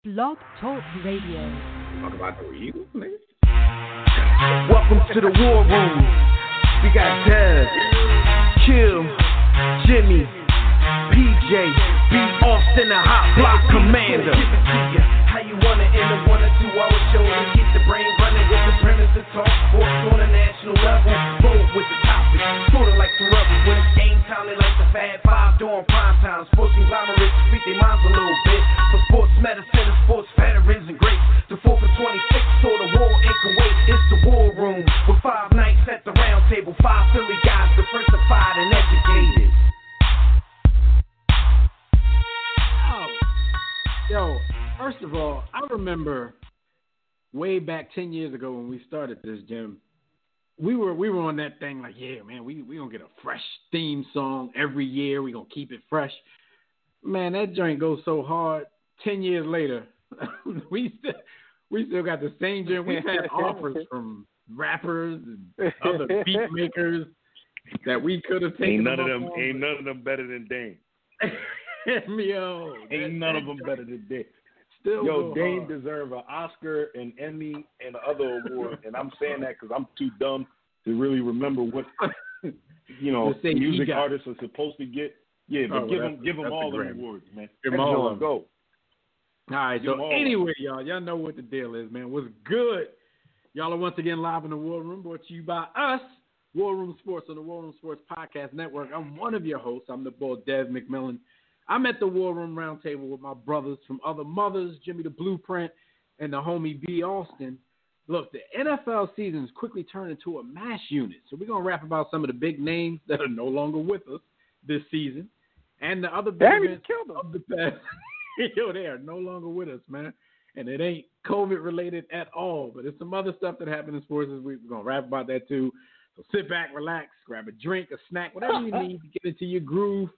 Blog Talk Radio. Talk about the Eagles, nigga. Welcome to the war room. We got Dev, Kill, Jimmy, PJ, B. Austin, the hot block commander. How you wanna end a one or two hour show to keep the brain running with the premise to talk sports on a national level? Roll with the topic, sorta like some rebels when it's game time. They like the Fab Five doing prime time. Sports conglomerates speak their minds a little bit. For sports medicine and sports veterans and greats. The 4 for 26 or the war in Kuwait. It's the war room with five nights at the round table. Five Philly guys, diversified and educated. Yo, first of all, I remember way back ten years ago when we started this gym. We were we were on that thing like, yeah, man, we we gonna get a fresh theme song every year. We gonna keep it fresh. Man, that joint goes so hard. Ten years later, we still we still got the same joint. We've had offers from rappers and other beat makers that we could have taken. Ain't none of them. on, Ain't none of them better than Dame. Yo, Ain't that- none of them joint better than Dame. Still Yo, go Dame hard. deserve an Oscar, an Emmy, and other award. and I'm saying that because I'm too dumb to really remember what you know To say he music artists are supposed to get. Yeah, but Oh, give that's- them give them all the Grammy. awards, man. Give 'em That all joint of 'em. go. All right, Give 'em so all of 'em. anyway, y'all, y'all know what the deal is, man. What's good? Y'all are once again live in the War Room, brought to you by us, War Room Sports on the War Room Sports Podcast Network. I'm one of your hosts. I'm the boy Dev McMillan. I'm at the War Room Roundtable with my brothers from other mothers, Jimmy the Blueprint, and the homie B. Austin. Look, the NFL season is quickly turned into a MASH unit. So we're gonna rap about some of the big names that are no longer with us this season, and the other big Damn, killed them. of the past. Yo, they are no longer with us, man. And it ain't COVID related at all. But it's some other stuff that happened in sports this week. We're gonna rap about that too. So sit back, relax, grab a drink, a snack, whatever you need to get into your groove.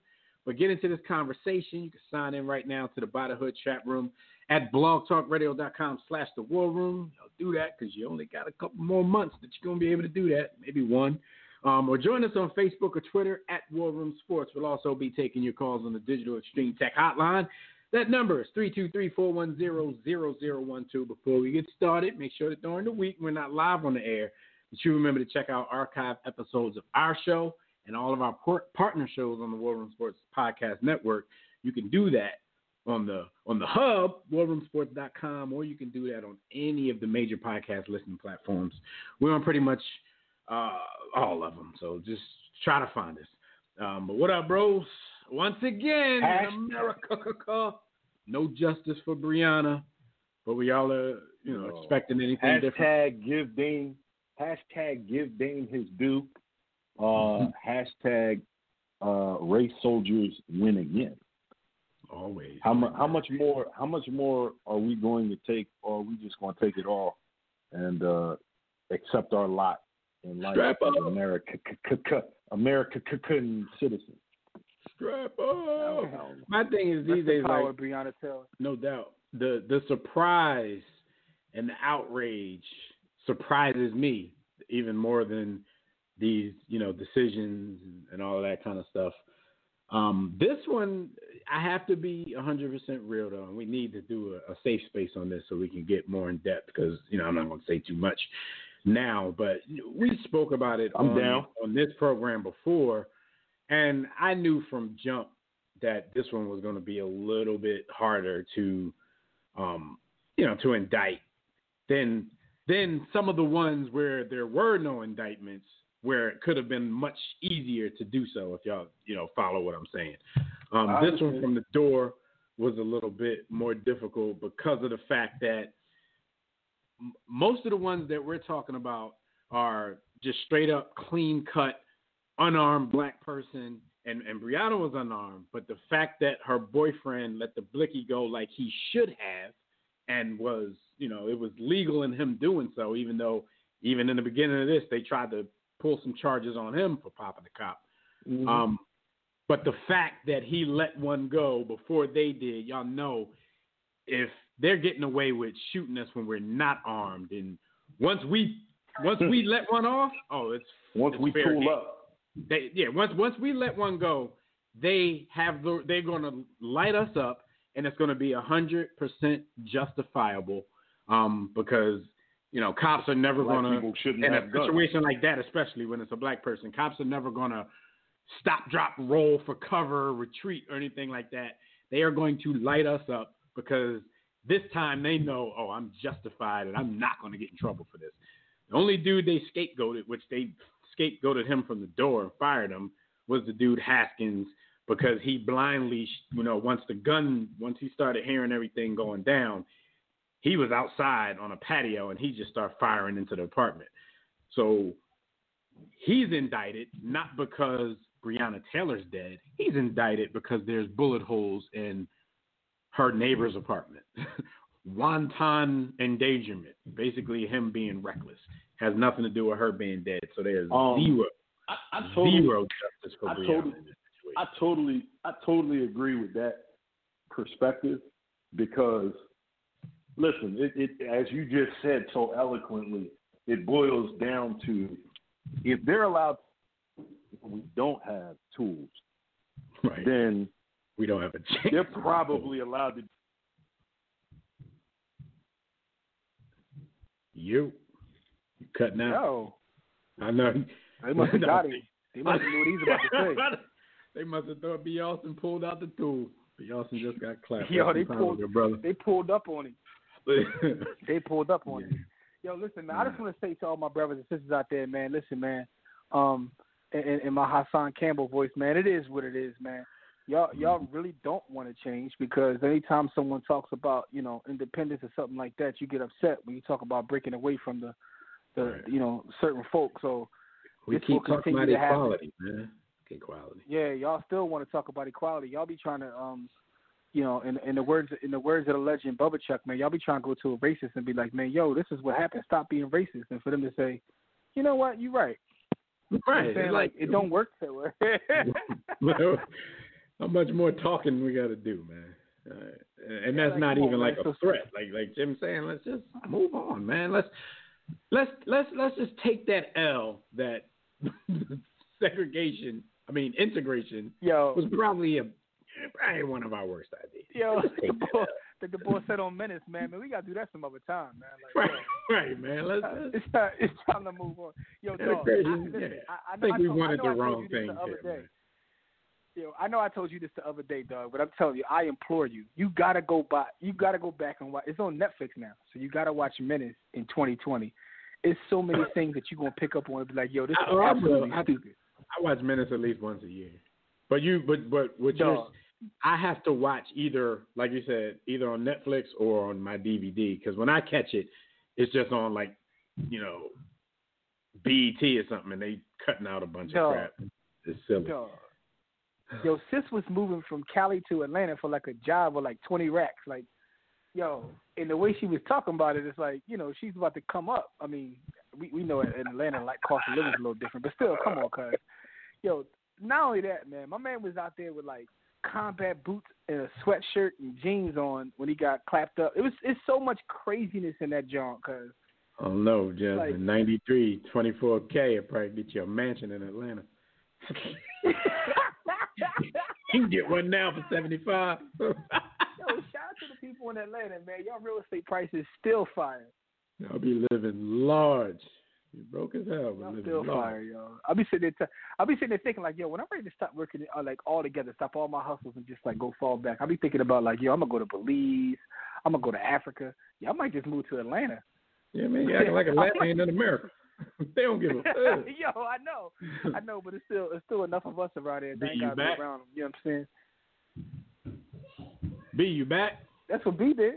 But get into this conversation. You can sign in right now to the By the Hood chat room at blogtalkradio.com slash the war room. Do that because you only got a couple more months that you're going to be able to do that, maybe one. Um, or join us on Facebook or Twitter at War Room Sports. We'll also be taking your calls on the Digital Extreme Tech Hotline. That number is 323-410-0012. Before we get started, make sure that during the week we're not live on the air, that you remember to check out archive episodes of our show and all of our partner shows on the War Room Sports Podcast Network. You can do that on the on the hub, warroomsports.com, or you can do that on any of the major podcast listening platforms. We're on pretty much uh, all of them, so just try to find us. Um, but what up, bros? Once again, America, no justice for Breonna, but we all are, you know, expecting anything different. Hashtag give Dame. Hashtag give Dame his due. Uh, hashtag uh, race soldiers win again. Always. How much? How much more? How much more are we going to take, or are we just going to take it all and uh, accept our lot in life Strap as up. America, America citizens? Strap up. My thing is That's these the days, power like, Breonna Taylor. No doubt. The the surprise and the outrage surprises me even more than these, you know, decisions and all of that kind of stuff. Um, this one, I have to be 100% real though, and we need to do a, a safe space on this so we can get more in depth because, you know, I'm not going to say too much now, but we spoke about it I'm on, down. on this program before, and I knew from jump that this one was going to be a little bit harder to, um, you know, to indict than than some of the ones where there were no indictments, where it could have been much easier to do so. If y'all, you know, follow what I'm saying. Um, this one from the door was a little bit more difficult because of the fact that m- most of the ones that we're talking about are just straight up clean cut, unarmed black person. And, and Breonna was unarmed, but the fact that her boyfriend let the blicky go like he should have and was, you know, it was legal in him doing so, even though even in the beginning of this, they tried to pull some charges on him for popping the cop. Mm-hmm. Um, but the fact that he let one go before they did, y'all know if they're getting away with shooting us when we're not armed, and once we once we let one off, oh, it's Once it's we pull game. up, They yeah, once once we let one go, they have the they're going to light us up and it's going to be hundred percent justifiable um, because you know cops are never going to people shouldn't in a guns. situation like that, especially when it's a black person, cops are never going to stop, drop, roll for cover, retreat, or anything like that. They are going to light us up because this time they know, oh, I'm justified and I'm not going to get in trouble for this. The only dude they scapegoated, which they scapegoated him from the door and fired him, was the dude Haskins because he blindly, you know, once the gun, once he started hearing everything going down, he was outside on a patio and he just started firing into the apartment. So he's indicted not because Breonna Taylor's dead. He's indicted because there's bullet holes in her neighbor's apartment. Wanton endangerment, basically him being reckless, has nothing to do with her being dead. So there's Um, zero, I, I totally, zero justice for I Breonna totally- in this situation. I totally, I totally agree with that perspective because, listen, it, it as you just said so eloquently, it boils down to if they're allowed, we don't have tools, right. then we don't have a chance. they're probably allowed to. you. Cutting out. Yo, I know. they must have No. got him. They must have knew what he's about to say. they must have thought B. Austin pulled out the tool. B. Austin just got clapped. Yo, they pulled- with your brother. They pulled up on him. They pulled up on him. Yo, listen, man. I just want to say to all my brothers and sisters out there, man. Listen, man. Um, in, in- in my Hassan Campbell voice, man, it is what it is, man. Y'all, y'all really don't want to change because anytime someone talks about, you know, independence or something like that, you get upset when you talk about breaking away from the, the, Right. you know, certain folk. So we keep talking about equality, man. Equality. yeah, y'all still want to talk about equality. Y'all be trying to, um, you know, in in the words in the words of the legend Bubba Chuck, man, y'all be trying to go to a racist and be like, man, yo, this is what happened. Stop being racist, and for them to say, you know what, you're right. Right. I'm saying it's like it don't work that way. How much more talking we got to do, man? Uh, and that's like, not come on, even like man, a threat. Like like Jim saying, let's just move on, man. Let's let's let's let's just take that L that segregation. I mean integration yo, was probably a probably one of our worst ideas. yo, the boy, the, the boy said on Menace, man, man, we gotta do that some other time, man. Like, Right, right, man. Let's, uh, let's it's time, it's time to move on. Yo, dog, I, listen, yeah. I, I, I think I we told, wanted I the wrong thing the other here, day. man. Yo, I know I told you this the other day, dog, but I'm telling you, I implore you, you gotta go by, you gotta go back and watch. It's on Netflix now, so you gotta watch Menace in 2020. It's so many things that you're gonna pick up on and be like, yo, this is I- absolutely I- stupid. I watch Menace at least once a year. But you, but but what you're, I have to watch either, like you said, either on Netflix or on my DVD. Because when I catch it, it's just on like, you know, BET or something, and they cutting out a bunch Dog. of crap. It's silly. Yo, yo, sis was moving from Cali to Atlanta for like a job of like 20 racks. Like, yo, and the way she was talking about it, it's like, you know, she's about to come up. I mean, we we know in Atlanta like cost of living is a little different, but still, come on, cuz. Yo, not only that, man, my man was out there with like combat boots and a sweatshirt and jeans on when he got clapped up. It was it's so much craziness in that jaunt, cuz. Oh no, Jeff. Like- in 93, 24K, it'll probably get you a mansion in Atlanta. you can get one now for 75. Yo, shout out to the people in Atlanta, man. Y'all real estate prices still fire. I'll be living large. You broke as hell, but living still large. fire, yo. I'll be sitting there. T- I'll be sitting there thinking like, yo, when I'm ready to stop working, uh, like all together, stop all my hustles and just like go fall back. I'll be thinking about like, yo, I'm gonna go to Belize. I'm gonna go to Africa. Yeah, I might just move to Atlanta. Yeah, man, you acting like Atlanta ain't in America. they don't give a fuck. yo, I know, I know, but it's still it's still enough of us around here. B, you back? around them. You know what I'm saying? B, you back? That's what B did.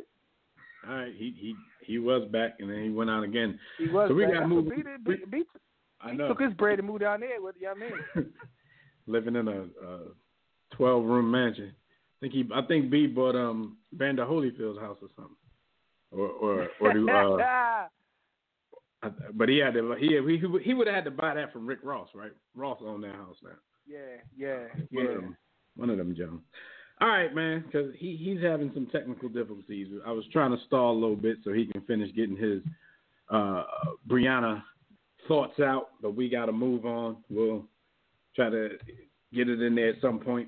All right, he he he was back, and then he went out again. He was. So we got moved. B did. B, B, I he know. took his bread and moved down there. What do you know what I mean? Living in a, a twelve room mansion. I think he I think B bought um Evander Holyfield's house or something. Or or or do uh but he had to he he he would have had to buy that from Rick Ross, right? Ross owned that house now. yeah, yeah, One of them, one of them, Jones. All right, man, because he, he's having some technical difficulties. I was trying to stall a little bit so he can finish getting his uh, Breonna thoughts out, but we got to move on. We'll try to get it in there at some point.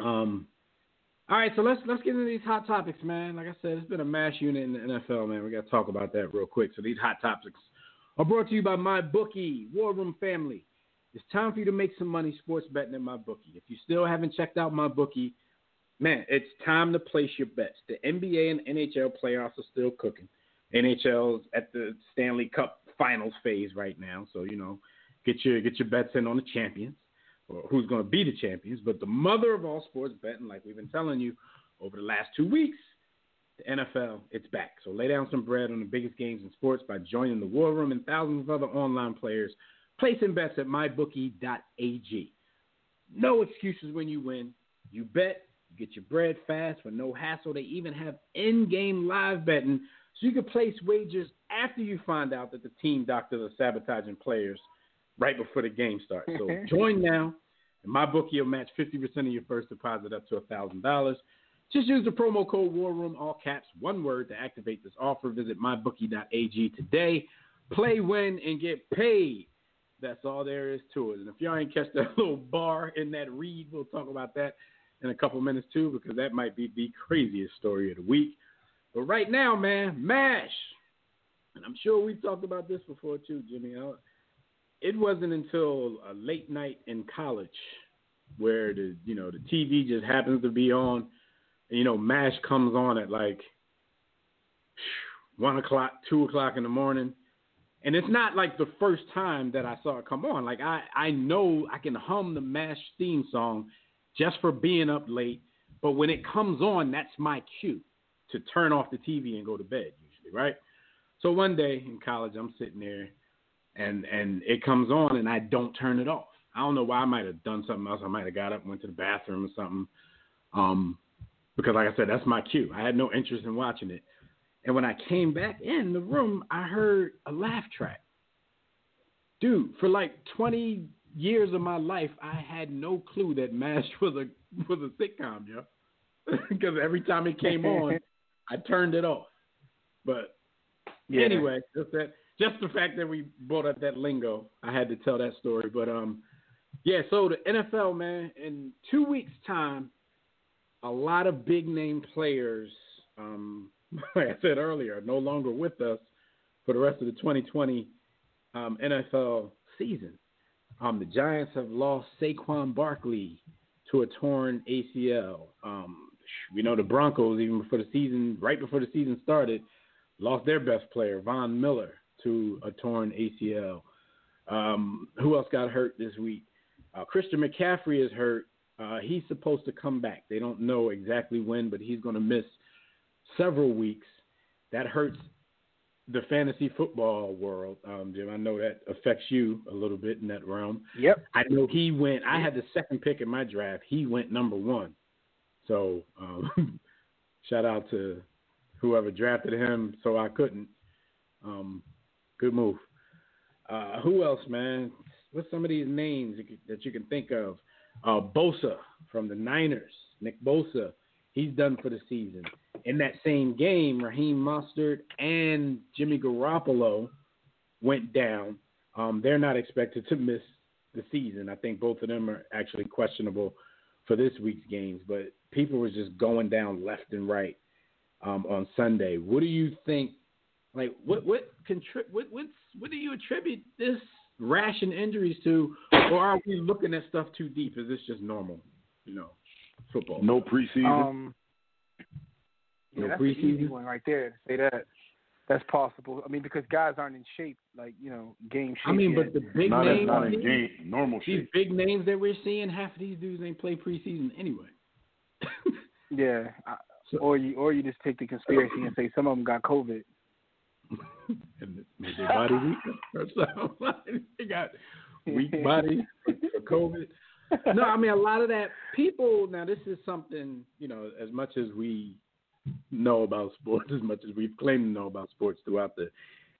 Um, All right, so let's let's get into these hot topics, man. Like I said, it's been a mash unit in the NFL, man. We got to talk about that real quick. So these hot topics are brought to you by MyBookie, War Room family. It's time for you to make some money sports betting at MyBookie. If you still haven't checked out MyBookie, man, it's time to place your bets. The NBA and NHL playoffs are still cooking. NHL's at the Stanley Cup Finals phase right now, so you know, get your get your bets in on the champions who's going to be the champions. But the mother of all sports betting, like we've been telling you over the last two weeks, the NFL, it's back. So lay down some bread on the biggest games in sports by joining the War Room and thousands of other online players placing bets at mybookie.ag. No excuses when you win. You bet, you get your bread fast with no hassle. They even have in-game live betting, so you can place wagers after you find out that the team doctors are sabotaging players right before the game starts. So mm-hmm. join now, and MyBookie will match 50% of your first deposit up to $1,000. Just use the promo code War Room, all caps, one word, to activate this offer. Visit mybookie.ag today. Play, win, and get paid. That's all there is to it. And if y'all ain't catch that little bar in that read, we'll talk about that in a couple minutes too, because that might be the craziest story of the week. But right now, man, MASH. And I'm sure we've talked about this before too, Jimmy. It wasn't until a late night in college where the you know the TV just happens to be on. And, you know, MASH comes on at like one o'clock, two o'clock in the morning. And it's not like the first time that I saw it come on. Like I, I know I can hum the MASH theme song just for being up late. But when it comes on, that's my cue to turn off the TV and go to bed usually, right? So one day in college, I'm sitting there, and and it comes on, and I don't turn it off. I don't know why. I might have done something else. I might have got up, and went to the bathroom or something. Um, because like I said, that's my cue. I had no interest in watching it. And when I came back in the room, I heard a laugh track. Dude, for like 20 years of my life, I had no clue that MASH was a was a sitcom, yo. Because every time it came on, I turned it off. But yeah. anyway, just that, just the fact that we brought up that lingo, I had to tell that story. But um, yeah. So the NFL, man, in two weeks' time, a lot of big name players, um, like I said earlier, no longer with us for the rest of the 2020 um, NFL season. Um, the Giants have lost Saquon Barkley to a torn ACL. Um, we know the Broncos, even before the season, right before the season started, lost their best player, Von Miller, to a torn ACL. Um, who else got hurt this week? Uh, Christian McCaffrey is hurt. Uh, he's supposed to come back. They don't know exactly when, but he's going to miss several weeks. That hurts the fantasy football world, um, Jim. I know that affects you a little bit in that realm. Yep. I know he went. I had the second pick in my draft. He went number one. So um, shout out to whoever drafted him, so I couldn't. Um, good move. Uh, who else, man? What's some of these names that you can think of? Uh, Bosa from the Niners, Nick Bosa, he's done for the season. In that same game, Raheem Mostert and Jimmy Garoppolo went down. Um, they're not expected to miss the season. I think both of them are actually questionable for this week's games. But people were just going down left and right um, on Sunday. What do you think? Like, what what contrib- what what's, what do you attribute this rash and injuries to, or are we looking at stuff too deep? Is this just normal, you know, football? No preseason. Um, yeah, no that's preseason. an easy one right there to say that. That's possible. I mean, because guys aren't in shape, like you know, game shape. I mean, yet. but the big not, names, not in game, normal shape. these shape. big names that we're seeing, half of these dudes ain't play preseason anyway. yeah, I, So- or you or you just take the conspiracy and say some of them got COVID. and maybe their body weak or something. they got weak body for COVID. No, I mean a lot of that people. Now this is something you know. As much as we know about sports, as much as we've claimed to know about sports throughout the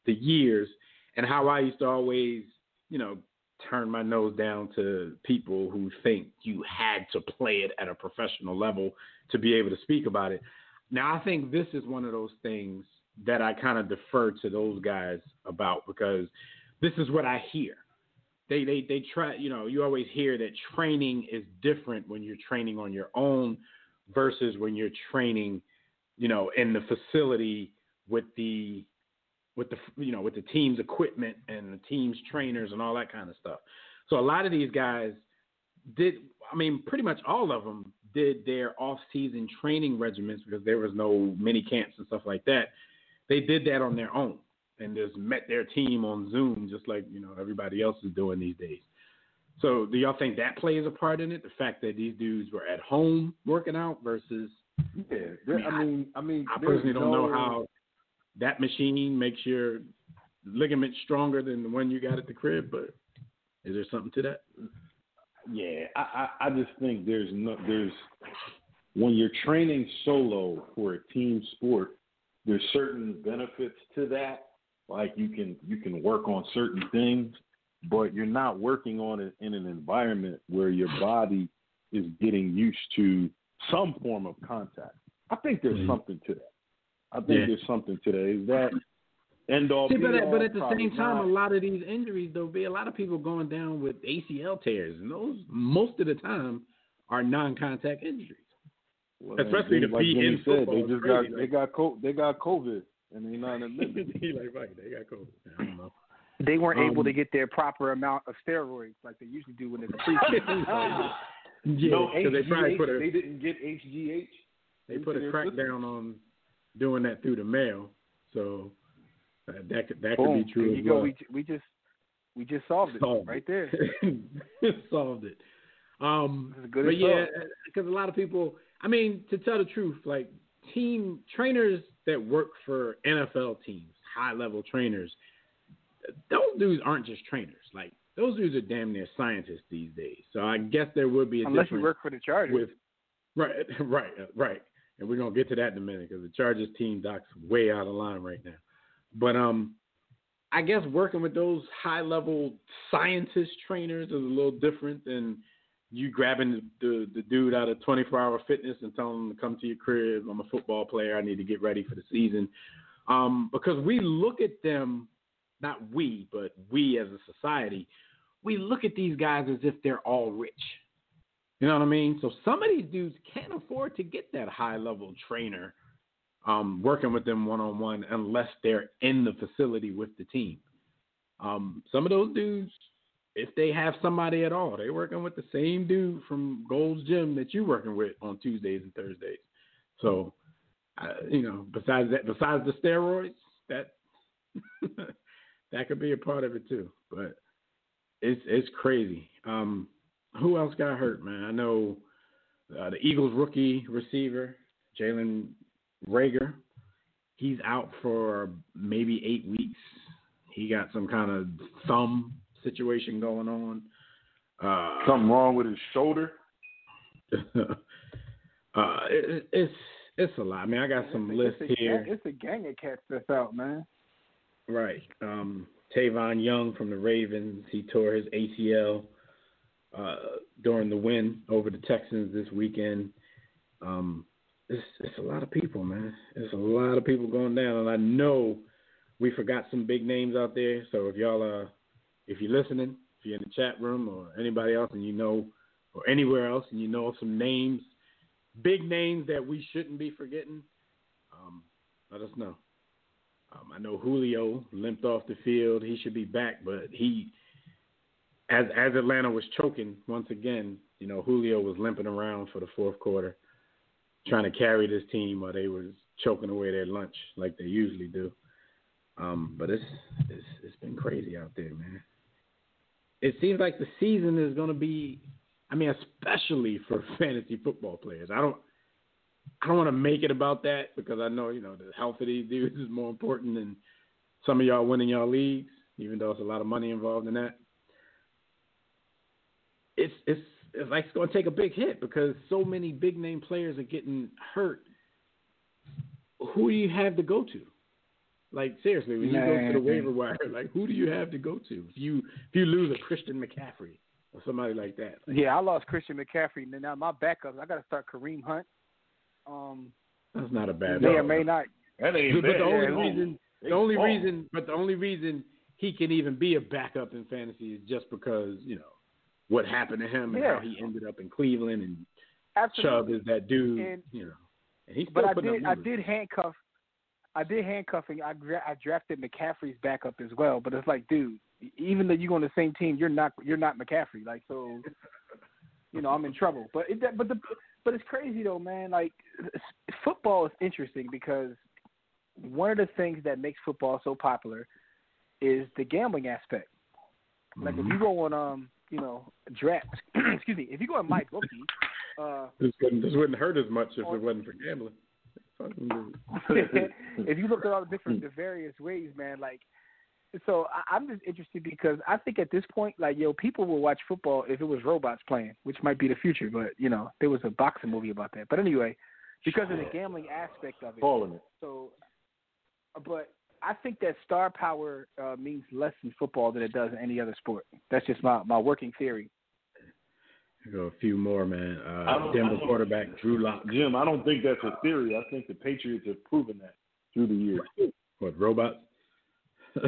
the years, and how I used to always, you know, turn my nose down to people who think you had to play it at a professional level to be able to speak about it. Now I think this is one of those things that I kind of defer to those guys about because this is what I hear. They they they try, you know, you always hear that training is different when you're training on your own versus when you're training, you know, in the facility with the with the you know with the team's equipment and the team's trainers and all that kind of stuff. So a lot of these guys did. I mean, pretty much all of them did their off-season training regimens because there was no mini camps and stuff like that. They did that on their own and just met their team on Zoom, just like you know everybody else is doing these days. So, do y'all think that plays a part in it? The fact that these dudes were at home working out versus Yeah, there- I mean, I mean, I there's personally don't know how that machine makes your ligament stronger than the one you got at the crib, but is there something to that? Yeah, I, I, I just think there's no there's when you're training solo for a team sport, there's certain benefits to that. Like you can you can work on certain things, but you're not working on it in an environment where your body is getting used to some form of contact. I think there's Mhm. something to that. I think Yeah. there's something to that. Is that end all? See, but at, all? but at the same time, not. a lot of these injuries, there'll be a lot of people going down with ACL tears, and those most of the time are non-contact injuries. Well, especially they- to like be Jimmy in said, football They just crazy, got they got co- they got COVID and they not admitted. he like, right, they got COVID. I don't know. They weren't able Um, to get their proper amount of steroids like they usually do when it's preseason. Yeah, no, because they probably HGH, put a they didn't get HGH. they put a into their crack down on doing that through the mail. So uh, that could that could be true There as you go. well. We we just we just solved it Solved right it. there. solved it. Um, good but yeah, because a lot of people. I mean, to tell the truth, like team trainers that work for NFL teams, high level trainers, those dudes aren't just trainers. Like those dudes are damn near scientists these days. So I guess there would be a Unless you work for the Chargers. with right, right, right. And we're gonna get to that in a minute because the Chargers team doc's way out of line right now. But um, I guess working with those high level scientist trainers is a little different than you grabbing the, the, dude out of 24 hour fitness and telling him to come to your crib. I'm a football player. I need to get ready for the season. Um, because we look at them, not we, but we as a society, we look at these guys as if they're all rich. You know what I mean? So some of these dudes can't afford to get that high level trainer um, working with them one on one unless they're in the facility with the team. Um, some of those dudes, if they have somebody at all, they're working with the same dude from Gold's Gym that you're working with on Tuesdays and Thursdays. So, you know, besides that, besides the steroids, that that could be a part of it too. But it's it's crazy. Um, who else got hurt, man? I know uh, the Eagles rookie receiver Jalen Reagor. He's out for maybe eight weeks. He got some kind of thumb situation going on. Uh, Something wrong with his shoulder. uh, it, it's it's a lot. I mean, I got some it's, lists a, it's a here. It's a gang of cats that's out, man. Right. Um, Tavon Young from the Ravens, he tore his ACL uh, during the win over the Texans this weekend. Um, it's, it's a lot of people, man. It's a lot of people going down, and I know we forgot some big names out there. So if y'all uh, if you're listening, if you're in the chat room or anybody else, and you know, or anywhere else, and you know some names, big names that we shouldn't be forgetting, um, let us know. Um, I know Julio limped off the field. He should be back, but he, as as Atlanta was choking once again, you know Julio was limping around for the fourth quarter, trying to carry this team while they was choking away their lunch like they usually do. Um, but it's it's it's been crazy out there, man. It seems like the season is going to be, I mean, especially for fantasy football players. I don't I don't want to make it about that because I know, you know, the health of these dudes is more important than some of y'all winning y'all leagues, even though it's a lot of money involved in that. It's it's it's like it's going to take a big hit because so many big name players are getting hurt. Who do you have to go to? Like seriously, when you go to the waiver wire, like who do you have to go to if you if you lose a Christian McCaffrey or somebody like that? Yeah, I lost Christian McCaffrey, and now my backups. I got to start Kareem Hunt. Um, That's not a bad. may or may not. That ain't But bad. the only Yeah, reason, They the only ball. reason, but the only reason he can even be a backup in fantasy is just because you know what happened to him and Yeah. how he ended up in Cleveland and Absolutely. Chubb is that dude, And- you know. And he's still But I did I did handcuff I did handcuffing. I gra- I drafted McCaffrey's backup as well, but it's like, dude, even though you're on the same team, you're not you're not McCaffrey. Like so, you know, I'm in trouble. But it, but the but it's crazy though, man. Like football is interesting because one of the things that makes football so popular is the gambling aspect. Like if you go on um you know draft, excuse me, if you go on MyBookie, uh, This wouldn't, this wouldn't hurt as much if Or- it wasn't for gambling. Fucking if you look at all the different the various ways, man, like so I, I'm just interested because I think at this point, like yo, people will watch football if it was robots playing, which might be the future. But you know, there was a boxing movie about that. But anyway, because of the gambling aspect of it, it. so. But I think that star power uh, means less in football than it does in any other sport. That's just my my working theory. Go a few more, man. Uh, Denver quarterback Drew Lock. Jim, I don't think that's a theory. I think the Patriots have proven that through the years. What robots?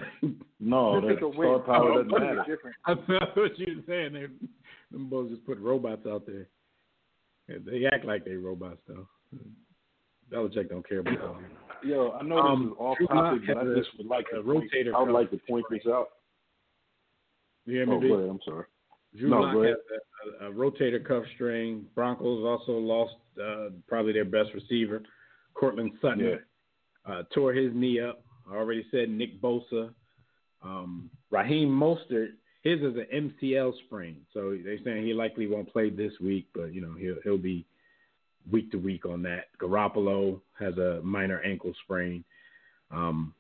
No, I that a win. star power Oh, doesn't matter. different? I thought you were saying they them boys just put robots out there. Yeah, They act like they robots though. Belichick don't care about them. Yo, I know Um, this is off topic, but I just would like a to point, rotator I would like to point this out. You hear me? Oh, B? ahead. I'm sorry. Drew No, Lock has a, a, a rotator cuff strain. Broncos also lost uh, probably their best receiver, Courtland Sutton. Yeah. Uh, tore his knee up. I already said Nick Bosa. Um, Raheem Mostert, his is an MCL sprain, so they're saying he likely won't play this week, but you know he'll he'll be week to week on that. Garoppolo has a minor ankle sprain. Um,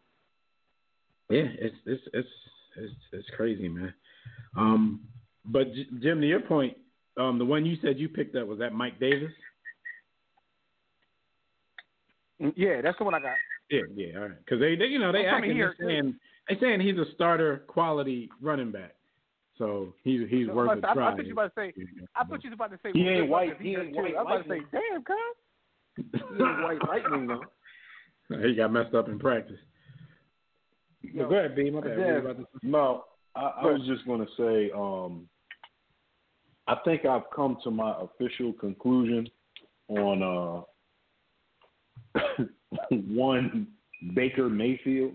yeah, it's it's it's it's it's crazy, man. Um, but Jim, to your point, um, the one you said you picked up was that Mike Davis. Yeah, that's the one I got. Yeah, yeah, all right. Because they, they, you know, they I'm coming acting here. they're saying they saying he's a starter quality running back, so he's he's I, worth a I, I try. I thought you were about to say. I thought you was about to say. He well, ain't white- he ain't white I was about to say, damn, cuz. He ain't white lightning though. he got messed up in practice. Yo, go ahead, B. My bad. Yeah. about to say? No, I, I was just going to say, um, I think I've come to my official conclusion on uh, one Baker Mayfield.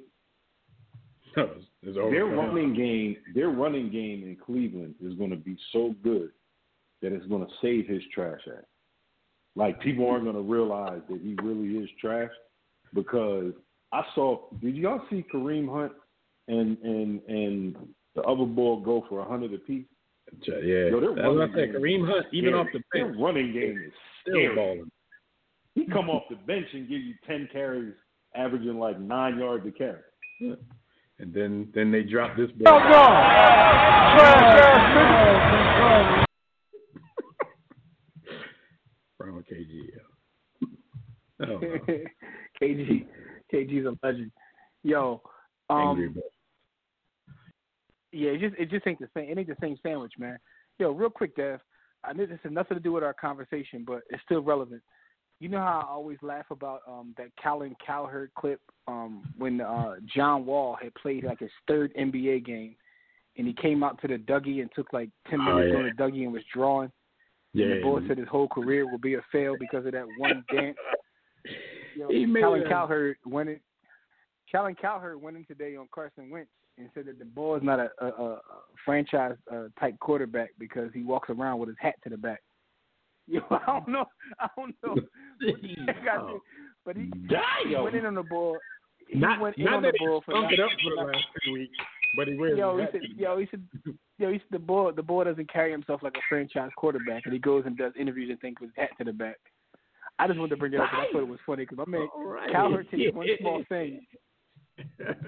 No, it's, it's over. Their running game, their running game in Cleveland is going to be so good that it's going to save his trash act. Like people aren't going to realize that he really is trash because I saw. Did y'all see Kareem Hunt and and and the other ball go for a hundred apiece? Yeah, Yo, their that's what I running said. Kareem Hunt, even off the their bench, running game is still balling. He come off the bench and give you ten carries, averaging like nine yards a carry. And then then they drop this ball. From KG. yeah. Oh. KG, KG's a legend. Yo, angry um, ball. Yeah, it just it just ain't the same. It ain't the same sandwich, man. Yo, real quick, Dev. I know this has nothing to do with our conversation, but it's still relevant. You know how I always laugh about um that Colin Cowherd clip um when uh John Wall had played like his third NBA game and he came out to the Dougie and took like ten minutes yeah. on the Dougie and was drawing. Yeah, And the boy said his whole career will be a fail because of that one dance. Yo, He made Colin a- Cowherd went in. Colin Cowherd went in today on Carson Wentz and said that the boy is not a, a, a franchise uh, type quarterback because he walks around with his hat to the back. Yo, I don't know. I don't know. what the heck I did, but he, he went in on the ball. He not went in on the ball for it up for the last two weeks, but he wears Yo, he said, yo, he said, yo, he said the ball, the ball doesn't carry himself like a franchise quarterback, and he goes and does interviews and things with his hat to the back. I just wanted to bring it up because I thought it was funny because my man All right. Cowherd takes one small thing.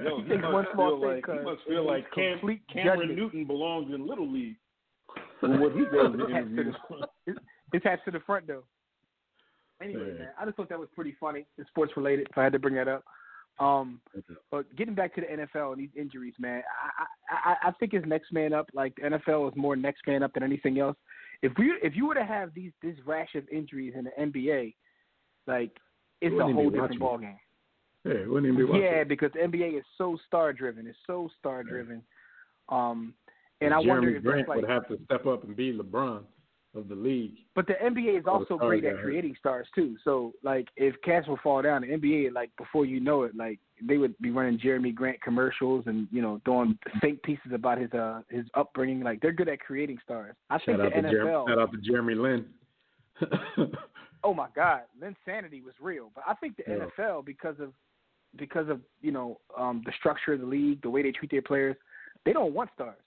Yo, He must one small feel thing, like, he must feel like Cam, Cameron. Newton belongs in Little League. For what he does in His interviews. the- his hat's to the front though. Anyway, Yeah. man, I just thought that was pretty funny. It's sports related, so I had to bring that up. Um, but getting back to the NFL and these injuries, man, I, I I think it's next man up. Like the NFL is more next man up than anything else. If we if you were to have these this rash of injuries in the NBA, like it's a whole different ball game. Yeah, wouldn't even be. Yeah, because the NBA is so star driven. It's so star driven. Um, and I Jerami wonder if Grant like would have to step up and be LeBron. of the league. But the NBA is also great at creating stars too. So like if cats will fall down, the NBA like before you know it, like they would be running Jerami Grant commercials and you know doing fake pieces about his uh his upbringing. Like they're good at creating stars. I Shout think out the to. NFL. Shout out to Jeremy Lin. oh my God, Linsanity was real. But I think the Yeah. NFL because of because of you know um the structure of the league, the way they treat their players, they don't want stars.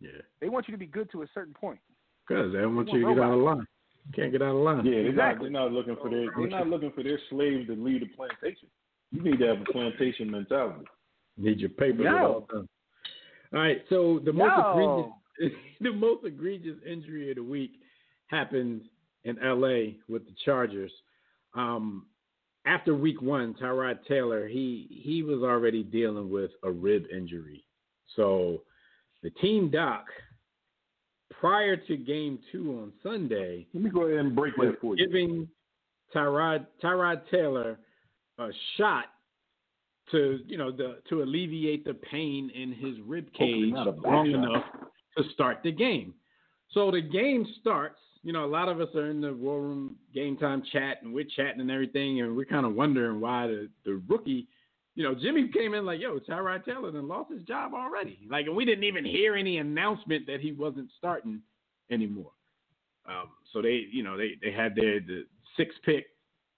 yeah, They want you to be good to a certain point. because they don't want you to want get out of robots. line. Can't get out of line. Yeah, they're Exactly. not. They're not looking for their. They're not looking for their slaves to lead a plantation. You need to have a plantation mentality. Need your paper Yo. at all times. All right, so the most Yo. egregious, the most egregious injury of the week happened in L.A. with the Chargers. Um, after Week One, Tyrod Taylor he he was already dealing with a rib injury, so the team doc prior to Game Two on Sunday Let me go ahead and break that for you. giving Tyrod Tyrod Taylor a shot to you know the to alleviate the pain in his rib cage not a back long shot. enough to start the game. So the game starts. You know, a lot of us are in the war room game time chat and we're chatting and everything, and we're kind of wondering why the the rookie. You know, Jimmy came in like, "Yo, Tyrod Taylor then lost his job already." Like, and we didn't even hear any announcement that he wasn't starting anymore. Um, so they, you know, they they had their the six pick,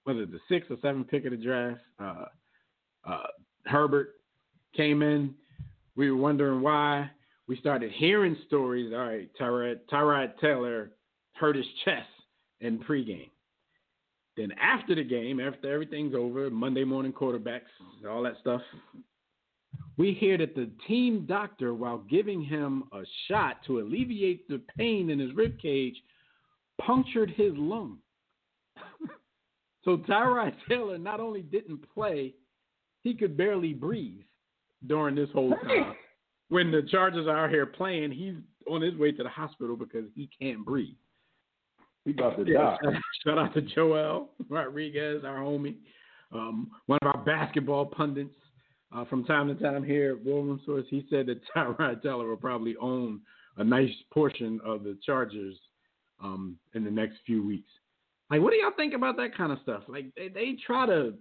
it the sixth or seventh pick of the draft? Uh, uh, Herbert came in. We were wondering why. We started hearing stories. All right, Tyrod Tyrod Taylor hurt his chest in pregame. Then after the game, after everything's over, Monday morning quarterbacks, all that stuff, we hear that the team doctor, while giving him a shot to alleviate the pain in his rib cage, punctured his lung. so Tyrod Taylor not only didn't play, he could barely breathe during this whole time. When the Chargers are out here playing, he's on his way to the hospital because he can't breathe. He about to Yeah, die. shout, out to Joel Rodriguez, our homie, um, one of our basketball pundits. Uh, from time to time here at War Room Sports, he said that Tyrod Taylor will probably own a nice portion of the Chargers um, in the next few weeks. Like, what do y'all think about that kind of stuff? Like, they, they try to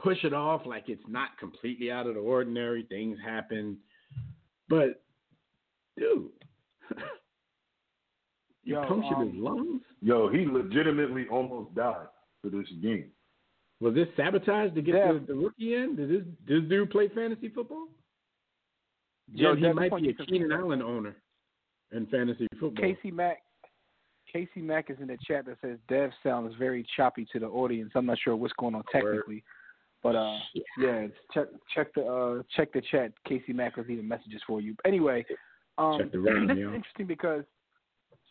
push it off like it's not completely out of the ordinary. Things happen, but dude, you Yo, punctured um, his lungs. Yo, he legitimately almost died for this game. Was this sabotage to get Yeah. the, the rookie in? Did this this dude play fantasy football? Yo, Yeah, he might be a continue- Keenan Allen owner in fantasy football. Casey Mack. Casey Mack is in the chat that says Dev sounds very choppy to the audience. I'm not sure what's going on technically, but uh, yeah, check check the uh check the chat. Casey Mack was leaving messages for you. Anyway, um, Check the rhyme, this yo. is interesting because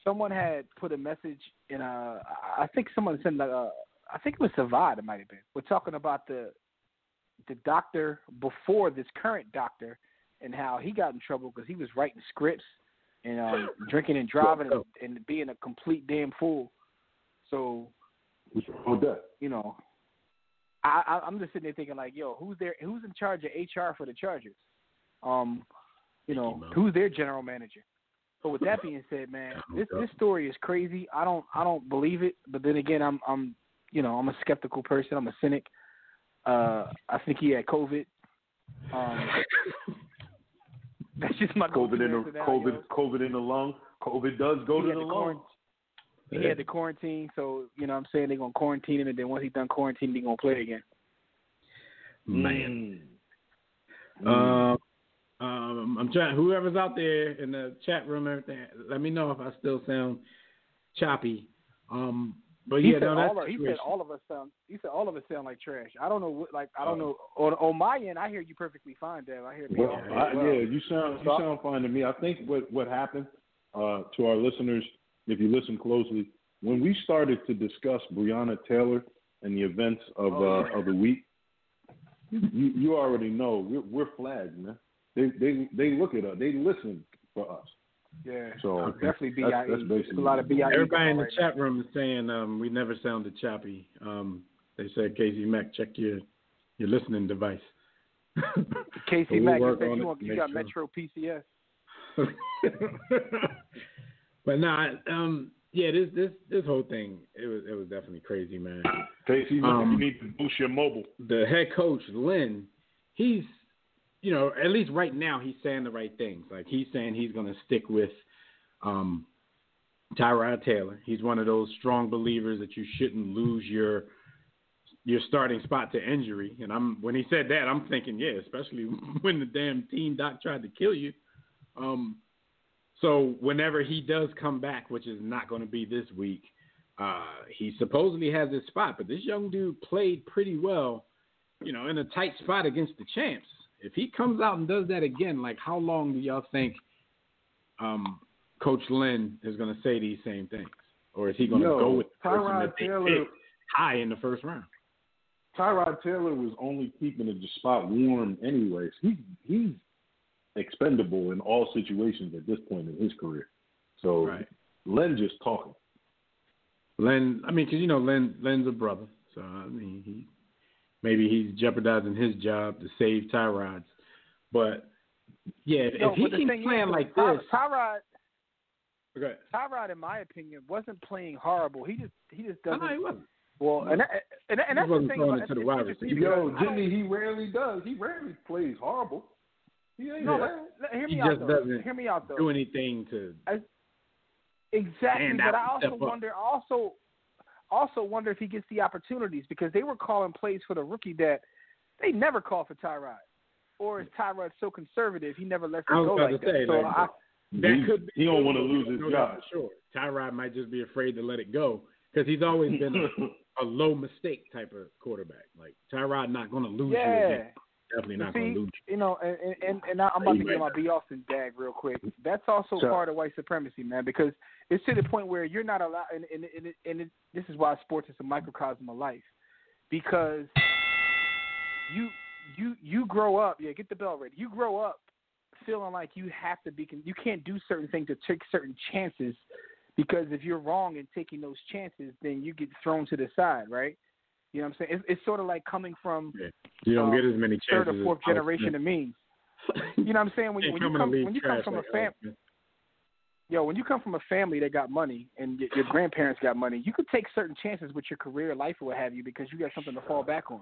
someone had put a message in a. I think someone sent like a. I think it was Savad. It might have been. We're talking about the the doctor before this current doctor and how he got in trouble because he was writing scripts and um, drinking and driving and, and being a complete damn fool. So you know, I, I'm just sitting there thinking like, yo, who's there? Who's in charge of HR for the Chargers? Um, you know, who's their general manager? So with that being said, man, this this story is crazy. I don't I don't believe it, but then again, I'm I'm you know I'm a skeptical person. I'm a cynic. Uh, I think he had COVID. Um, that's just my COVID in the answer now, COVID yo. COVID in the lung. COVID does go He to the the lung. quarant- He had the quarantine, so you know what I'm saying they're gonna quarantine him, and then once he's done quarantine, he's gonna play again. Man. Mm. Um, um, I'm trying. Whoever's out there in the chat room, everything. Let me know if I still sound choppy. Um, but He yeah, said no, that's all of, he said all of us sound. He said all of us sound like trash. I don't know what like I don't know on on my end. I hear you perfectly fine, Dev. I hear you. Well, I, well. yeah, you sound you sound fine to me. I think what what happened uh, to our listeners, if you listen closely, when we started to discuss Breonna Taylor and the events of Oh, uh, of the week, you you already know we're, we're flagged, man. They they they look at us, they listen for us. Yeah, So definitely BIE. that's- that's There's basically a lot of BIE. Everybody in the right chat room is saying um, we never sounded choppy. Um, they said Casey Mack, check your your listening device. Casey So we'll Mack work said you, want, you got sure. Metro PCS. but nah, um, yeah, this this this whole thing it was it was definitely crazy, man. Casey, Um, you need to boost your mobile. The head coach Lynn, he's you know at least right now he's saying the right things. Like he's saying he's going to stick with um, Tyrod Taylor. He's one of those strong believers that you shouldn't lose your your starting spot to injury. And I'm when he said that, I'm thinking, yeah, especially when the damn team doc tried to kill you. Um, so whenever he does come back, which is not going to be this week, uh, he supposedly has his spot. But this young dude played pretty well, you know, in a tight spot against the champs. If he comes out and does that again, like how long do y'all think um, Coach Lynn is going to say these same things, or is he going to go with the person Tyrod that they Taylor- high in the first round? Tyrod Taylor was only keeping the spot warm anyways. He he's expendable in all situations at this point in his career. So Right. Lynn just talking. Lynn, I mean, because you know Lynn, Lynn's a brother, so I mean, he maybe he's jeopardizing his job to save Tyrod's. But yeah, if, No, if he but the keeps playing is, like Ty- this, Tyrod, okay. Tyrod, in my opinion, wasn't playing horrible. He just he just doesn't. know he wasn't. Well, and that, and, and that's the wasn't thing throwing about to the it's wide interesting receiver. Yo, don't- Jimmy, he rarely does. He rarely plays horrible. He ain't No, bad. but hear He me out just though. doesn't Hear me out though. Do anything to Exactly, but I also step up. wonder, also, also wonder if he gets the opportunities because they were calling plays for the rookie that they never call for Tyrod, or is Tyrod so conservative he never lets it I was go about like to that? say, so like, I, that he, could be he don't want to lose his job. for Sure, Tyrod might just be afraid to let it go because he's always been a, a low mistake type of quarterback. Like Tyrod, not going to lose you. yeah. Again. Definitely not going See, to lose. you know, and and, and, and I'm about to He get my might B Austin dag real quick. That's also Sure. part of white supremacy, man, because it's to the point where you're not allowed, and and and, it, and it, this is why sports is a microcosm of life, because you you you grow up, yeah, get the bell ready. You grow up feeling like you have to be, you can't do certain things to take certain chances, because if you're wrong in taking those chances, then you get thrown to the side, right? You know what I'm saying? It's, it's sort of like coming from You don't um, get as many chances. third or fourth generation of me. You know what I'm saying? When you, when you come when you come from a like fam, Alex Smith. yo, when you come from a family that got money and your, your grandparents got money, you could take certain chances with your career, life, or what have you, because you got something to fall back on.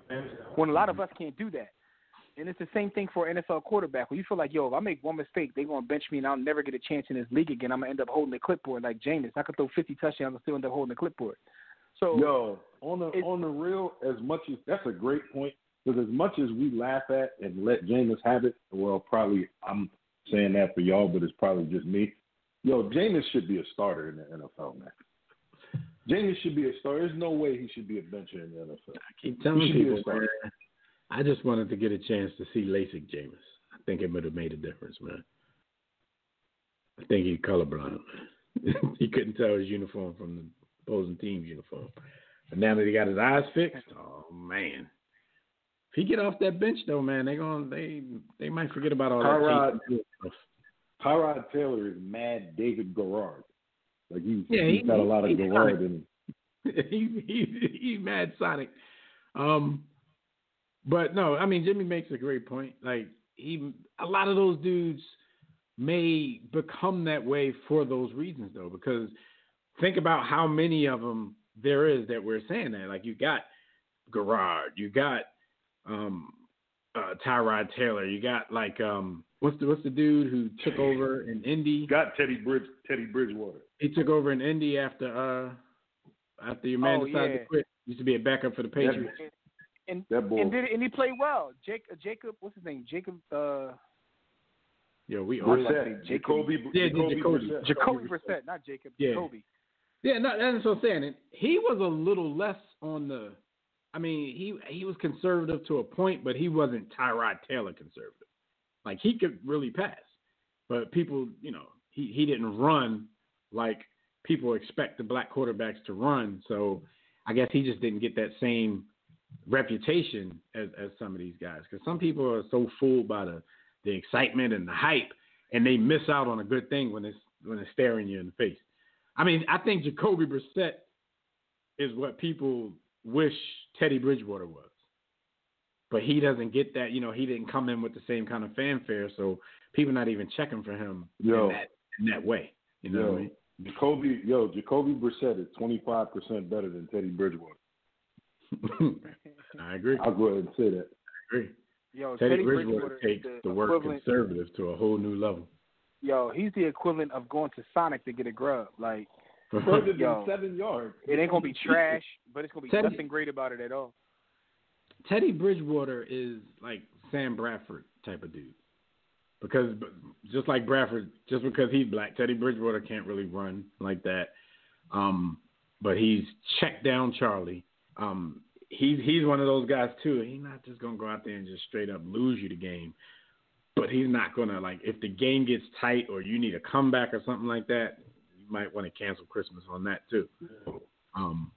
When a lot of us can't do that. And it's the same thing for an NFL quarterback. When you feel like, yo, if I make one mistake, they're gonna bench me and I'll never get a chance in this league again. I'm gonna end up holding the clipboard like Jameis. I could throw 50 touchdowns and still end up holding the clipboard. So Yo, on the on the real, as much as that's a great point, because as much as we laugh at and let Jameis have it, well, probably I'm saying that for y'all, but it's probably just me. Yo, Jameis should be a starter in the NFL, man. Jameis should be a starter. There's no way he should be a bencher in the NFL. I keep telling He should be a people, man. I just wanted to get a chance to see LASIK Jameis. I think it would have made a difference, man. I think he's colorblind. He couldn't tell his uniform from the opposing team's uniform. But now that he got his eyes fixed, oh man. If he get off that bench though, man, they going they they might forget about all Tyrod- that. tape. Tyrod Taylor is mad David Garrard. Like he's, Yeah, he's he- got a lot of Garrard in him. he, he he's mad Sonic. Um, but no, I mean Jimmy makes a great point. Like he, a lot of those dudes may become that way for those reasons, though, because think about how many of them there is that we're saying that. Like you got Garrard, you got um, uh, Tyrod Taylor, you got like um, what's the what's the dude who took over in Indy? Got Teddy Bridge, Teddy Bridgewater. He took over in Indy after uh after your man Oh, decided yeah. to quit. Used to be a backup for the Patriots. and That boy. and did and he played well. Jake, uh, Jacob, what's his name? Jacob, uh, Yo, we all Brissett. Brissett, Jacob- Jacoby, Yeah, Jacoby, Jacoby. Brissett. Jacoby Brissett, not Jacob. Yeah. Jacoby. Yeah, no, that's what I'm saying. And he was a little less on the. I mean, he he was conservative to a point, but he wasn't Tyrod Taylor conservative. Like he could really pass, but people, you know, he he didn't run like people expect the black quarterbacks to run. So I guess he just didn't get that same reputation as as some of these guys because some people are so fooled by the the excitement and the hype, and they miss out on a good thing when it's when it's staring you in the face. I mean, I think Jacoby Brissett is what people wish Teddy Bridgewater was. But he doesn't get that, you know, he didn't come in with the same kind of fanfare, so people not even checking for him Yo. in that in that way. You know what I Yo, mean? Jacoby, yo, Jacoby Brissett is 25% better than Teddy Bridgewater. I agree. I'll go ahead and say that. I agree. Yo, Teddy, Teddy Bridgewater, is takes the the word conservative to a whole new level. Yo, he's the equivalent of going to Sonic to get a grub. Like Yo. seven yards. it ain't gonna be trash, but it's gonna be Teddy- nothing great about it at all. Teddy Bridgewater is like Sam Bradford type of dude. Because just like Bradford, just because he's black, Teddy Bridgewater can't really run like that. Um, but he's checked down Charlie. Um, he's he's one of those guys too. He's not just gonna go out there and just straight up lose you the game. But he's not gonna like if the game gets tight or you need a comeback or something like that, you might want to cancel Christmas on that too. Um,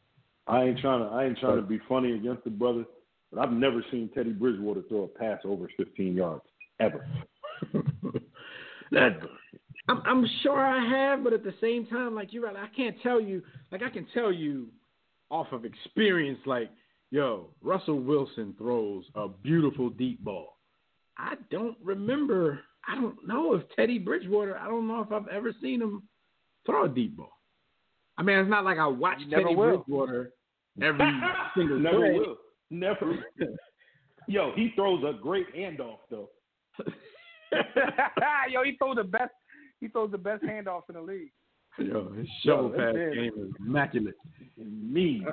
I ain't trying to. I ain't trying to be funny against the brother, but I've never seen Teddy Bridgewater throw a pass over 15 yards ever. that, I'm, I'm sure I have, but at the same time, like you're right, I can't tell you. Like I can tell you off of experience, like yo, Russell Wilson throws a beautiful deep ball. I don't remember. I don't know if Teddy Bridgewater. I don't know if I've ever seen him throw a deep ball. I mean, it's not like I watch Teddy will. Bridgewater every single Never play. will. Never. Yo, he throws a great handoff though. Yo, he throws the best. He throws the best handoffs in the league. Yo, his shovel Yo, pass game is immaculate. Me.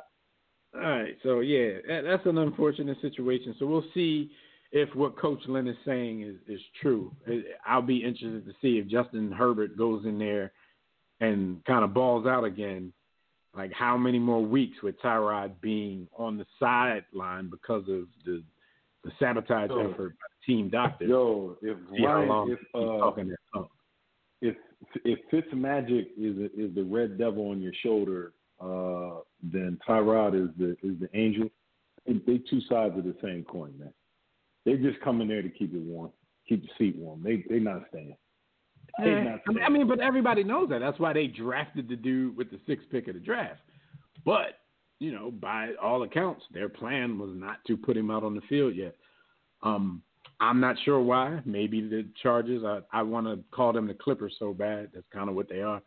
All right, so yeah, that's an unfortunate situation. So we'll see if what Coach Lynn is saying is is true. I'll be interested to see if Justin Herbert goes in there and kind of balls out again. Like how many more weeks with Tyrod being on the sideline because of the the sabotage Yo. effort by the team doctor? Yo, if Ryan, if uh, talking that talk. if if Fitzmagic is a, is the red devil on your shoulder, uh, then Tyrod is the is the angel. They two sides of the same coin, man. They just come in there to keep it warm, keep the seat warm. They they not staying. They not I mean, I mean, but everybody knows that. That's why they drafted the dude with the sixth pick of the draft. But you know, by all accounts, their plan was not to put him out on the field yet. Um, I'm not sure why. Maybe the Chargers. I I want to call them the Clippers so bad. That's kind of what they are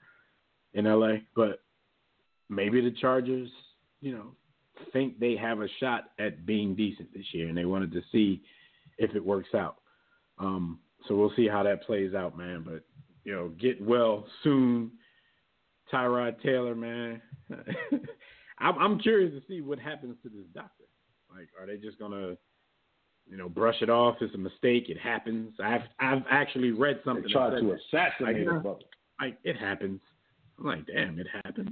in LA. But maybe the Chargers, you know, think they have a shot at being decent this year, and they wanted to see if it works out. Um, so we'll see how that plays out, man. But you know, get well soon, Tyrod Taylor, man. I'm, I'm curious to see what happens to this doctor. Like, are they just gonna, you know, brush it off? It's a mistake. It happens. I've I've actually read something. They tried to that. assassinate Like, brother. like it happens. I'm like, damn, it happens.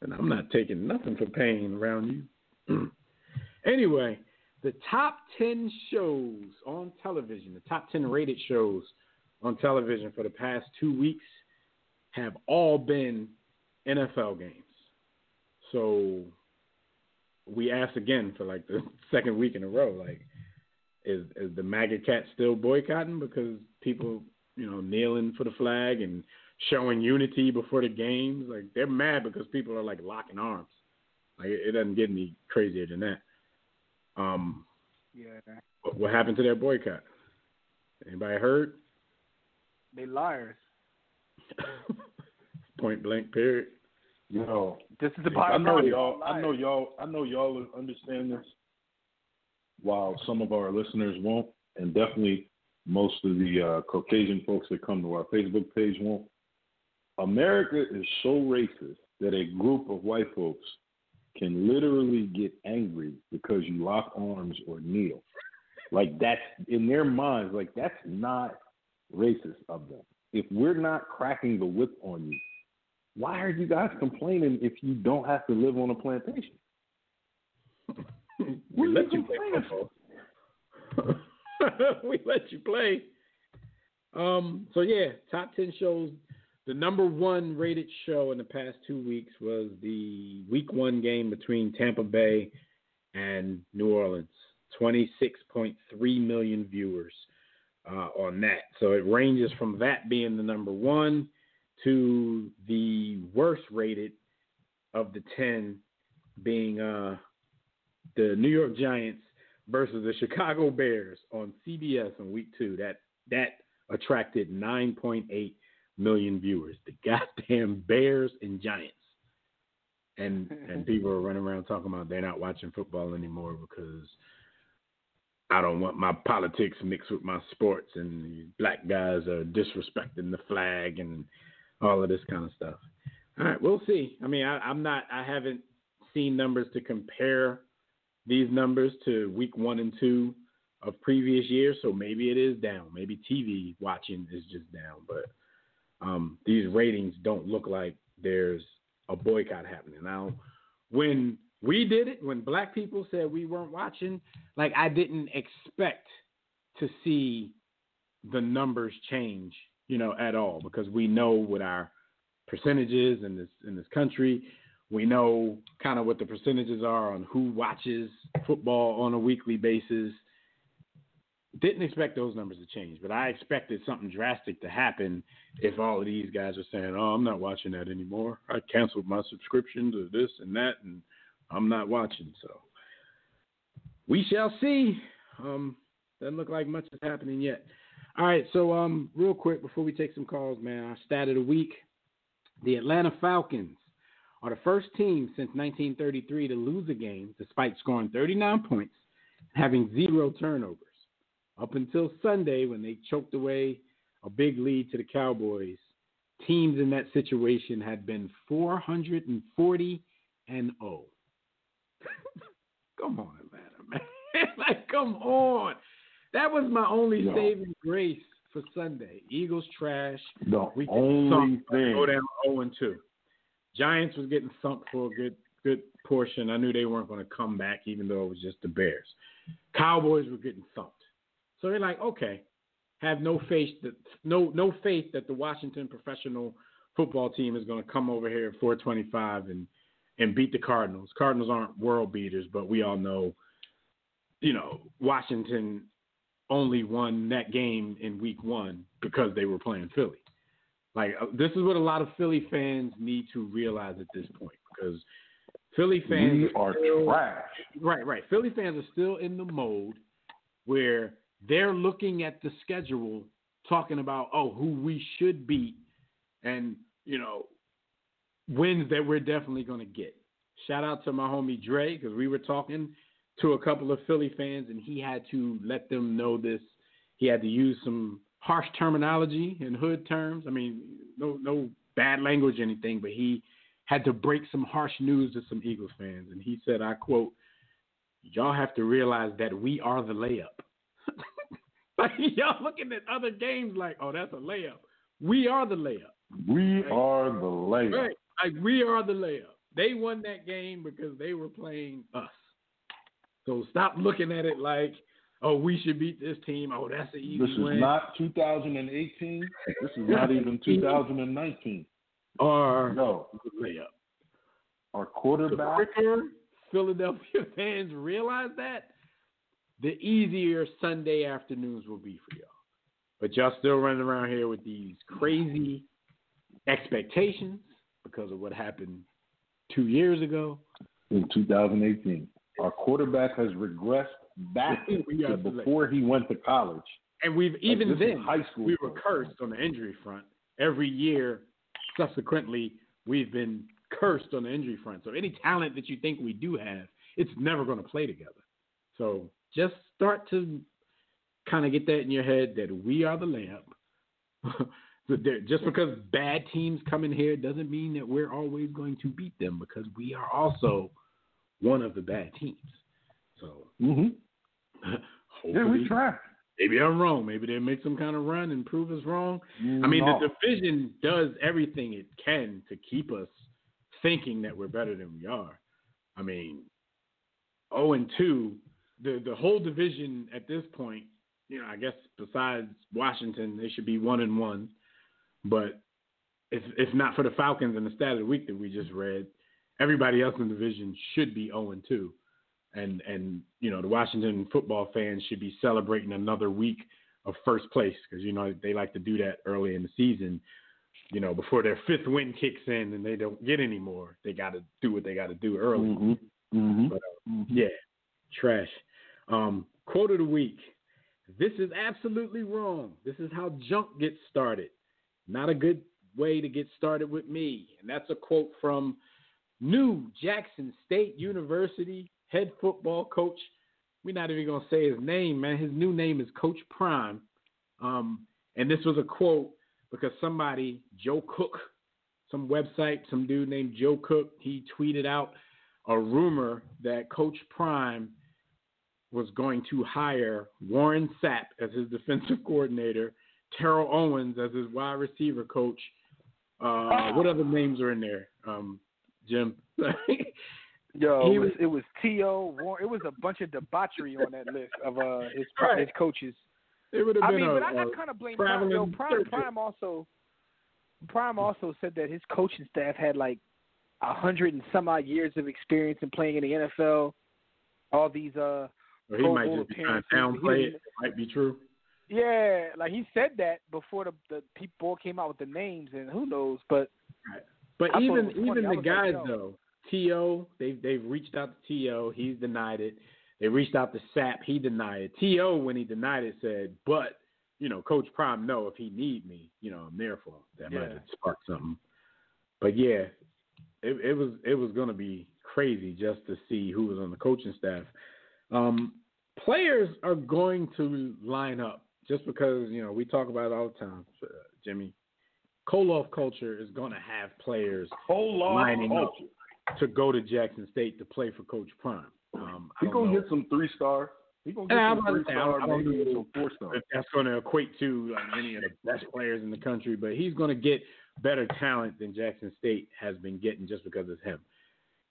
And I'm not taking nothing for pain around you. anyway, the top 10 shows on television, the top 10 rated shows on television for the past two weeks have all been NFL games. So we asked again for like the second week in a row, like, is is the MAGA cat still boycotting because people, you know, kneeling for the flag and showing unity before the games? Like they're mad because people are like locking arms. Like it, it doesn't get any crazier than that. Um, Yeah, what, what happened to their boycott? Anybody heard? they liars. Point blank. Period. Yo, This is the I know y'all. I know y'all. I know y'all understand this, while some of our listeners won't, and definitely most of the uh, Caucasian folks that come to our Facebook page won't. America is so racist that a group of white folks can literally get angry because you lock arms or kneel. Like that's in their minds. Like that's not racist of them. If we're not cracking the whip on you, why are you guys complaining if you don't have to live on a plantation? we let you play football. we let you play. Um. So yeah, top ten shows. The number one rated show in the past two weeks was the Week One game between Tampa Bay and New Orleans. Twenty six point three million viewers uh, on that. So it ranges from that being the number one to the worst rated of the ten being uh, the New York Giants versus the Chicago Bears on CBS in week two. That that attracted 9.8 million viewers. The goddamn Bears and Giants. And and people are running around talking about they're not watching football anymore because I don't want my politics mixed with my sports and black guys are disrespecting the flag and all of this kind of stuff. All right, we'll see. I mean, I, I'm not. I haven't seen numbers to compare these numbers to week one and two of previous years, so maybe it is down. Maybe TV watching is just down, but um, these ratings don't look like there's a boycott happening now. When we did it, when black people said we weren't watching, like I didn't expect to see the numbers change, you know, at all because we know what our percentages in this in this country. We know kind of what the percentages are on who watches football on a weekly basis. Didn't expect those numbers to change, but I expected something drastic to happen if all of these guys are saying, "Oh, I'm not watching that anymore. I canceled my subscription to this and that, and I'm not watching." So we shall see. Um, doesn't look like much is happening yet. All right, so um, real quick before we take some calls, man, our stat of the week: the Atlanta Falcons are the first team since 1933 to lose a game despite scoring 39 points having zero turnovers. Up until Sunday, when they choked away a big lead to the Cowboys, teams in that situation had been 440 and 0. come on, Atlanta, man. like, come on. That was my only No. saving grace for Sunday. Eagles trash. The We only thing. go down 0 and 2. Giants was getting thumped for a good good portion. I knew they weren't going to come back, even though it was just the Bears. Cowboys were getting thumped. So they're like, okay, have no faith that no no faith that the Washington professional football team is going to come over here at 425 and and beat the Cardinals. Cardinals aren't world beaters, but we all know, you know, Washington only won that game in week one because they were playing Philly. Like uh, this is what a lot of Philly fans need to realize at this point because Philly fans We are still- trash. Right, right. Philly fans are still in the mode where they're looking at the schedule, talking about oh who we should beat, and you know wins that we're definitely going to get. Shout out to my homie Dre because we were talking to a couple of Philly fans and he had to let them know this. He had to use some harsh terminology and hood terms. I mean, no no bad language anything, but he had to break some harsh news to some Eagles fans, and he said, "I quote." Y'all have to realize that we are the layup. like y'all looking at other games like, oh, that's a layup. We are the layup. We are the layup. Right. Like we are the layup. They won that game because they were playing us. So stop looking at it like, oh, we should beat this team. Oh, that's an easy win. This is win. not 2018. This is not even 2019. or No, layup. our quarterback. Philadelphia fans realize that, the easier Sunday afternoons will be for y'all. But y'all still running around here with these crazy expectations because of what happened two years ago. in 2018. Our quarterback has regressed back to before he went to college. And we've even then high school we were cursed on the injury front. Every year subsequently we've been cursed on the injury front. So any talent that you think we do have, it's never going to play together. So just start to kind of get that in your head that we are the lamp. Just because bad teams come in here doesn't mean that we're always going to beat them because we are also one of the bad teams. So Mm-hmm. Yeah, we try. maybe I'm wrong. Maybe they make some kind of run and prove us wrong. I mean, the division does everything it can to keep us thinking that we're better than we are. I mean, 0 and 2, the the whole division at this point, you know, I guess besides Washington, they should be 1 and 1. But if if not for the Falcons and the stat of the week that we just read, everybody else in the division should be 0 and 2. And and you know, the Washington football fans should be celebrating another week of first place because you know they like to do that early in the season. You know, before their fifth win kicks in and they don't get any more, they got to do what they got to do early. Mhm. Mhm. But, uh, yeah, trash. Um, quote of the week. This is absolutely wrong. This is how junk gets started. not a good way to get started with me. And that's a quote from new Jackson State University head football coach. We're not even gonna say his name, man. His new name is Coach Prime. Um, and this was a quote because somebody, Joe Cook, some website, some dude named Joe Cook, he tweeted out a rumor that Coach Prime was going to hire Warren Sapp as his defensive coordinator, Terrell Owens as his wide receiver coach. Uh, what other names are in there, um, Jim? Yo, He it was, was- it was T.O. Warren. It was a bunch of debauchery on that list of uh his Right. his coaches. it would have been I been mean, a, but I, I a kind of blame Prime. Yo, traveling Prime. Prime also, Prime also said that his coaching staff had like a hundred and some odd years of experience in playing in the NFL. All these, uh, or he might just be trying to downplay didn't- it. Might be true. yeah, like he said that before the the people came out with the names, and who knows? But But I even it even the was like, guys though, To they've they've reached out to To. He's denied it. They reached out to Sapp. He denied it. To when he denied it said, but you know, Coach Prime, no, if he need me, you know, I'm there for him. That might Yeah. have sparked something. But yeah, it, it was it was gonna be crazy just to see who was on the coaching staff. Um, players are going to line up just because you know we talk about it all the time, uh, Jimmy. Koloff culture is going to have players Whole lot Lining up. to go to Jackson State to play for Coach Prime. Um, I gonna know get some three star. He's gonna get some three say, I don't- star, I don't maybe know. some four star. if that's going to equate to like any of the best players in the country, but he's going to get better talent than Jackson State has been getting just because it's him.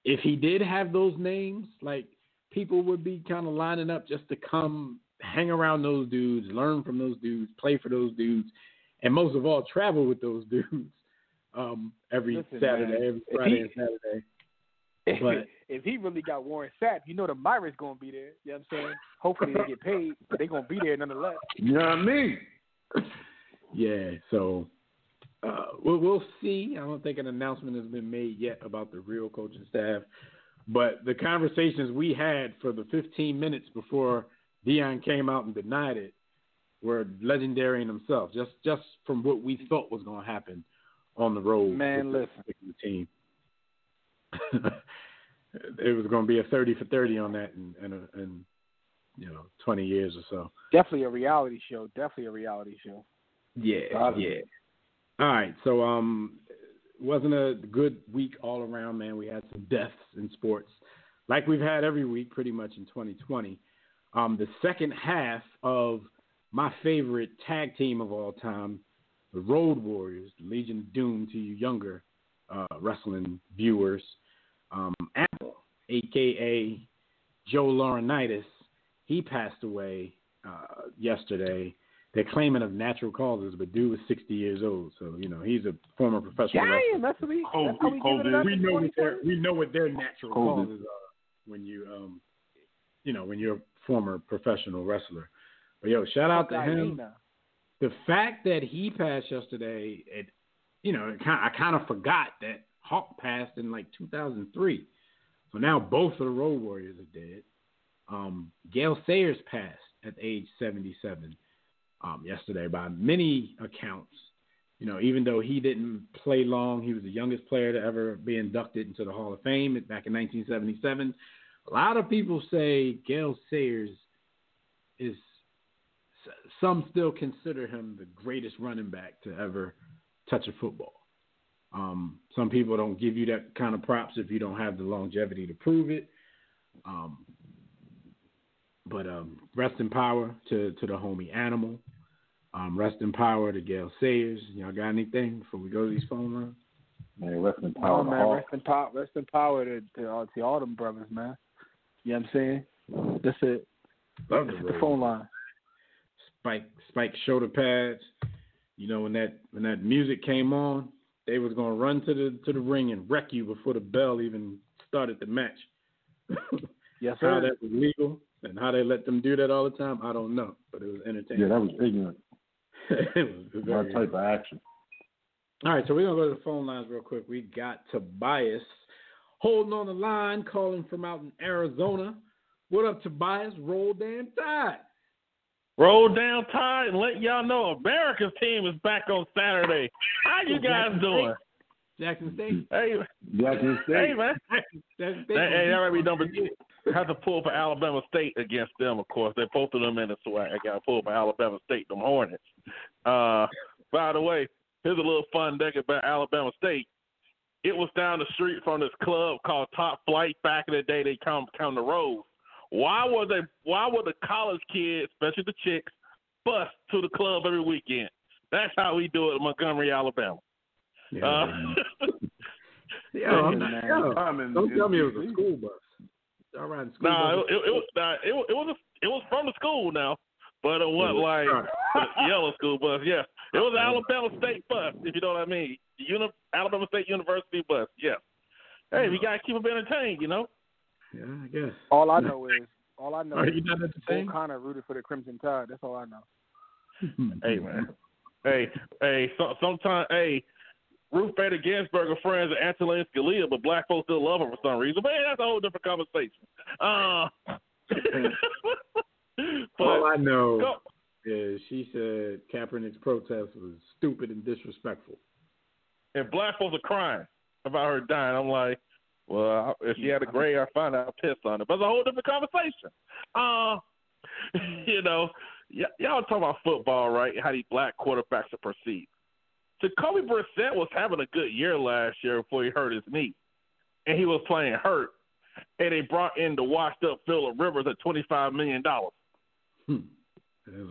If he did have those names, like people would be kind of lining up just to come hang around those dudes, learn from those dudes, play for those dudes, and most of all, travel with those dudes um, every Listen, Saturday, man, every Friday he- and Saturday. if, But- if he really got Warren Sapp, you know the Myra's gonna be there. You know what I'm saying? Hopefully they get paid, but they're gonna be there nonetheless. You know what I mean? Yeah, so uh, we'll, we'll see. I don't think an announcement has been made yet about the real coaching staff, but the conversations we had for the 15 minutes before Deion came out and denied it were legendary in themselves. Just just from what we thought was going to happen on the road. Man, listen. particular team. it was going to be a 30 for 30 on that in, in, a, in you know 20 years or so. Definitely a reality show. Definitely a reality show. Yeah, yeah. All right, so um, wasn't a good week all around, man. We had some deaths in sports, like we've had every week, pretty much in 2020. Um, the second half of my favorite tag team of all time, the Road Warriors, Legion of Doom to you younger uh, wrestling viewers. Um, Apple, aka Joe Laurinaitis, he passed away uh, yesterday. They're claiming of natural causes, but dude was 60 years old, so you know he's a former professional wrestler. Damn, that's what we. COVID, That's how we giving. We know what their we know what their natural COVID. causes are when you um you know when you're a former professional wrestler. But yo, shout out to Fuck him. The fact that he passed yesterday, it you know it kind I kind of forgot that Hawk passed in like 2003. So now both of the Road Warriors are dead. Um, Gale Sayers passed at age 77 um, yesterday by many accounts. You know, even though he didn't play long, he was the youngest player to ever be inducted into the Hall of Fame back in 1977. A lot of people say Gale Sayers is. Some still consider him the greatest running back to ever touch a football. Um, some people don't give you that kind of props if you don't have the longevity to prove it. Um, but um, rest in power to, to the homie Animal. Um, rest in power to Gale Sayers. Y'all got anything before we go to these phone lines? Man, rest in power. Oh man, rest in power, rest in power to to, all- to all them brothers, man. You know what I'm saying? That's it. Love That's the the phone line. Spike Spike shoulder pads. You know when that when that music came on, they was gonna run to the to the ring and wreck you before the bell even started the match. Yes, sir. how that was legal and how they let them do that all the time, I don't know, but it was entertaining. Yeah, that was ignorant. it was very That type of action. All right, so we're gonna go to the phone lines real quick. We got Tobias holding on the line, calling from out in Arizona. What up, Tobias? Roll damn tide. roll down tide and let y'all know America's team is back on Saturday. How you guys doing? Jackson State. Hey, Jackson hey State. man. Jackson State. Hey, hey, that might be number two. Have to pull for Alabama State against them, of course. They both of them in the swag. I got to pull for Alabama State, them Hornets. Uh, by the way, here's a little fun thing about Alabama State. It was down the street from this club called Top Flight. Back in the day, they come come to Rose. Why was they? Why were the college kids, especially the chicks, bus to the club every weekend? That's how we do it in Montgomery, Alabama. Yeah, Uh, man. Yo, I'm not, yo, don't tell me it was a school bus. Y'all school no, it, it, it was nah, it, was- it was a, it was from the school now, but it wasn't mm-hmm. like the yellow school bus. Yeah, it was mm-hmm. Alabama State bus, if you know what I mean. Uni- Alabama State University bus. Yeah. Hey, we mm-hmm. gotta keep them entertained, you know. Yeah, I guess. All I know is all I know Are is you not Bull entertained? Connor rooted for the Crimson Tide. That's all I know. Hey man. Hey, hey. So, sometimes, hey, Ruth Bader Ginsburg are friends with Antonin Scalia, but black folks still love her for some reason. But hey, that's a whole different conversation. Uh, but All I know go, is she said Kaepernick's protest was stupid and disrespectful. and black folks are crying about her dying. I'm like, well, if she had a gray hair, fine, I'll piss on it. But it's a whole different conversation. Uh, you know, y- y'all talk about football, right? How these black quarterbacks are perceived. Jacoby Brissett was having a good year last year before he hurt his knee, and he was playing hurt. And they brought in the washed-up Philip Rivers at twenty-five million dollars. Hmm.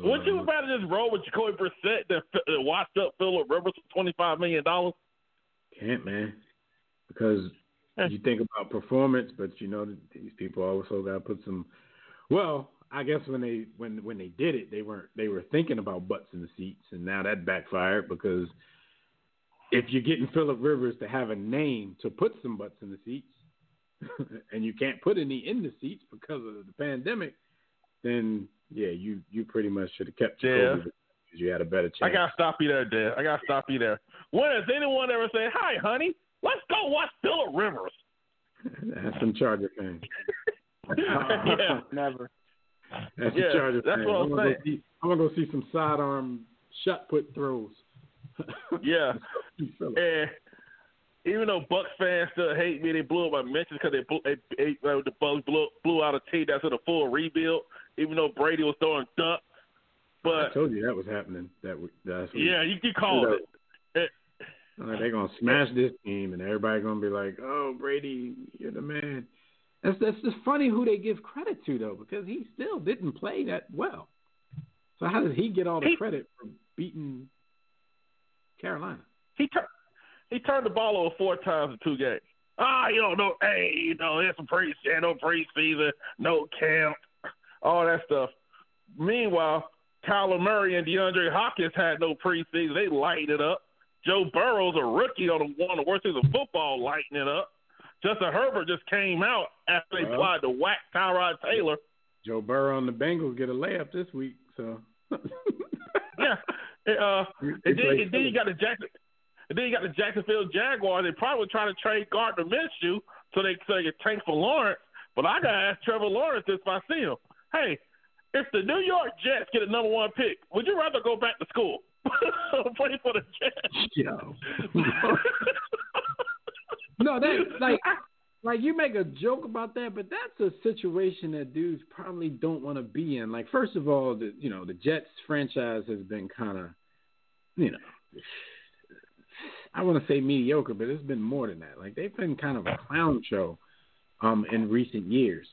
Would you rather just roll with Jacoby Brissett than F- washed-up Philip Rivers for twenty-five million dollars? Can't, man. Because Eh. you think about performance, but you know that these people also got to put some. Well, I guess when they when when they did it, they weren't they were thinking about butts in the seats, and now that backfired because if you're getting Philip Rivers to have a name to put some butts in the seats, and you can't put any in the seats because of the pandemic, then yeah, you you pretty much should have kept Yeah. Jacoby because you had a better chance. I gotta stop you there, Dad. I gotta stop you there. When has anyone ever said, "Hi, honey, let's go watch Philip Rivers"? That's some Charger fans. yeah, Never. That's Yeah, the Chargers. that's fan. what I'm I'm saying. Go see, I'm gonna go see some sidearm shot put throws. Yeah. And even though Bucks fans still hate me, they blew up my mentions because they, blew, they, they uh, the Bucks blew, blew out a team that's in a full rebuild. Even though Brady was throwing ducks, but I told you that was happening. That. That's yeah, you, you called it. Uh, they're gonna smash this team, and everybody gonna be like, "Oh, Brady, you're the man." That's that's just funny who they give credit to though, because he still didn't play that well. So how does he get all the He- credit for beating Carolina? He turned he turned the ball over four times in two games. Ah, you don't know. Hey, you know, it's a pre no preseason, no camp, all that stuff. Meanwhile, Kyler Murray and DeAndre Hopkins had no preseason. They lighted it up. Joe Burrow's a rookie on the- one of the worst things of football, lighting it up. Justin Herbert just came out after they Well. tried to whack Tyrod Taylor. Joe Burrow and the Bengals get a layup this week, so Yeah. Uh, and then, and then you got the Jackson, and then you got the Jacksonville Jaguars. They probably would try to trade Gardner Minshew so they so they could tank for Lawrence. But I gotta ask Trevor Lawrence this if I see him. Hey, if the New York Jets get a number one pick, would you rather go back to school? Play for the Jets. Yo. no, that like like you make a joke about that, but that's a situation that dudes probably don't want to be in. Like, first of all, the you know the Jets franchise has been kind of, you know, I want to say mediocre, but it's been more than that. Like they've been kind of a clown show, um, in recent years.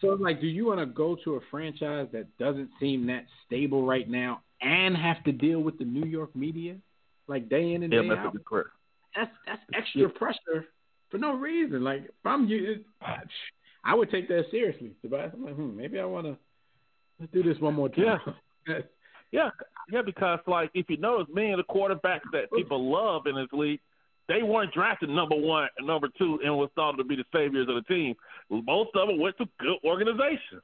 So, like, do you want to go to a franchise that doesn't seem that stable right now and have to deal with the New York media, like day in and Yeah, day that's out? a good question. that's that's extra pressure for no reason. Like if I'm you, I would take that seriously. Tobias. I'm like, hmm, maybe I want to let's do this one more time. Yeah, yeah, because like if you notice, many of the quarterbacks that people love in this league, they weren't drafted number one and number two and was thought to be the saviors of the team. Most of them went to good organizations.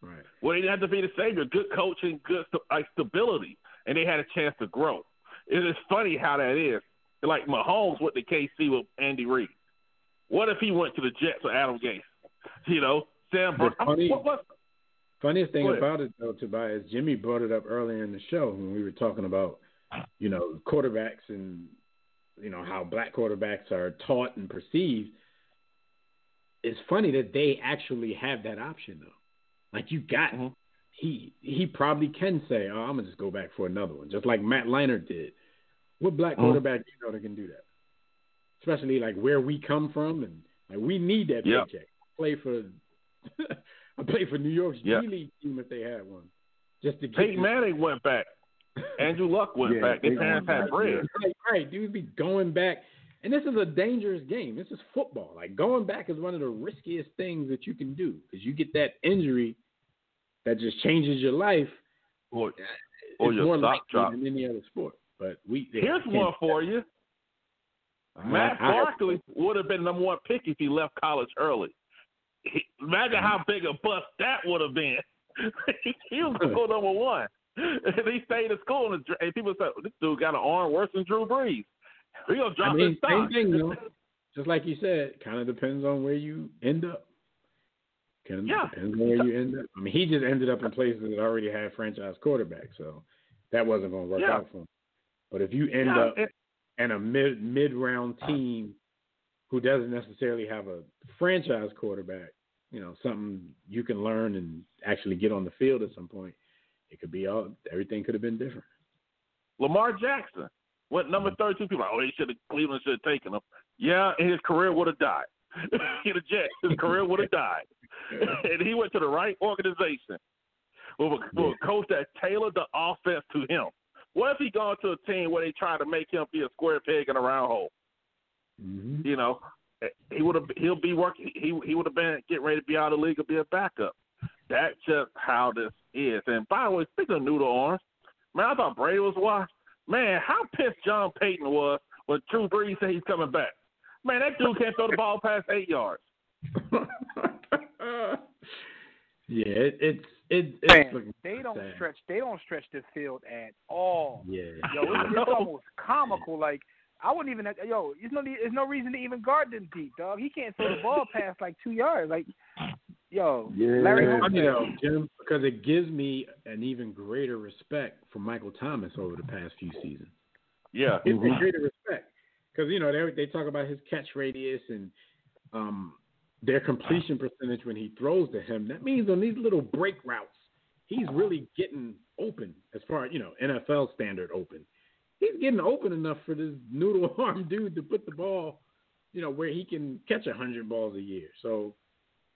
right. Well, they didn't have to be the savior. Good coaching, good like stability, and they had a chance to grow. It is funny how that is. Like Mahomes went to KC with Andy Reid. What if he went to the Jets with Adam Gase? You know, Sam. Bur- funny. what, what, Funniest thing about it though, Tobias, Jimmy brought it up earlier in the show when we were talking about, you know, quarterbacks and you know how black quarterbacks are taught and perceived. It's funny that they actually have that option though. Like you got Mhm. he he probably can say, "Oh, I'm gonna just go back for another one," just like Matt Leinart did. What black Mhm. quarterback do you know that can do that? Especially like where we come from, and like we need that Yeah. paycheck. Play for, I play for New York's Yeah. G League team if they had one, just to get Peyton this- Manning went back. Andrew Luck went Yeah, back. they Their parents had back, bread. Right, right, dude, be going back, and this is a dangerous game. This is football. Like going back is one of the riskiest things that you can do because you get that injury that just changes your life. Or, uh, or your more sock drop. than any other sport. But we Here's one for you. Matt I- I- Barkley would have been number one pick if he left college early. He, imagine how big a bust that would have been. he was going to go number one. And he stayed in school, and, the- and people said, this dude got an arm worse than Drew Brees. Going to drop I mean, his stock. same thing. Just like you said, kind of depends on where you end up. Kind of Yeah. depends on where you end up. I mean, he just ended up in places that already had franchise quarterbacks, so that wasn't going to work Yeah. out for him. But if you end Yeah, up and- and a mid mid round team who doesn't necessarily have a franchise quarterback, you know, something you can learn and actually get on the field at some point, it could be all everything could have been different. Lamar Jackson went number mm-hmm. 32. People like, oh, he should have, Cleveland should have taken him. Yeah, and his career would have died. the Jets, his career would have died. and he went to the right organization with a, with a coach that tailored the offense to him. What if he gone to a team where they tried to make him be a square peg in a round hole? Mm-hmm. You know, he would have he'll be working. He he would have been getting ready to be out of the league or be a backup. That's just how this is. And by the way, speaking of noodle arms, man, I thought Brady was washed. Man, how pissed Sean Payton was when Drew Brees said he's coming back. Man, that dude can't throw the ball past eight yards. yeah, it, it's it, it's Man, they don't sad. stretch. They don't stretch the field at all. Yeah, Yo, it's, it's almost comical. Like I wouldn't even. Yo, there's no there's no reason to even guard them deep, dog. He can't throw the ball past like two yards. Like, yo, Yeah. Larry Holmes. funny though, Jim, because it gives me an even greater respect for Michael Thomas over the past few seasons. Yeah. It's a greater respect because you know they they talk about his catch radius and um their completion percentage when he throws to him. That means on these little break routes, he's really getting open as far as, you know NFL standard open. He's getting open enough for this noodle arm dude to put the ball, you know, where he can catch a hundred balls a year. So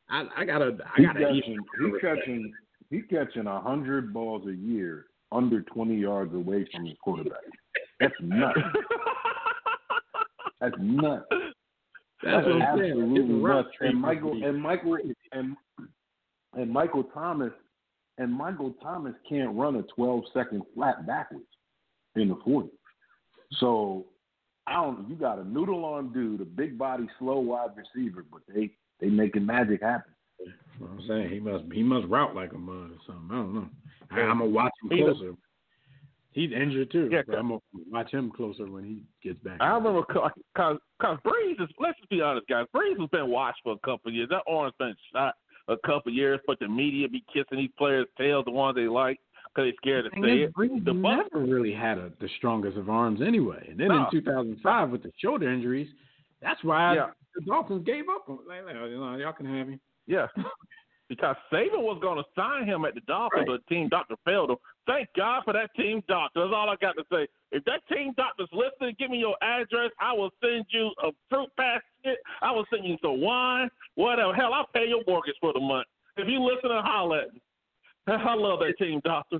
I, I gotta I He gotta catching, even he catching, he catching a hundred balls a year under twenty yards away from his quarterback. That's nuts. That's nuts. That's what I'm saying. absolutely His nuts. And Michael and Michael and and Michael Thomas and Michael Thomas can't run a twelve second flat backwards in the forty. So I don't. You got a noodle on dude, a big body, slow wide receiver, but they they making magic happen. That's what I'm saying. He must he must route like a mud or something. I don't know. I, I'm gonna watch him closer. He's injured too. Yeah, I'm gonna watch him closer when he gets back. I remember because because Brees is let's just be honest, guys. Brees has been watched for a couple of years. That arm's been shot a couple of years, but the media be kissing these players' tails, the ones they like, because they scared to say is, it. Brees The Bucs, never really had a, the strongest of arms anyway. And then No. in 2005 with the shoulder injuries, that's why Yeah. the Dolphins gave up. like, you know, y'all can have him. yeah, because Saban was going to sign him at the Dolphins, Right. but the team doctor failed him. Thank God for that team doctor. That's all I got to say. If that team doctor's listening, give me your address. I will send you a fruit basket. I will send you some wine, whatever. Hell, I'll pay your mortgage for the month. If you listen and holler at me. I love that team doctor.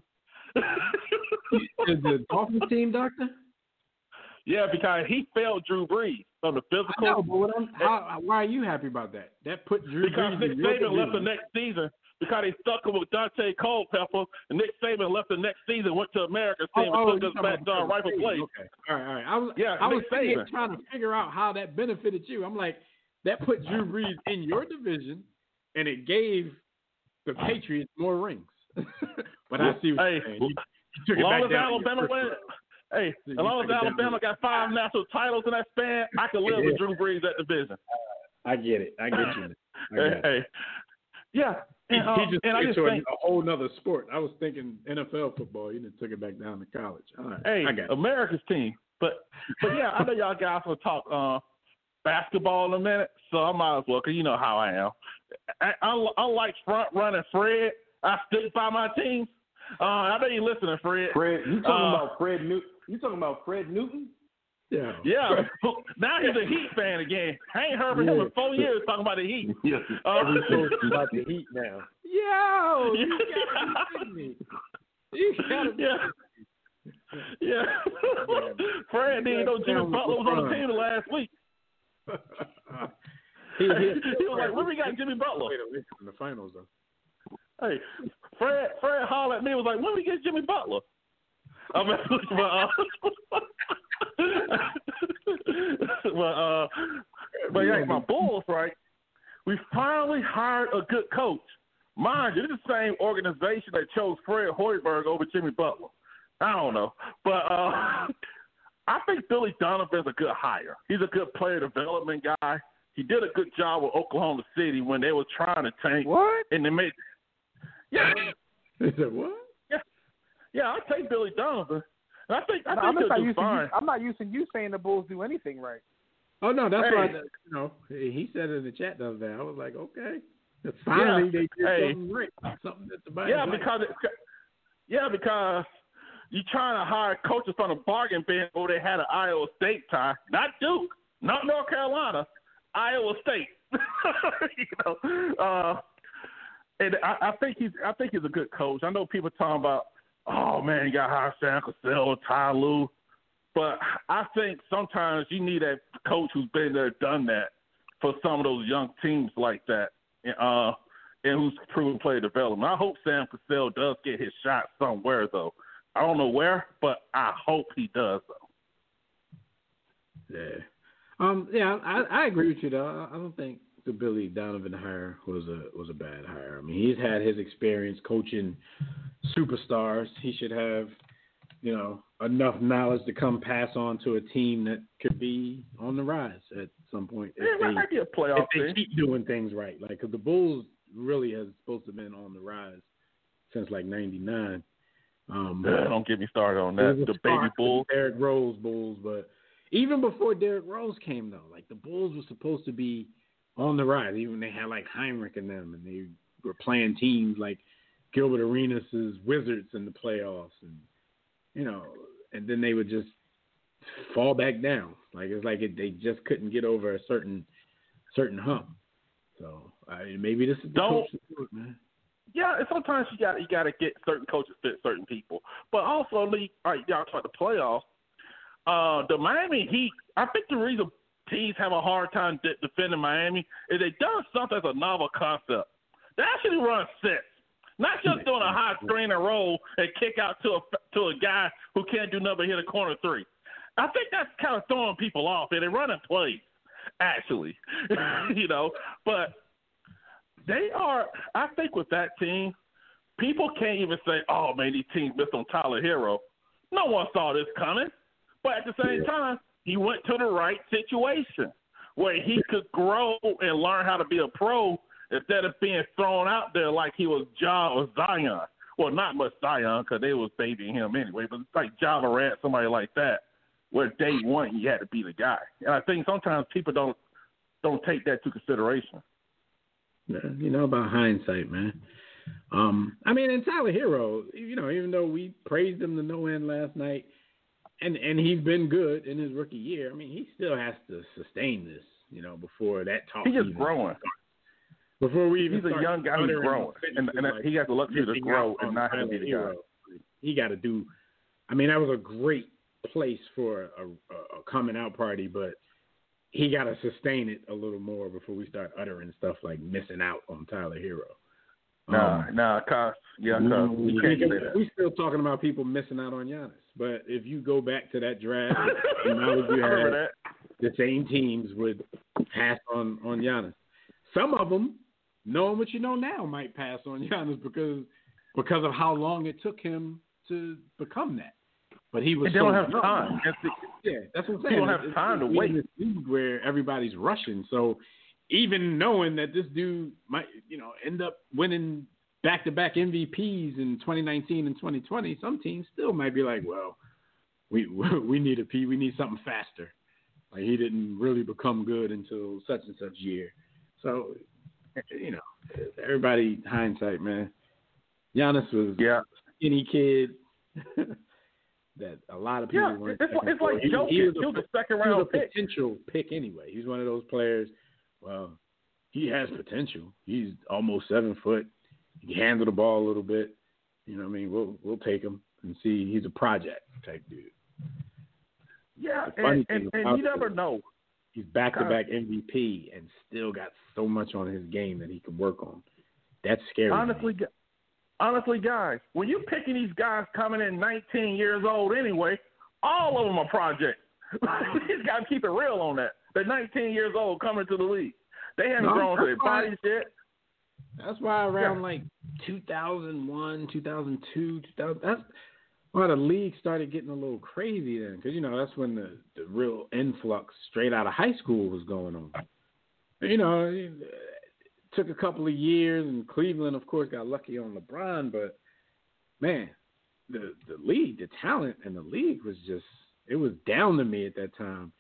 Is the Dolphins team doctor? yeah, because he failed Drew Brees on the physical. know, but what I'm, how, why are you happy about that? That put Drew Because Brees Nick in Saban left the next season because they stuck him with Daunte Culpepper, and Nick Saban left the next season, went to America's team, Oh, oh, and you took us back to our rightful place. Okay, all right, all right. I was, Yeah, I was Nick Saban. trying to figure out how that benefited you. I'm like, that put Drew Brees in your division, and it gave the Patriots more rings. but I see what Hey, you're saying. You, you took As it back as down to your Alabama round. Hey, as long as took it down Alabama got five national titles in that span, I can live with Drew Brees at the business. I get it. I get you. I Hey, hey. Yeah, And, um, he just and I took it just to think, a, a whole nother sport. I was thinking NFL football. You didn't took it back down to college. All right, hey, I got it. America's team. But but yeah, I know y'all guys will talk uh, basketball in a minute, so I might as well, cause you know how I am. I, I, unlike front running Fred, I stick by my team. Uh, I know you're listening, Fred. Fred, you talking Uh, about Fred Newton? You talking about Fred Newton? Yeah. Yeah, now he's a Heat fan again. I ain't heard from him in four years talking about the Heat. Yes. Uh, Every post about the Heat now. Yo, you gotta be me. You gotta be yeah. Yeah. Fred didn't know Jimmy Butler was on the team last week. he, He was like, "Where we got Jimmy Butler?" Wait a minute, in the finals though. Hey, Fred, Fred hollered at me was like, when we get Jimmy Butler? I mean, but, uh, but, uh, but yeah, my Bulls, right? We finally hired a good coach. Mind you, this is the same organization that chose Fred Hoiberg over Jimmy Butler. I don't know, but uh, I think Billy Donovan's a good hire. He's a good player development guy. He did a good job with Oklahoma City when they were trying to tank, What? and they made. Yeah, He said what? Yeah, I'll take Billy Donovan. And I think I No, think I'm he'll not do used to fine. you, I'm not used to you saying the Bulls do anything right. Oh no, that's Hey. why you know he said in the chat the other day. I was like, okay, finally Yeah. they did Hey. something right, something that the Yeah, because it, yeah, because you trying to hire coaches from the bargain bin where they had an Iowa State tie, not Duke, not North Carolina, Iowa State. you know, uh, and I, I think he's I think he's a good coach. I know people talking about, oh man, you got hire Sam Cassell, Ty Lue, but I think sometimes you need that coach who's been there, done that for some of those young teams like that. Uh, and who's proven player development. I hope Sam Cassell does get his shot somewhere, though. I don't know where, but I hope he does, though. Yeah. Um. Yeah, I, I agree with you though. I don't think Billy Donovan hire was a was a bad hire. I mean, he's had his experience coaching superstars. He should have, you know, enough knowledge to come pass on to a team that could be on the rise at some point if Yeah, that they might be a playoff if they thing. keep doing things right. Like, cause the Bulls really has supposed to have been on the rise since like '99. Um, Ugh, don't get me started on that. The baby Bulls, bull. Derrick Rose Bulls, but even before Derrick Rose came though, like the Bulls were supposed to be on the rise. Even they had like Hinrich in them, and they were playing teams like Gilbert Arenas' Wizards in the playoffs, and you know, and then they would just fall back down. Like it's like it, they just couldn't get over a certain certain hump. So I, maybe this is Don't- coach it, man. Yeah, and sometimes you got you got to get certain coaches fit certain people, but also Lee. All right, y'all talk the playoffs. Uh, the Miami Heat. I think the reason teams have a hard time de- defending Miami is they done something as a novel concept. They actually run sets, not just doing a high screen and roll and kick out to a to a guy who can't do nothing but hit a corner three. I think that's kind of throwing people off, and they're running plays actually, you know, but they are. I think with that team, people can't even say, "Oh man, these teams missed on Tyler Herro." No one saw this coming, but at the same time, he went to the right situation where he could grow and learn how to be a pro instead of being thrown out there like he was Ja or Zion. Well, not much Zion because they was babying him anyway, but it's like Ja Morant, somebody like that, where day one you had to be the guy. And I think sometimes people don't don't take that to consideration. Yeah, you know about hindsight, man. Um, I mean, and Tyler Herro, you know, even though we praised him to no end last night, and and he's been good in his rookie year. I mean, he still has to sustain this, you know, before that talk. He's just growing. starts. Before we even He's a young guy who's growing, and, and like, he has the luxury to grow and not have to be the guy. He got to do. I mean, that was a great place for a, a, a coming out party, but he got to sustain it a little more before we start uttering stuff like missing out on Tyler Herro. Nah, Um, nah, cause yeah, cause we, you can't say we, that. we still talking about people missing out on Giannis, but if you go back to that draft, now you had that. the same teams would pass on on Giannis. Some of them, knowing what you know now, might pass on Giannis because because of how long it took him to become that. But he was they so don't have young. time. That's the- Yeah, that's what I'm saying. People don't have It's- time to it's in wait. this league where everybody's rushing, so even knowing that this dude might, you know, end up winning back-to-back MVPs in 2019 and 2020, some teams still might be like, well, we we need a P, we need something faster. Like he didn't really become good until such and such year. So, you know, everybody hindsight, man. Giannis was Yeah. skinny kid that a lot of people Yeah, weren't. it's, checking it's like He- Jokic. he was He a was a second he was round a pick. potential pick anyway. He's one of those players. Well, he has potential. He's almost seven foot. He can handle the ball a little bit. You know, what I mean, we'll we'll take him and see. He's a project type dude. Yeah, and, and, and you never know. He's back to back MVP and still got so much on his game that he can work on. That's scary. Honestly, gu- honestly, guys, when you're picking these guys coming in 19 years old anyway, all of them are projects. you just got to keep it real on that. They're 19 years old coming to the league. They haven't No, grown to their bodies yet. That's why around like 2001, 2002, 2000, that's why the league started getting a little crazy then. Because, you know, that's when the, the real influx straight out of high school was going on. You know, it took a couple of years, and Cleveland, of course, got lucky on LeBron. But, man, the, the league, the talent in the league was just, it was down to me at that time.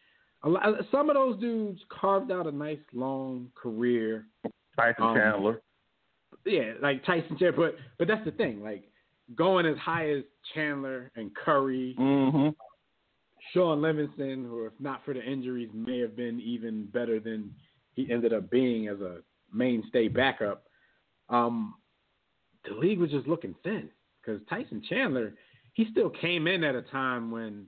A lot, some of those dudes carved out a nice long career Tyson Um, Chandler. Yeah, like Tyson Chandler. But but that's the thing, like going as high as Chandler and Curry, Mm-hmm. Sean Livingston, who if not for the injuries may have been even better than he ended up being as a mainstay backup. Um, the league was just looking thin because Tyson Chandler, he still came in at a time when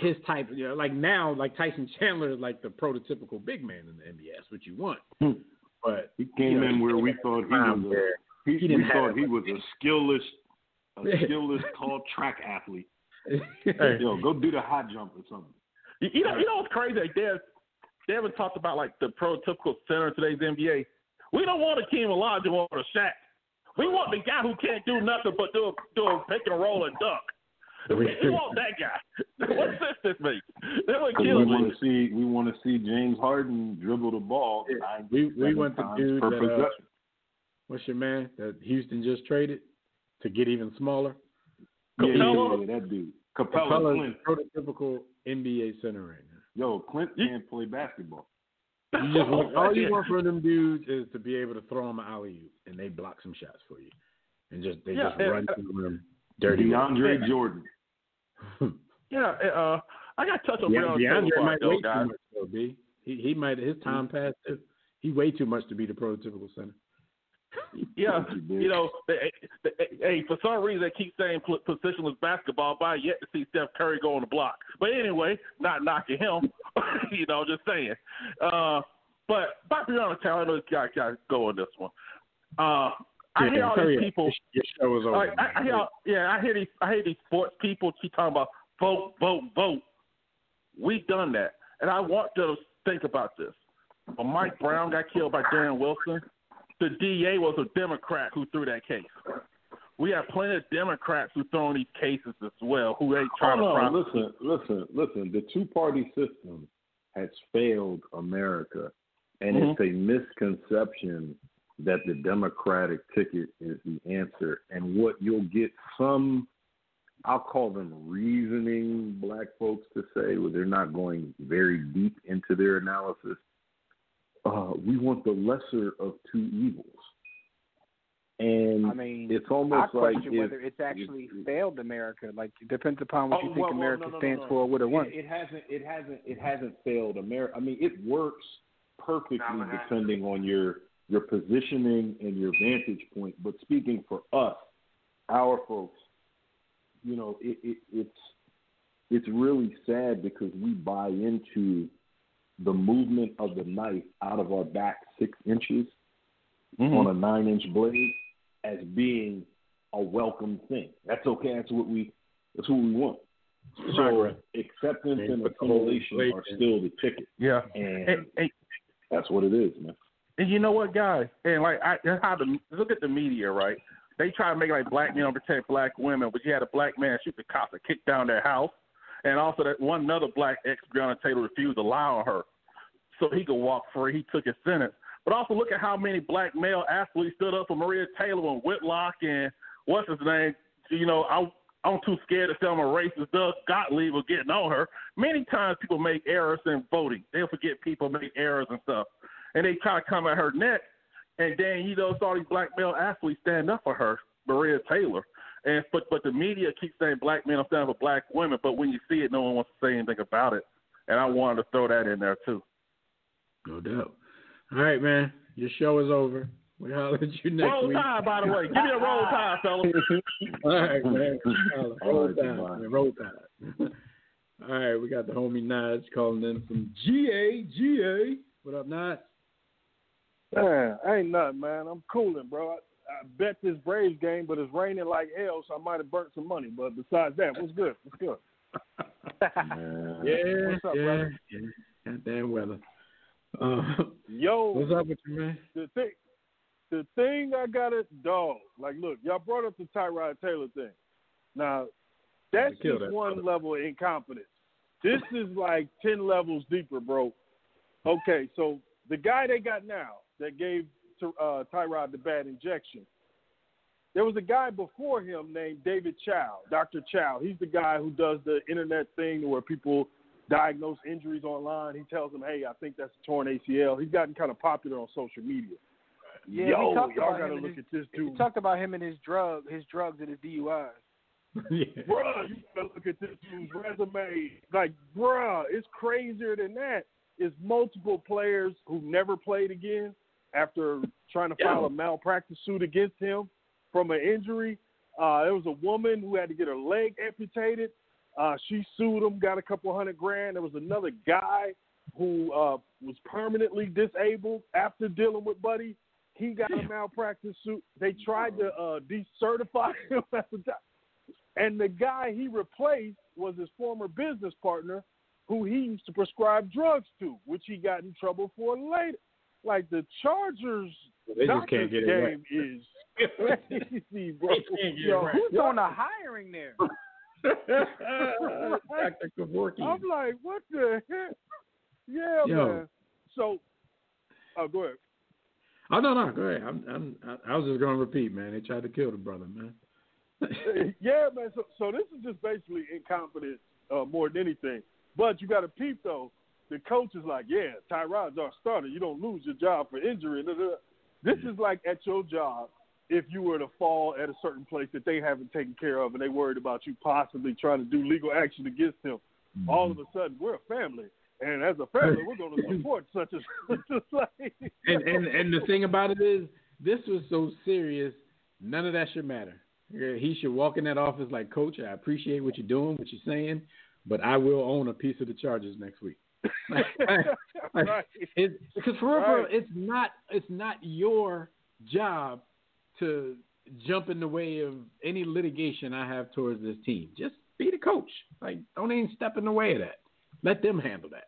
his type, you know, like now, like Tyson Chandler is like the prototypical big man in the NBA. That's what you want. Hmm. But He came you know, in where we thought he was a, he, he we thought he was a skillless a skillless tall track athlete. Hey. Yo, go do the high jump or something. You, you know, you know what's crazy? Like, Dev, Devin talked about like the prototypical center in today's NBA. We don't want a Keem Olajuwon or a Shaq. We want the guy who can't do nothing but do a, do a pick and roll and dunk. We, we want that guy. What sense this makes? That would 'Cause we kill want to see we want to see James Harden dribble the ball. Yeah. We- we seven want the dude that, uh. What's your man that Houston just traded to get even smaller? yeah, yeah, Capela? yeah, that dude. Capela, Capela's Clint. the prototypical NBA center right now. Yo, Clint can't play basketball. You just want, all you want from them dudes is to be able to throw them an alley oop and they block some shots for you, and just they Yeah, just and- run through them dirty. DeAndre Jordan. Yeah, uh, I got to touch on Yeah, Breonna DeAndre Taylor might though, way too much though, B. He he might his time passed too. He way too much to be the prototypical center. Yeah, you, know, they, they, hey, for some reason they keep saying pl- positionless basketball, but I yet to see Steph Curry go on the block. But anyway, not knocking him, you know, just saying. Uh, but about Breonna Taylor, I know this guy got to go on this one. Uh, I hear all these people. Your show is over. Like, I, I hear, yeah, I hear these, I hear these sports people keep talking about vote, vote, vote. We've done that, and I want to think about this. When Mike Brown got killed by Darren Wilson, the DA was a Democrat who threw that case. We have plenty of Democrats who throw these cases as well, who ain't trying Hold to on, listen, listen, listen. The two party system has failed America, and Mhm. it's a misconception that the Democratic ticket is the answer. And what you'll get some, I'll call them reasoning black folks to say, where they're not going very deep into their analysis. Uh, we want the lesser of two evils. And I mean, it's I almost like question if- whether it's actually if- failed America. Like it depends upon what Oh, you think well, well, America no, no, no, stands no. for, or what it It, wants. it hasn't. It hasn't. It hasn't failed America. I mean, it works perfectly depending on your your positioning and your vantage point. But speaking for us, our folks, you know, it, it, it's it's really sad because we buy into the movement of the knife out of our back six inches Mhm. on a nine inch blade as being a welcome thing. That's okay. That's what we that's what we want. So acceptance And and the whole assimilation are still the ticket, Yeah. and And, and, that's what it is, man. And you know what, guys? And like, I how the look at the media, right? They try to make like black men protect black women, but you had a black man shoot the cops and kick down their house, and also that one another black ex Breonna Taylor refused to lie on her. so he could walk free. He took his sentence. But also look at how many black male athletes stood up for Maria Taylor and Whitlock and what's his name. You know, I I'm too scared to tell I'm a racist. Doug Gottlieb was getting on her. Many times people make errors in voting. They'll forget people make errors and stuff. And they kind of come at her neck. And then, you know, saw these black male athletes stand up for her, Maria Taylor. And but but the media keeps saying black men are standing for black women, but when you see it, no one wants to say anything about it. And I wanted to throw that in there too. No doubt. All right, man. Your show is over. We holler at you next roll week. tide, by the way. Give me a roll tide, fellas. All right, man. Roll All right, tide, man. man. Roll tide. All right, we got the homie Naj calling in from GA. GA. What up, Naj? Man, ain't nothing, man. I'm cooling, bro. I, I bet this Braves game, but it's raining like hell, so I might have burnt some money. But besides that, what's good? What's good? Man. Yeah, What's up, yeah, brother? yeah. Goddamn weather. Uh, Yo, what's up with you, man? the thing, the thing I got to dog. Like, look, y'all brought up the Tyrod Taylor thing. Now, that's just that one brother. level of incompetence. This is like ten levels deeper, bro. Okay, so the guy they got now that gave uh, Tyrod the bad injection. There was a guy before him named David Chao, Dr. Chao. He's the guy who does the internet thing where people diagnose injuries online. He tells them, "Hey, I think that's a torn ACL." He's gotten kind of popular on social media. Yeah, Yo, y'all about gotta look his, at this We dude. talked about him and his drug, his drugs and his DUIs. yeah. bruh, you gotta look at this dude's resume. Like, bruh, it's crazier than that. It's multiple players who never played again after trying to file a malpractice suit against him from an injury. Uh, there was a woman who had to get her leg amputated. Uh, she sued him, got a couple hundred grand. There was another guy who uh, was permanently disabled after dealing with Buddy. He got a malpractice suit. They tried to uh, decertify him at the time. And the guy he replaced was his former business partner who he used to prescribe drugs to, which he got in trouble for later. Like the Chargers They just can't get it right. game is crazy, bro. They can't get it Yo, right. Who's doing the hiring there? Dr. Kevorkian. I'm like, what the heck? Yeah, Yo. man. So, oh, go ahead. Oh no, no, go ahead. I'm, I'm, I I was just gonna repeat, man. They tried to kill the brother, man. yeah, man. So, so this is just basically incompetence uh, more than anything. But you got to peep though. The coach is like, yeah, Tyrod's our starter. You don't lose your job for injury. This mm-hmm. is like at your job if you were to fall at a certain place that they haven't taken care of and they worried about you possibly trying to do legal action against him. Mm-hmm. All of a sudden, we're a family. And as a family, we're going to support such as such like. and, and and the thing about it is, this was so serious. None of that should matter. He should walk in that office like, Coach, I appreciate what you're doing, what you're saying, but I will own a piece of the charges next week. right. It, because for real, Right. it's not it's not your job to jump in the way of any litigation I have towards this team. Just be the coach. Like, don't even step in the way of that. Let them handle that.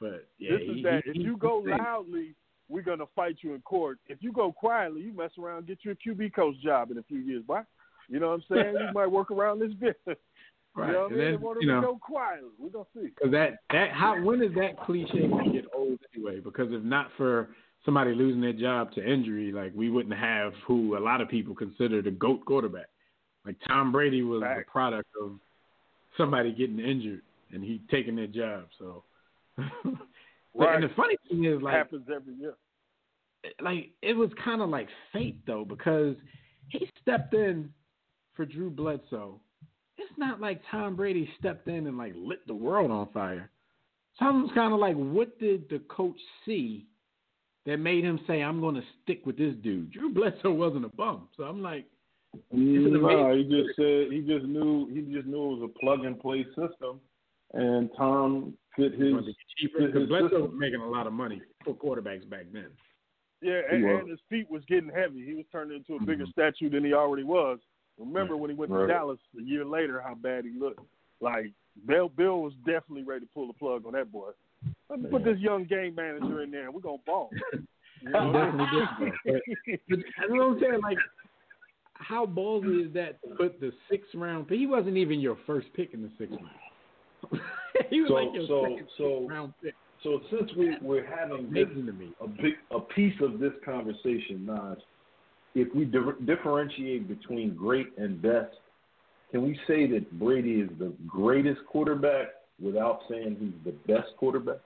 But yeah, this he- is that. he- if he- you go loudly, we're gonna fight you in court. If you go quietly, you mess around, get you a QB coach job in a few years, boy. You know what I'm saying? you might work around this business. Right, You know what I and mean? They then, want you know, to go quietly. We're gonna see. Because that that how when is that cliche gonna get old anyway? Because if not for somebody losing their job to injury, like we wouldn't have who a lot of people consider the goat quarterback. Like Tom Brady was Fact. the product of somebody getting injured and he taking their job. So, Right. and the funny thing is, like, happens every year. Eh, like it was kind of like fate though because he stepped in for Drew Bledsoe. It's not like Tom Brady stepped in and like lit the world on fire. So I was kind of like, what did the coach see that made him say, "I'm going to stick with this dude"? Drew Bledsoe wasn't a bum, so I'm like, No, he just said he just knew he just knew it was a plug and play system, and Tom fit his. "Want to his Because Bledsoe system. was making a lot of money for quarterbacks back then. Yeah, and, He and his feet was getting heavy. He was turning into a bigger Mhm. statue than he already was. Remember when he went to Dallas a year later, how bad he looked. Like Bill, Bill was definitely ready to pull the plug on that boy. Let me put this young game manager in there, and we're gonna ball. You know? Definitely did. But that's what I'm saying. Like, how ballsy is that to put the sixth round? He wasn't even your first pick in the sixth round. he was So- like your so- second so- round pick. So since we we're having this, to me. a big a piece of this conversation, Nas, if we di- differentiate between great and best, can we say that Brady is the greatest quarterback without saying he's the best quarterback?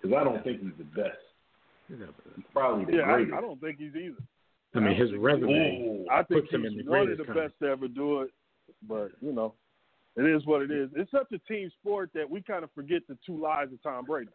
Because I don't think he's the best. He's probably the Yeah, greatest. I, I don't think he's either. I mean, his resume. Ooh. I think puts him he's in the one of the con- best to ever do it. But you know, it is what it is. It's such a team sport that we kind of forget the two lives of Tom Brady.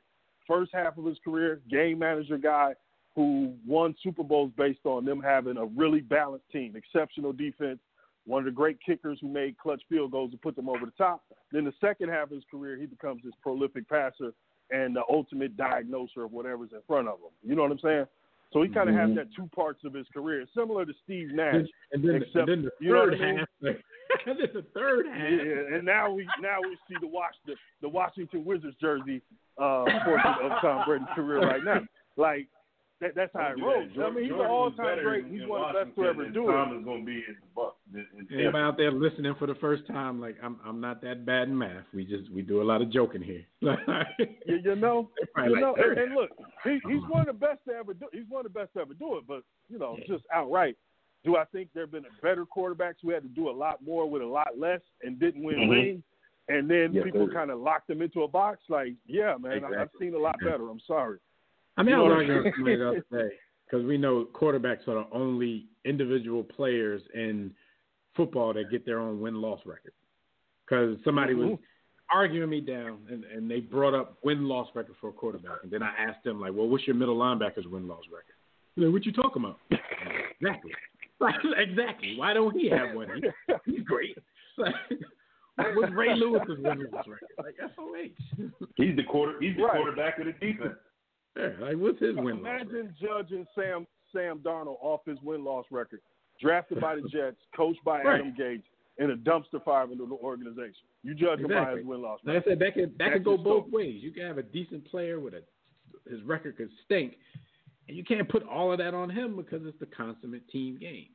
First half of his career, game manager guy who won Super Bowls based on them having a really balanced team, exceptional defense, one of the great kickers who made clutch field goals to put them over the top. Then the second half of his career, he becomes this prolific passer and the ultimate diagnoser of whatever's in front of him. You know what I'm saying? So he kind of Mhm. has that two parts of his career, similar to Steve Nash. And, then, Except- and then the you know third I mean? half. and then the third half. Yeah, and now we now we see the watch the, the Washington Wizards jersey uh, portion of Tom Brady's career right now. Like that, that's how it rolls. I mean, he's an all-time great. He's one of the best to ever do it. Tom is going to be in the buck. In, in Anybody out there listening for the first time, like I'm, I'm not that bad in math. We just we do a lot of joking here. You, you know, you like know, third and, and look, he, he's one of the best to ever do. He's one of the best to ever do it. But you know, just outright, do I think there have been better quarterbacks who had to do a lot more with a lot less and didn't win Mhm. rings? And then Yes, people kind of locked them into a box. Like, yeah, man, I, I've seen a lot better. I'm sorry. I mean, You I know was what arguing I'm with somebody the other because we know quarterbacks are the only individual players in football that get their own win loss record. Because somebody was Mm-hmm. arguing me down, and, and they brought up win loss record for a quarterback, and then I asked them like, "Well, what's your middle linebacker's win loss record?" They're like, what you talking about? exactly, exactly. Why don't he have one? He- He's great. Like, what's Ray Lewis's win loss record? Like SOH. He's the quarter. He's the Right. quarterback of the defense. Yeah, like what's his win? Imagine judging Sam Sam Darnold off his win loss record, drafted by the Jets, coached by Right. Adam Gase, in a dumpster fire into the organization. You judge him by his win loss Like I said, that could that That's could go both so- ways. You can have a decent player with a his record could stink, and you can't put all of that on him because it's the consummate team game.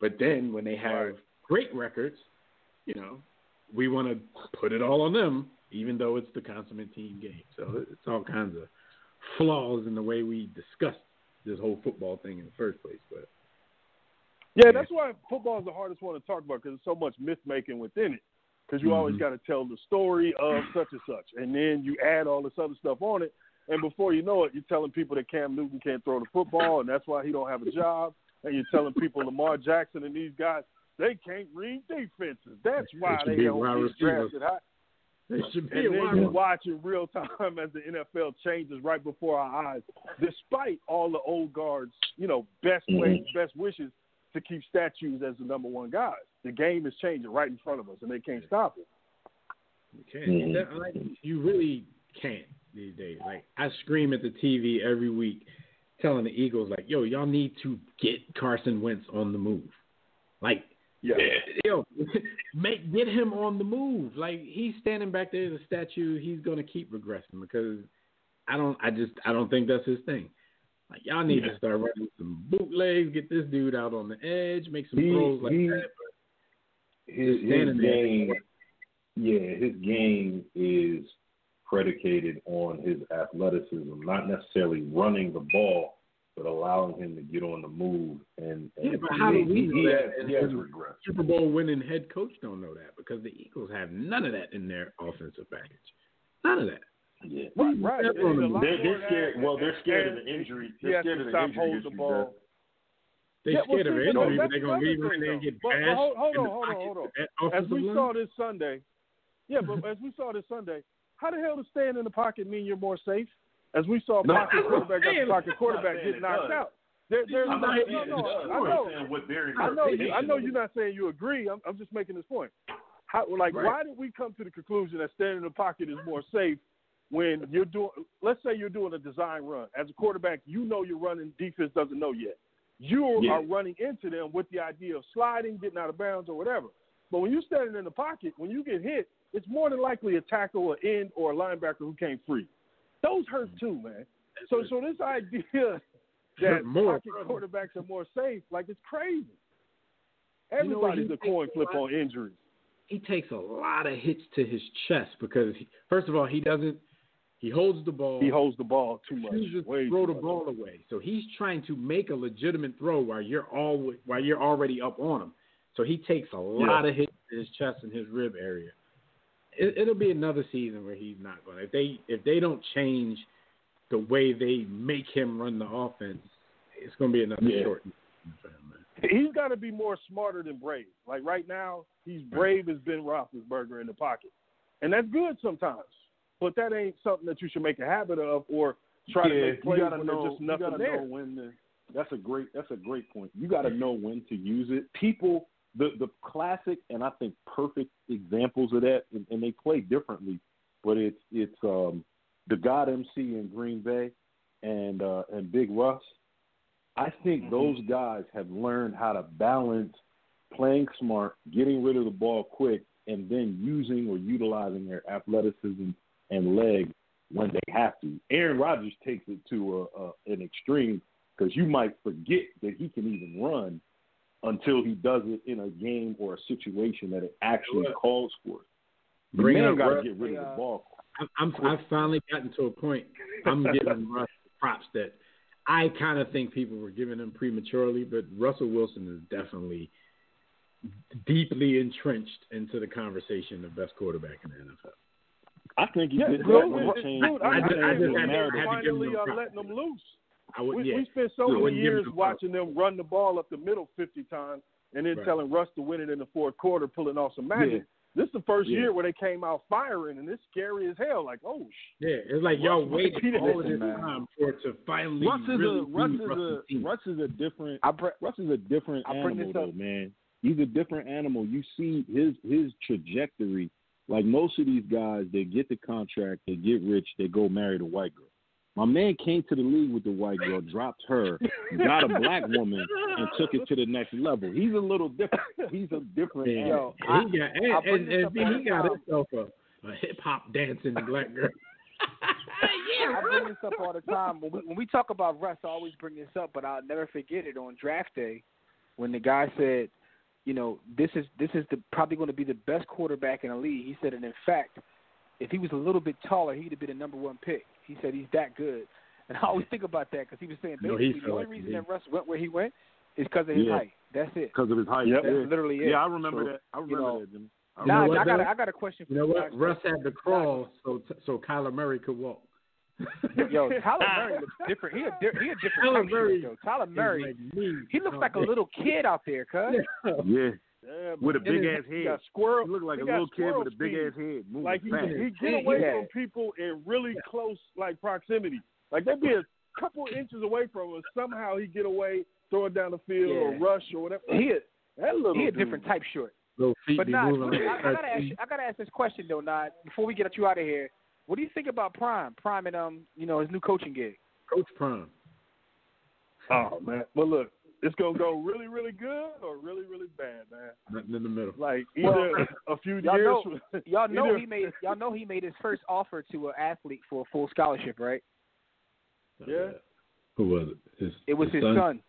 But then when they have Right. great records, you know, we want to put it all on them, even though it's the consummate team game. So it's all kinds of flaws in the way we discuss this whole football thing in the first place. But Yeah, that's why football is the hardest one to talk about because there's so much myth making within it. Because you always Mhm. got to tell the story of such and such, and then you add all this other stuff on it, and before you know it, you're telling people that Cam Newton can't throw the football, and that's why he don't have a job, and you're telling people Lamar Jackson and these guys they can't read defenses. That's why they don't get drafted high. They should be And then you receiver. watch in real time as the NFL changes right before our eyes, despite all the old guards, you know, best mm-hmm. ways, best wishes to keep statues as the number one guys. The game is changing right in front of us, and they can't stop it. You can't. That- mm-hmm. like, you really can't these days. Like I scream at the TV every week, telling the Eagles like, "Yo, y'all need to get Carson Wentz on the move." Like, Yeah. yo, make get him on the move. Like he's standing back there as a statue. He's gonna keep regressing because I don't. I just I don't think that's his thing. Like y'all need to start running some bootlegs, get this dude out on the edge, make some He- throws like he- that. His, his game, yeah, his game is predicated on his athleticism, not necessarily running the ball, but allowing him to get on the move. And, and Yeah, but how do we know he that? has, he has regret. Super Bowl winning head coach don't know that because the Eagles have none of that in their offensive package. None of that. Yeah. Right, right. That's And on a them. lot They're, they're scared. Well, they're scared And of the injury. They're scared to of the injury holding the issues. ball. They Yeah, well, scared of see, injury, no, but they're gonna another leave him there and though. get But- but bashed hold- hold in on, the hold on, pocket hold on. As we line. saw this Sunday, yeah, but as we saw this Sunday, how the hell does staying in the pocket mean you're more safe? As we saw No, pocket quarterback after pocket quarterback get knocked does. out. There, there's I'm no, not no, saying no. I know. what I know you, I know you're not saying you agree. I'm, I'm just making this point. How, like, Right. why did we come to the conclusion that standing in the pocket is more safe when you're doing? Let's say you're doing a design run as a quarterback. You know you're running. Defense doesn't know yet. You Yeah. are running into them with the idea of sliding, getting out of bounds, or whatever. But when you're standing in the pocket, when you get hit, it's more than likely a tackle, an end, or a linebacker who came free. Those hurt too, man. So, so this idea that More. pocket quarterbacks are more safe, like it's crazy. You know Everybody's a coin takes a flip lot- on injuries. he takes a lot of hits to his chest because he, first of all he doesn't He holds the ball. He holds the ball too much. chooses Way throw the much. ball away. So he's trying to make a legitimate throw while you're all while you're already up on him. So he takes a lot of hits to his chest and his rib area. It, it'll be another season where he's not going. If they if they don't change the way they make him run the offense, it's going to be another Yeah. short season for him. Man. He's got to be more smarter than brave. Like right now, he's brave as Ben Roethlisberger in the pocket, and that's good sometimes. But that ain't something that you should make a habit of or try to make plays you gotta when know. there's just You nothing gotta there. know when to. That's a great. That's a great point. You got to know when to use it. People, the the classic and I think perfect examples of that, and, and they play differently, but it's it's um the God MC in Green Bay and uh and Big Russ. I think Mm-hmm. those guys have learned how to balance playing smart, getting rid of the ball quick, and then using or utilizing their athleticism and leg when they have to. Aaron Rodgers takes it to a, a, an extreme because you might forget that he can even run until he does it in a game or a situation that it actually Look. calls for. The Bring man got to get rid of the ball. I'm, I'm I've finally gotten to a point. I'm giving Russ props that I kind of think people were giving him prematurely, but Russell Wilson is definitely deeply entrenched into the conversation of best quarterback in the NFL. I think he Yeah, did dude, that when dude, he changed. dude, I I, just- I, I just had to- I had to give finally uh, him are props. letting them loose. I would, We, yeah. we spent so many years him watching them run the ball up the middle 50 times and then Right. telling Russ to win it in the fourth quarter, pulling off some magic. Yeah. This is the first Yeah. year where they came out firing, and it's scary as hell. Like, oh, sh- Yeah, it's like y'all Russ waited might all of this man. time for it to finally Russ is really a Russ is a team. Russ is a different I br- Russ is a different I'll bring animal, this up. though, man. He's a different animal. You see his his trajectory. Like most of these guys, they get the contract, they get rich, they go marry the white girl. My man came to the league with the white girl, dropped her, got a black woman, and took it to the next level. He's a little different. He's a different Yeah. Yo, and he got and, I'll and, this and up all he the got time. himself a, a hip hop dancing black girl. I bring this up all the time. When we, when we talk about Russ, I always bring this up, but I'll never forget it on draft day when the guy said, you know, this is this is the probably going to be the best quarterback in the league. He said, and in fact, if he was a little bit taller, he'd have been a number one pick. He said he's that good, and I always think about that because he was saying No, the only reason that Russ went where he went is because of his Yeah. height. That's it. Because of his height. Yep. That's Yeah. literally it. yeah, I remember So, that. I you remember know, that, Jimmy. I You Nah, what, I got a, I got a question for You know you what? Russ had to crawl so so Kyler Murray could walk. Yo, Tyler Murray looks different. He a, di- he a different Tyler type Murray shit, though. Kyler Murray, like he looks Oh, like a little kid out there, cuz. Yeah. Yeah, yeah, with a big ass head. got squirrel. He looked like he a little kid with a big speed. ass head. Moving Like he, he get away Yeah. from people in really close like proximity. Like they'd be a couple inches away from us. Somehow he get away, throw it down the field or rush or whatever. He a, that little he a dude. different type short. Feet But be nah, moving I, I gotta ask you, I gotta ask this question though, Nah, before we get you out of here. What do you think about Prime? Prime and um, you know, his new coaching gig. Coach Prime. Oh man. Well look, it's gonna go really, really good or really, really bad, man. Nothing in the middle. Like either a few Y'all years know- from- Y'all know either- he made y'all know he made his first offer to an athlete for a full scholarship, right? Yeah. Uh, who was it? His, It was his son. son.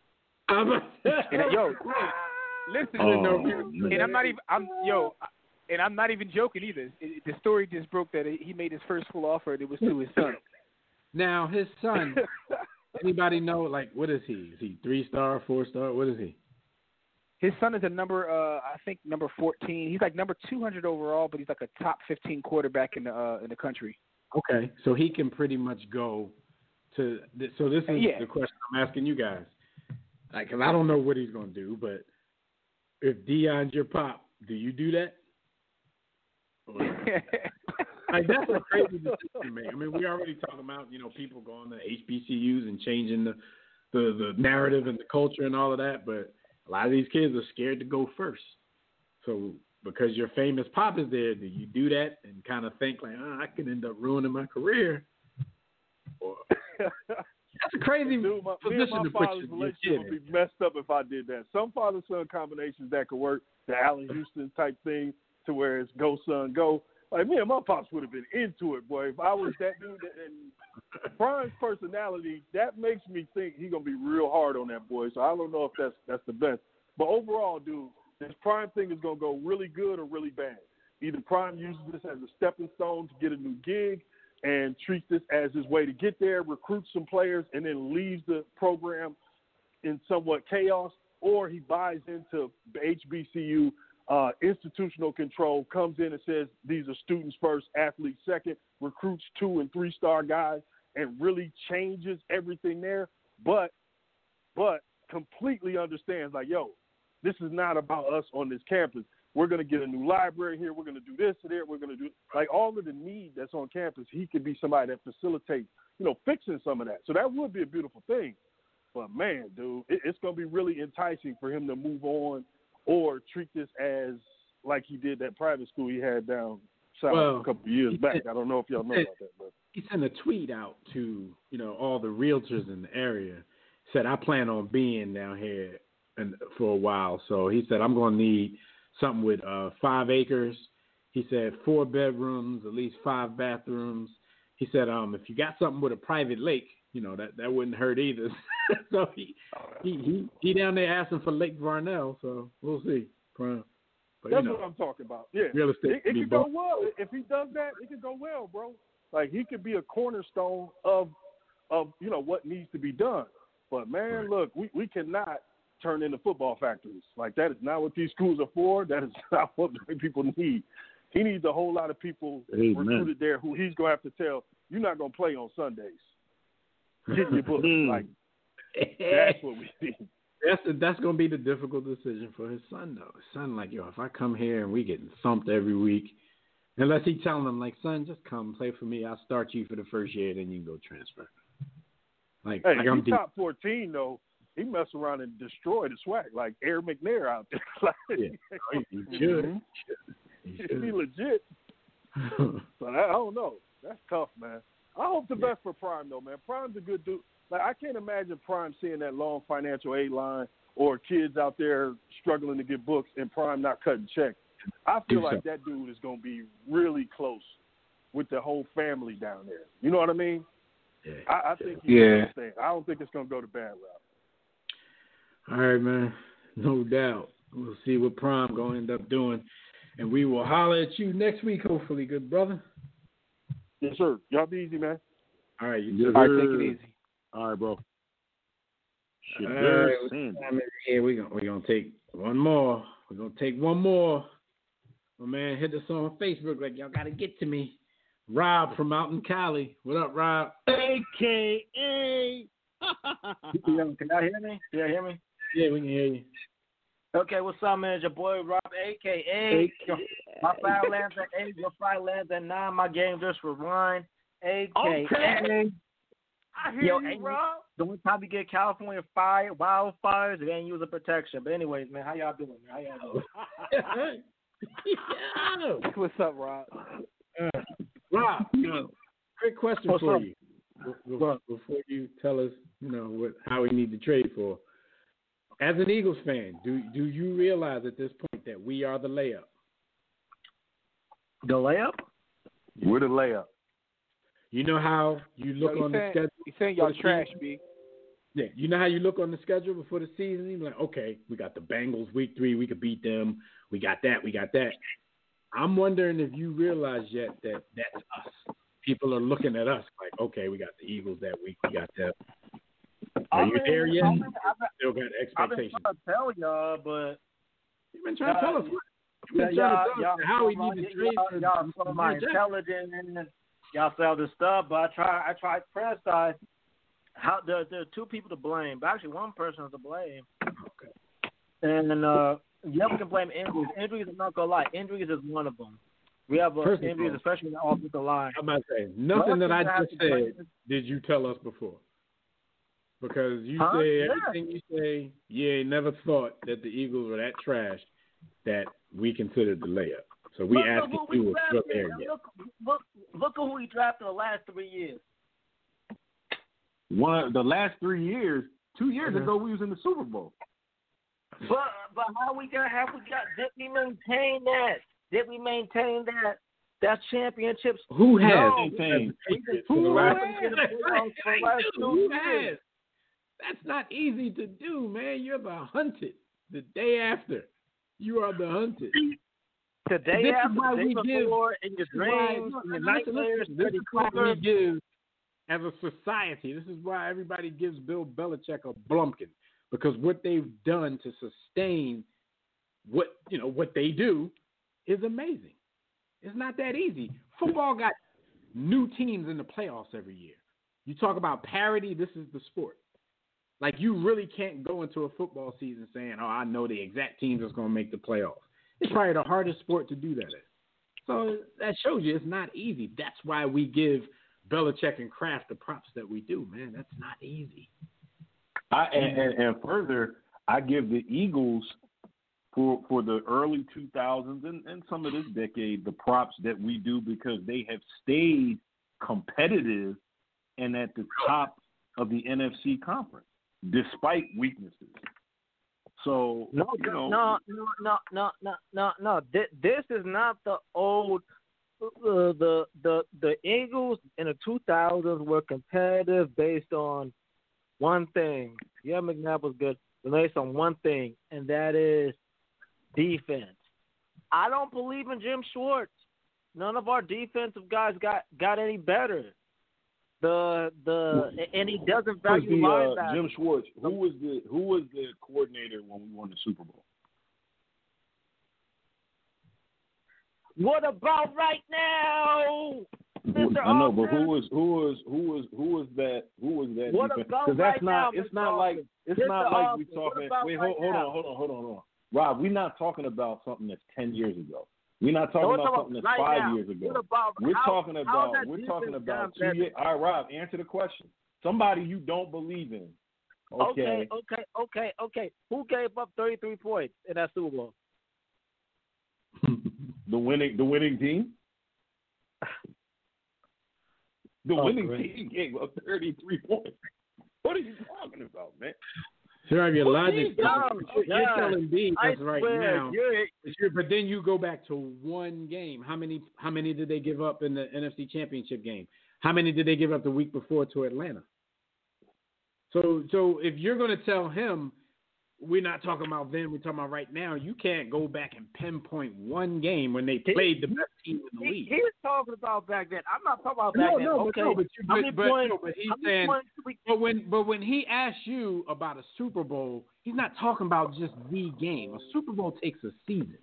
I'm And yo, listen, Oh, no, and I'm not even I'm yo, and I'm not even joking either. It, the story just broke that he made his first full offer. and It was to his son. Now his son. Anybody know like what is he? Is he three star, four star? What is he? His son is a number, uh, I think number 14. He's like number 200 overall, but he's like a top 15 quarterback in the uh, in the country. Okay, so he can pretty much go to. th- So this is Yeah. the question I'm asking you guys. Like, 'cause I don't know what he's gonna do, but if Deion's your pop, do you do that? Or- like that's a crazy decision to make. I mean, we already talking about you know people going to HBCUs and changing the, the the narrative and the culture and all of that, but a lot of these kids are scared to go first. So because your famous pop is there, do you do that and kind of think like, oh, I could end up ruining my career? Or that's a crazy Dude, my, position my to put father's your, your relationship kid would in. be messed up if I did that. Some father son combinations that could work, the Allan Houston type thing, to where it's go son go. Like me and my pops would have been into it, boy. If I was that dude, and Brian's personality, that makes me think he's gonna be real hard on that boy. So I don't know if that's that's the best. But overall, dude, this Prime thing is gonna go really good or really bad. Either Prime uses this as a stepping stone to get a new gig, and treats this as his way to get there, recruits some players, and then leaves the program in somewhat chaos, or he buys into HBCU uh, institutional control, comes in and says these are students first, athletes second, recruits two and three star guys, and really changes everything there. But but completely understands like, yo, this is not about us on this campus. We're to get a new library here. We're to do this and there. We're to do like all of the need that's on campus. He could be somebody that facilitates, you know, fixing some of that. So that would be a beautiful thing. But man, dude, it, it's to be really enticing for him to move on or treat this as like he did that private school he had down south Well, a couple of years back. said- I don't know if y'all know said- about that, but he sent a tweet out to you know all the realtors in the area. Said I plan on being down here and for a while, so he said I'm going to need something with uh, five acres. He said four bedrooms, at least five bathrooms. He said um, if you got something with a private lake, you know that that wouldn't hurt either. so he, oh, he he he down there asking for Lake Varnell, so we'll see. Prime. But that's you know, what I'm talking about. Yeah, real estate it, it could go well if he does that. It could go well, bro. Like he could be a cornerstone of of you know what needs to be done. But man, Right. look, we we cannot turn into football factories. Like that is not what these schools are for. That is not what people need. He needs a whole lot of people Amen. recruited there who he's gonna have to tell you're not gonna play on Sundays. Get your book. Like that's what we need. That's that's gonna be the difficult decision for his son though. His son like, yo, if I come here and we getting thumped every week, unless he telling him like, son, just come play for me. I'll start you for the first year, then you can go transfer. Like, Hey, like I'm he's deep. top fourteen though. He mess around and destroy the swag like Air McNair out there. like, Yeah. Oh, he should. He he legit. But I, I don't know. That's tough, man. I hope the best for Prime though, man. Prime's a good dude. Like I can't imagine Prime seeing that long financial aid line or kids out there struggling to get books and Prime not cutting checks. I feel Do like that dude is gonna be really close with the whole family down there. You know what I mean? yeah. I, I think he's Yeah. gonna. I don't think it's gonna go to bad route. All right, man. No doubt. We'll see what Prime gonna end up doing, and we will holler at you next week, hopefully, good brother. Yes, sir. Y'all be easy, man. All right, you Yes, too. All sir. right, take it easy. All right, bro. All Shit, right, there's what Sandy. time is it here? We gonna we gonna take one more. We're gonna take one more. My man hit us on Facebook like y'all gotta get to me. Rob from out in Cali. What up, Rob? AKA. Can y'all hear me? Can y'all hear me? Yeah, we can hear you. Okay, what's up, man? It's your boy Rob, AKA. My file lands at eight, your file lands at nine. My game just rewind, AKA. Okay. I hear Yo, you, ain't- Rob. The only time we get California fire, wildfires, they ain't using protection. But anyways, man, how y'all doing? Man? How y'all doing? yeah. What's up, Rob? Uh, Rob, quick question What's for up? you. Before, before you tell us, you know, what how we need to trade for. As an Eagles fan, do do you realize at this point that we are the layup? The layup? We're the layup. You know how you look Yo, on he the saying, schedule. He saying y'all trash? B. Yeah, you know how you look on the schedule before the season. You're like, okay, we got the Bengals week three, we could beat them. We got that, we got that. I'm wondering if you realize yet that that's us. People are looking at us like, okay, we got the Eagles that week, we got them. Are you there yet? I've been, Still got expectations. I've been trying to tell y'all, but You've been trying to tell us. You've been y'all, trying to tell y'all, us how we y'all, need to trade y'all, y'all of my intelligence and y'all sell this stuff, but I try I try to press I how there there are two people to blame, but actually one person is to blame. Okay. And uh yeah, we can blame injuries. Injuries I'm not gonna lie, injuries is one of them. We have uh, First injuries, all- especially in the offensive line. I'm about to say nothing that I One thing have just said did you tell us before? Because you Huh? say Yeah. everything you say, you ain't never thought that the Eagles were that trash that we considered the layup. So we look at asking who you we if drafted. there. Look, look, look at who we drafted the last three years. One the last three years, two years Mhm. ago, we was in the Super Bowl. But but how we got how we got did we maintain that? Did we maintain that that championships? Who has? No, Maintain. For the Who has? Right, For the last dude, two who has? That's not easy to do, man. You're the hunted the day after. You are the hunted. Today This is after, why the day we before, in your is why- dreams, in your nightmares, this is why Krueger. we give, as a society, this is why everybody gives Bill Belichick a blumpkin because what they've done to sustain what you know what they do is amazing. It's not that easy. Football got new teams in the playoffs every year. You talk about parity. This is the sport. Like you really can't go into a football season saying, "Oh, I know the exact team that's going to make the playoffs." It's probably the hardest sport to do that in. So that shows you it's not easy. That's why we give Belichick and Kraft the props that we do, man. That's not easy. I and, and, and further, I give the Eagles for for the early 2000s and, and some of this decade the props that we do because they have stayed competitive and at the top of the NFC conference despite weaknesses. So No, you know, no, no, no, no, no, no, no. This, this is not the old. Uh, the the the Eagles in the 2000s were competitive based on one thing. Yeah, McNabb was good, but based on one thing, and that is defense. I don't believe in Jim Schwartz. None of our defensive guys got got any better. The the and he doesn't value the, uh. Jim Schwartz. Who was the who was the coordinator when we won the Super Bowl? What about right now? Mr. I know, but who was who was who was who was that who was that? What defense? about that's right not now, it's Mr. not like it's Mr. not like we talking. Wait, right hold, hold on, hold on, hold on, hold on. Rob, we're not talking about something that's ten years ago. We're not talking about something that's right five now. years ago. About we're how- talking about we're talking about two years. All right, Rob, answer the question. Somebody you don't believe in. Okay, okay, okay, okay. Who gave up 33 points in that Super Bowl? The winning the winning team. The Oh, winning great. team gave up thirty three points. What are you talking about, man? Sure, your What logic. Oh, you're God, telling me I that's right now. But then you go back to one game. How many? How many did they give up in the NFC Championship game? How many did they give up the week before to Atlanta? So, so if you're going to tell him we're not talking about then, we're talking about right now. You can't go back and pinpoint one game when they played the best team in the he, league. he's talking about back then. I'm not talking about back No, then. no, okay. no, but you- how but- many but- points? no, but he's saying- we But when but when he asks you about a Super Bowl, he's not talking about just the game. A Super Bowl takes a season.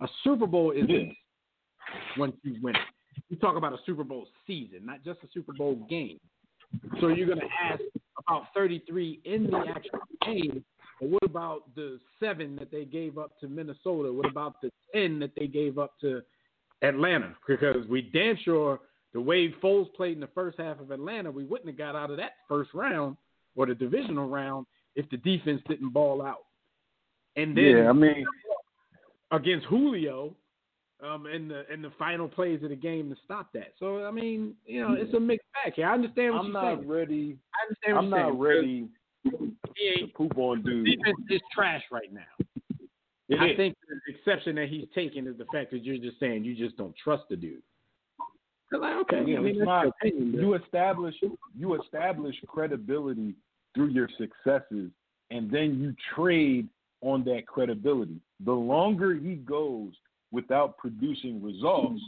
A Super Bowl is Yeah. once you win it. You talk about a Super Bowl season, not just a Super Bowl game. So you're going to ask about 33 in the actual game. But what about the seven that they gave up to Minnesota? What about the 10 that they gave up to Atlanta? Because we damn sure the way Foles played in the first half of Atlanta, we wouldn't have got out of that first round or the divisional round if the defense didn't ball out. And then Yeah, I mean, against Julio um, in the in the final plays of the game to stop that. So I mean, you know, it's a mixed bag here. I understand what I'm you're not saying. ready. I understand what I'm not saying. ready He ain't, poop on dude. defense is trash right now. It I is. think the exception that he's taking is the fact that you're just saying you just don't trust the dude. like, okay, Again, I mean, it's that's not- your opinion, you establish you establish credibility through your successes, and then you trade on that credibility. The longer he goes without producing results,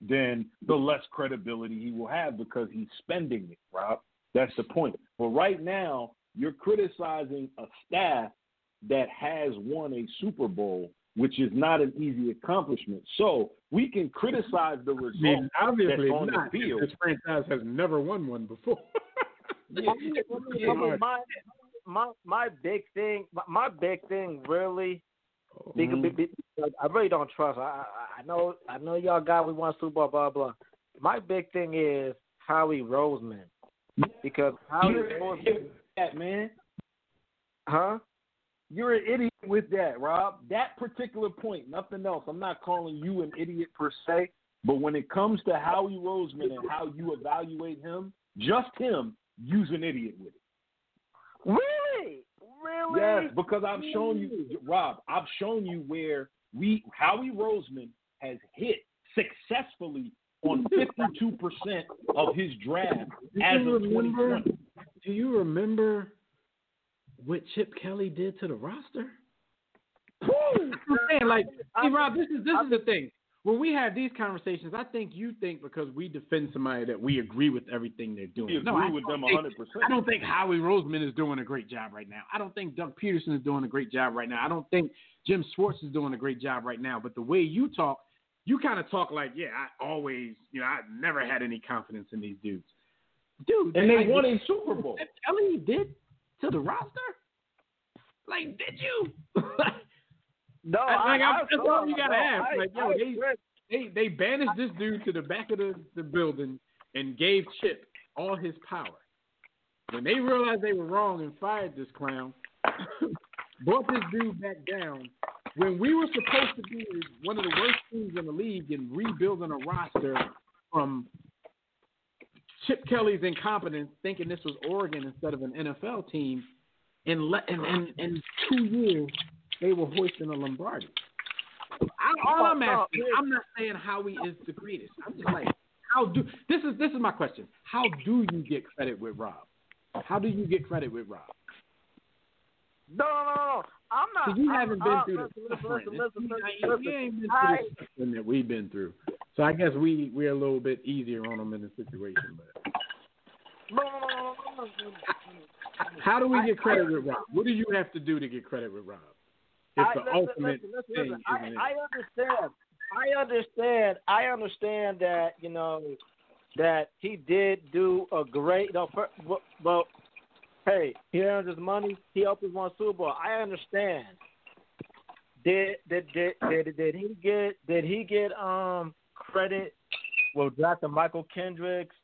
then the less credibility he will have because he's spending it. Rob, that's the point. But right now, you're criticizing a staff that has won a Super Bowl, which is not an easy accomplishment. So we can criticize the I mean, results obviously that's on not. the field. This franchise has never won one before. Yeah, I mean, Yeah. I mean, my my my big thing, my, my big thing really. Because be- be- I really don't trust. I, I I know I know y'all got we won Super Bowl, blah blah. My big thing is Howie Roseman because Howie Roseman, idiot with that, man. huh? You're an idiot with that, Rob. That particular point, nothing else. I'm not calling you an idiot per se, but when it comes to Howie Roseman and how you evaluate him, just him, you's an idiot with it. Really, really? Yes, because I've shown you, Rob. I've shown you where we Howie Roseman has hit successfully on 52 percent of his draft as of remember- 2020. Do you remember what Chip Kelly did to the roster? I'm saying, like, see, Rob, this is this is the thing. When we have these conversations, I think you think because we defend somebody that we agree with everything they're doing. We no, agree I with don't them think- 100%. I don't think Howie Roseman is doing a great job right now. I don't think Doug Pederson is doing a great job right now. I don't think Jim Schwartz is doing a great job right now. But the way you talk, you kind of talk like, yeah, I always, you know, I never had any confidence in these dudes. Dude, And they like, won a Super Bowl. Kelly did to the roster? Like, did you? No, I- like, I, I- that's all you gotta ask. Like, yo, they- they they banished this dude to the back of the, the building and gave Chip all his power. When they realized they were wrong and fired this clown, brought this dude back down. When we were supposed to be one of the worst teams in the league and rebuilding a roster from Chip Kelly's incompetence, thinking this was Oregon instead of an NFL team, in le- two years they were hoisting a Lombardi. I, all I'm asking, I'm not saying Howie is the greatest. I'm just like, how do this is this is my question. How do you get credit with Rob? How do you get credit with Rob? No, no, no, no. I'm not. So you I'm, haven't been I'm, through the listen, suffering. listen, listen, You- listen, you ain't been I, through the suffering that we've been through. So I guess we we're a little bit easier on them in the situation. But how do we get credit with Rob? What do you have to do to get credit with Rob? It's I- the listen, ultimate listen, listen, thing. I. I understand. I understand. I understand that you know that he did do a great. No, for, well, well, hey, he earned his money. He helped us win Super Bowl. I understand. Did did did did, did he get did he get um credit? Well, drafting Mychal Kendricks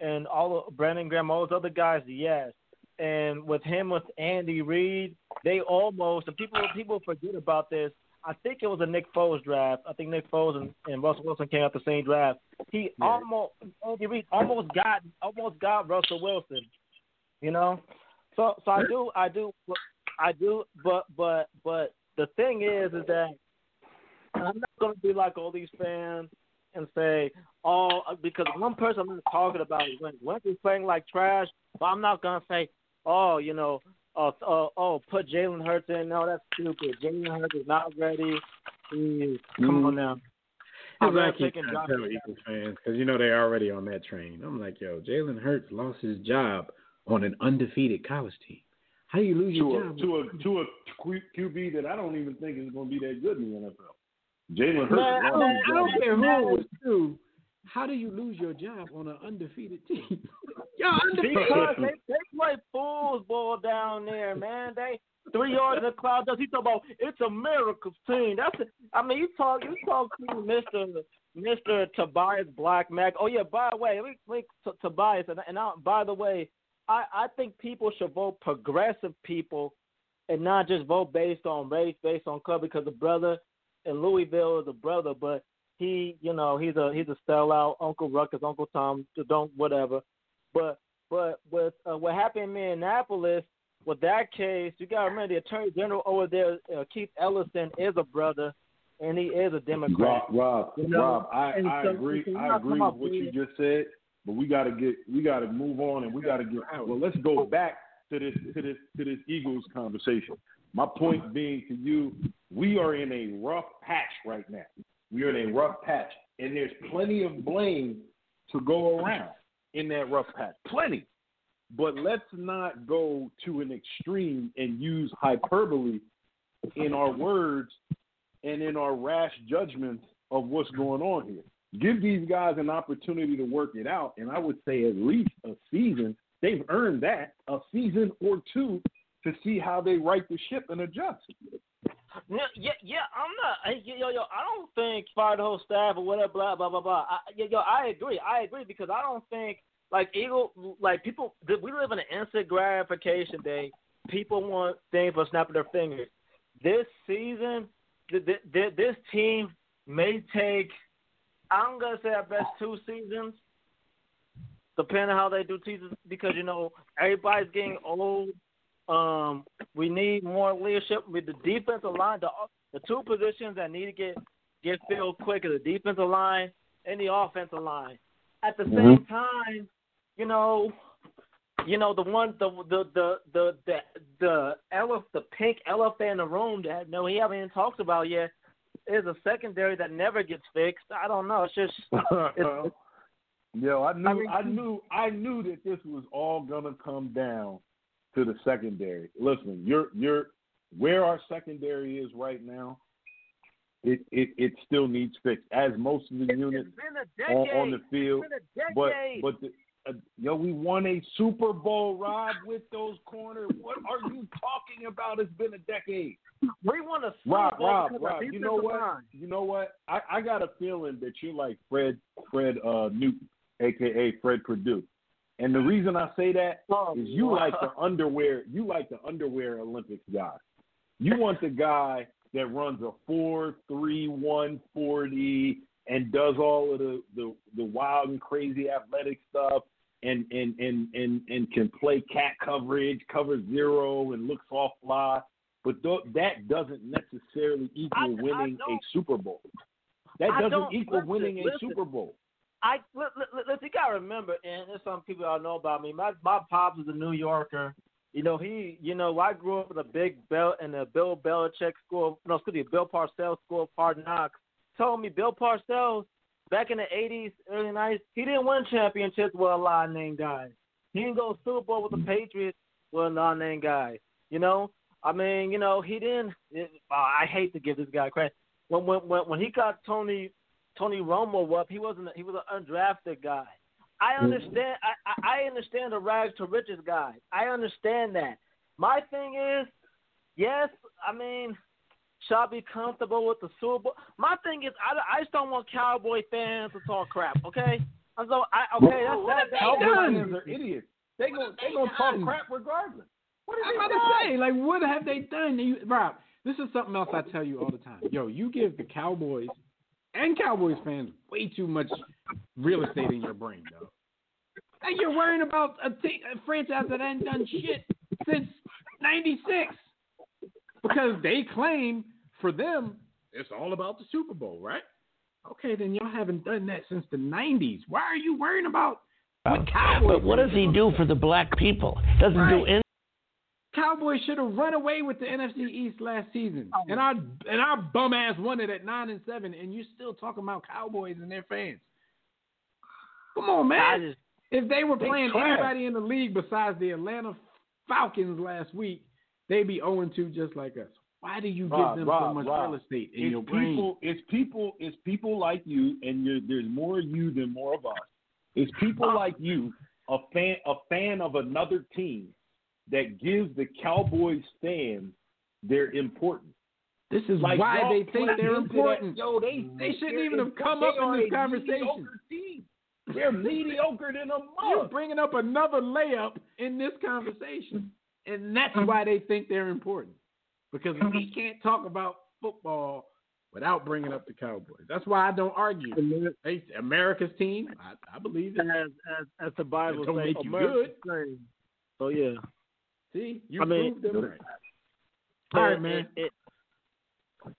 and all of Brandon Graham, all those other guys, yes. And with him with Andy Reid, they almost and people people forget about this. I think it was a Nick Foles draft. I think Nick Foles and, and Russell Wilson came out the same draft. He Yeah. almost Andy Reid almost got almost got Russell Wilson. You know, so so I do I do I do, but but but the thing is is that I'm not going to be like all these fans and say, oh, uh, because one person I'm not talking about is when Wentz is playing like trash, but I'm not going to say, oh, you know, oh, oh, oh put Jalen Hurts in. No, that's stupid. Jalen Hurts is not ready. Jeez, come on mm-hmm. now. That's I'm what I not keep taking trying Josh to tell Eagles fans because you know they're already on that train. I'm like, yo, Jalen Hurts lost his job on an undefeated college team. How do you lose to your a job? to a to a Q- QB that I don't even think is going to be that good in the NFL. Jalen Hurts. Man, I don't, I don't care who it was to. How do you lose your job on an undefeated team? yo, undefeated. Because they, they play foosball down there, man. They three yards in the cloud. Does he talk about it's a miracle team? That's a, I mean, you talk you talk to Mister Mister Tobias Black Mac. Oh yeah, by the way, let me link to Tobias and and I, by the way, I I think people should vote progressive people and not just vote based on race, based on color, because the brother in Louisville is a brother, but he, you know, he's a he's a sellout. Uncle Ruckus, Uncle Tom, don't whatever. But but with uh, what happened in Minneapolis, with that case, you got to remember the Attorney General over there, uh, Keith Ellison, is a brother, and he is a Democrat. Rob, Rob, You know, Rob, I, and I so- agree. I agree with what you just said, but we got to get, we got to move on, and we got to get. Well, let's go back to this, to this, to this Eagles conversation. My point being to you, we are in a rough patch right now. We are in a rough patch, and there's plenty of blame to go around in that rough patch. Plenty. But let's not go to an extreme and use hyperbole in our words and in our rash judgments of what's going on here. Give these guys an opportunity to work it out, and I would say at least a season. They've earned that a season or two to see how they right the ship and adjust. Yeah, yeah, yeah. I'm not. Yo, yo, I don't think fire the whole staff or whatever. Blah blah blah blah. I, yo, I agree. I agree because I don't think like Eagle, like people. We live in an instant gratification day. People want things for snapping their fingers. This season, th- th- this team may take. I'm gonna say at best two seasons, depending on how they do seasons, because you know everybody's getting old. Um, we need more leadership with the defensive line. The the two positions that need to get get filled quick are the defensive line and the offensive line. At the same time, you know, you know, the one, the the the the the the elef, the pink elephant in the room that no, he haven't even talked about yet is a secondary that never gets fixed. I don't know. It's just it's, Yo, I knew, I I, knew, I knew that this was all gonna come down to the secondary. Listen, you're, you're where our secondary is right now. It, it, it still needs fixed, as most of the it's units been a decade. on, on the field. It's been a But, but the, uh, yo, we won a Super Bowl, Rob, with those corners. What are you talking about? It's been a decade. we won a Super Rob, Bowl Rob, Rob. You know what? line. You know what? I, I got a feeling that you're like Fred Fred uh, Newton, aka Fred Purdue. And the reason I say that Oh, is you wow. like the underwear. You like the underwear Olympics guy. You want the guy that runs a four three one forty and does all of the, the, the wild and crazy athletic stuff and, and, and, and, and can play cat coverage, cover zero, and looks off fly. But th- that doesn't necessarily equal I- I winning a Super Bowl. That I doesn't equal listen, winning a listen. Super Bowl. I li- li- listen. You gotta remember, and there's some people I know about me. My my pops was a New Yorker. You know, he, you know, I grew up in a big bell in a Bill Belichick school. No, excuse me, Bill Parcells school of hard knocks. Told me Bill Parcells back in the '80s, early '90s, he didn't win championships with a lot of named guys. He didn't go Super Bowl with the Patriots with a lot of named guys. You know, I mean, you know, he didn't. It, uh, I hate to give this guy credit. When when when when he got Tony Tony Romo up, he wasn't. He was an undrafted guy. I mm. understand. I, I I understand the rags to riches guy. I understand that. My thing is, yes, I mean, should I be comfortable with the Super Bowl? My thing is, I, I just don't want Cowboy fans to talk crap. Okay, I'm so I okay. That's that. that, Cowboy done? fans are idiots. They go they gonna talk crap regardless. What I'm have about they to say, like, what have they done? You, Rob, this is something else I tell you all the time. Yo, you give the Cowboys and Cowboys fans way too much real estate in your brain, though. And you're worrying about a, t- a franchise that ain't done shit since '96 because they claim for them it's all about the Super Bowl, right? Okay, then y'all haven't done that since the '90s. Why are you worrying about? But what does he do for the black people? Doesn't do anything. Cowboys should have run away with the NFC East last season, oh. and our and our bum ass won it at nine and seven, and you're still talking about Cowboys and their fans. Come on, man! just If they were They playing anybody in the league besides the Atlanta Falcons last week, they'd be 0 2 just like us. Why do you give Rob, them so much Rob, real estate in it's your brain? people, it's people, it's people like you, and you're, there's more of you than more of us. It's people uh. like you, a fan, a fan of another team, that gives the Cowboys fans their importance. This is Like why they think they're important. Yo, they They shouldn't even have come up in this conversation. They're mediocre than a You're bringing up another layup in this conversation, and that's mm-hmm. why they think they're important because we mm-hmm. can't talk about football without bringing up the Cowboys. That's why I don't argue. They, America's team, I, I believe it. as as as the Bible says, America's same. So yeah. See, you I mean- proved them right. All right, man. And,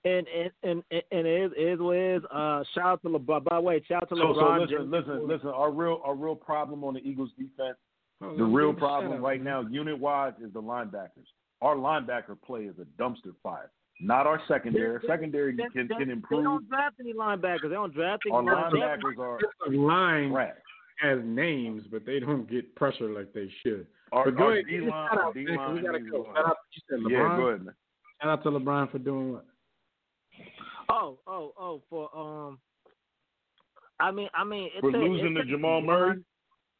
and and and and, and it is, it is what it is. Uh, shout out to LeBron. By the way, shout out to So, so listen, James. listen, listen. Our real, our real problem on the Eagles defense Oh, The real give a shout problem out, right man. now, unit wise, is the linebackers. Our linebacker play is a dumpster fire. Not our secondary. They- Secondary They, can, they- can They don't draft any linebackers. They don't draft any Our linebackers. linebackers are The line trash. has names, but they don't get pressure like they should. Our, But go our ahead. D Shout line, out, our man, D 'cause we gotta go. Shout out, you said LeBron. Yeah, LeBron. go ahead, man. Shout out to LeBron for doing what? Oh, oh, oh, for um. I mean, I mean, it For takes- losing it to Jamal LeBron- Murray?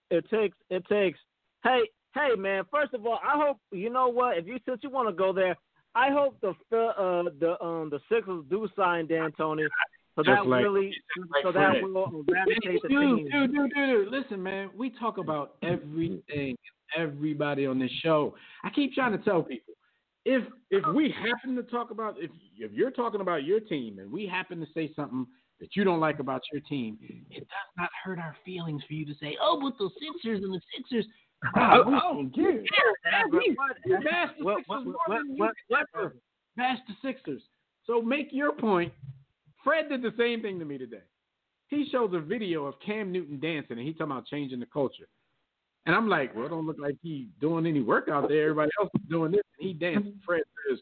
It takes, it takes. Hey, hey, man. First of all, I hope you know what. If you since you want to go there, I hope the uh the um the Sixers do sign D'Antoni, so Just that like- really like so that will eradicate the dude, team. dude, dude, dude, dude, listen, man. We talk about everything, everybody on this show. I keep trying to tell people if if we happen to talk about if if you're talking about your team and we happen to say something that you don't like about your team, it does not hurt our feelings for you to say, "Oh, but the Sixers and the Sixers." I, we- I don't care. the Sixers what- more than what- you ever bashed the Sixers. So make your point. Fred did the same thing to me today. He shows a video of Cam Newton dancing, and he talking about changing the culture. And I'm like, well, it don't look like he doing any work out there. Everybody else is doing this, and he dancing. Fred says,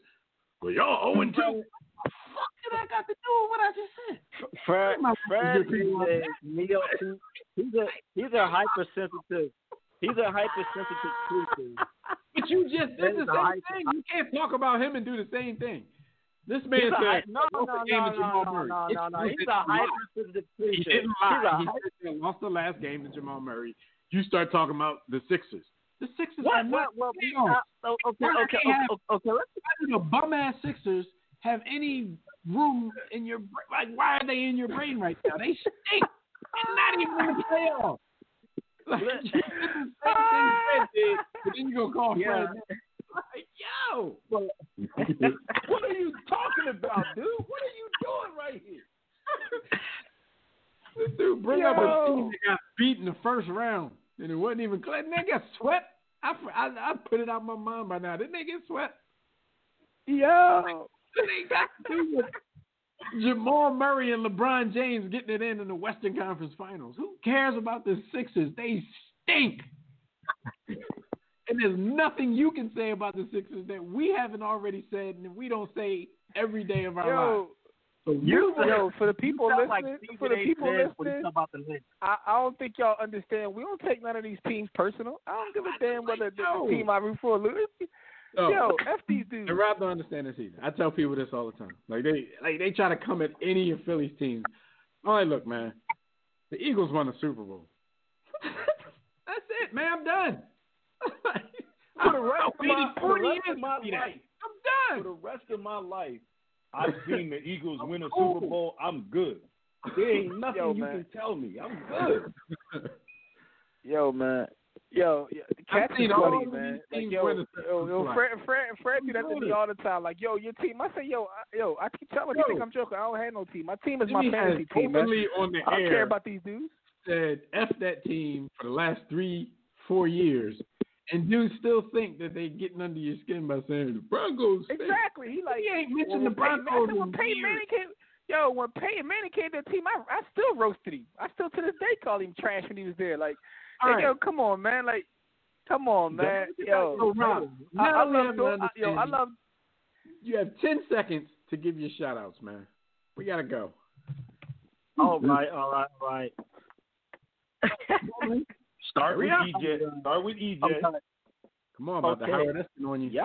well, y'all 0 2. Fuck did I got to do with what I just said? Fred, My Fred people is on a neo. He's a he's a hypersensitive. He's a hypersensitive creature. But you just did the That is a same thing. You can't talk about him and do the same thing. This man He's a hy- said, no, no, "Lost no, the game no, to Jamal no, Murray." no, It's no, no. true He's that a he lied. hypersensitive He creature. didn't He's lie. a He hy- said they lost the last game to Jamal Murray. You start talking about the Sixers. The Sixers What? are not? What? playoffs. Uh, okay, okay, okay, have- okay, okay. Let's do the bum ass Sixers have any room in your like? Why are they in your brain right now? They stink. They're not even in the playoffs. Like, you did the same thing Fred did, but then you gonna call Yeah. Fred. Like, yo, what are you talking about, dude? What are you doing right here? This dude bring up a team that got beat in the first round, and it wasn't even clear. They got swept. I, I, I put it out my mind by now. Didn't they get swept? Yo. Ain't got to with Jamal Murray and LeBron James getting it in in the Western Conference Finals. Who cares about the Sixers? They stink. and there's nothing you can say about the Sixers that we haven't already said and we don't say every day of our Yo, lives. So You yo, for the people like listening, Stephen for the people Smith when he listening, about the Knicks. I, I don't think y'all understand. We don't take none of these teams personal. I don't give a damn whether the, team I root for loses. Oh. Yo, F these dudes. And Rob don't understand this either. I tell people this all the time. Like they like they try to come at any of Philly's teams. All right, look, man. The Eagles won the Super Bowl. That's it, man. I'm done. For the rest of my, for 40 the rest years of my to see that. life, I'm done. for the rest of my life, I've seen the Eagles win a cool. Super Bowl. I'm good. There ain't nothing Yo, you can tell me. I'm good. Yo, man. Yo, yo the I've cat's seen is all funny, of man. these Like, teams yo, win a yo, yo, Super Fred, Fred, Fred do that to me Notice. all the time. Like, yo, your team. I say, yo, I, yo, I keep telling you, Yo. think I'm joking. I don't have no team. My team is my Jimmy fantasy has team, man. openly on the I don't care air about these dudes. said F that team for the last three, four years. And dudes still think that they getting under your skin by saying the Broncos. stink. Exactly. He like He ain't mentioned the Peyton- I Broncos said when in Peyton years. Manning came. Yo, when Peyton Manning came to the team, I I still roasted him. I still to this day call him trash when he was there. Like, All hey, right. yo, come on, man. Like, come on, man. Yo, So, Rob, I, I love have those- I, yo, I love You have 10 seconds to give your shout outs, man. We got to go. All right, all right, all right. Start with Hurry EJ. Start with EJ. Come on, about Okay. the Howard. That's on you. yo.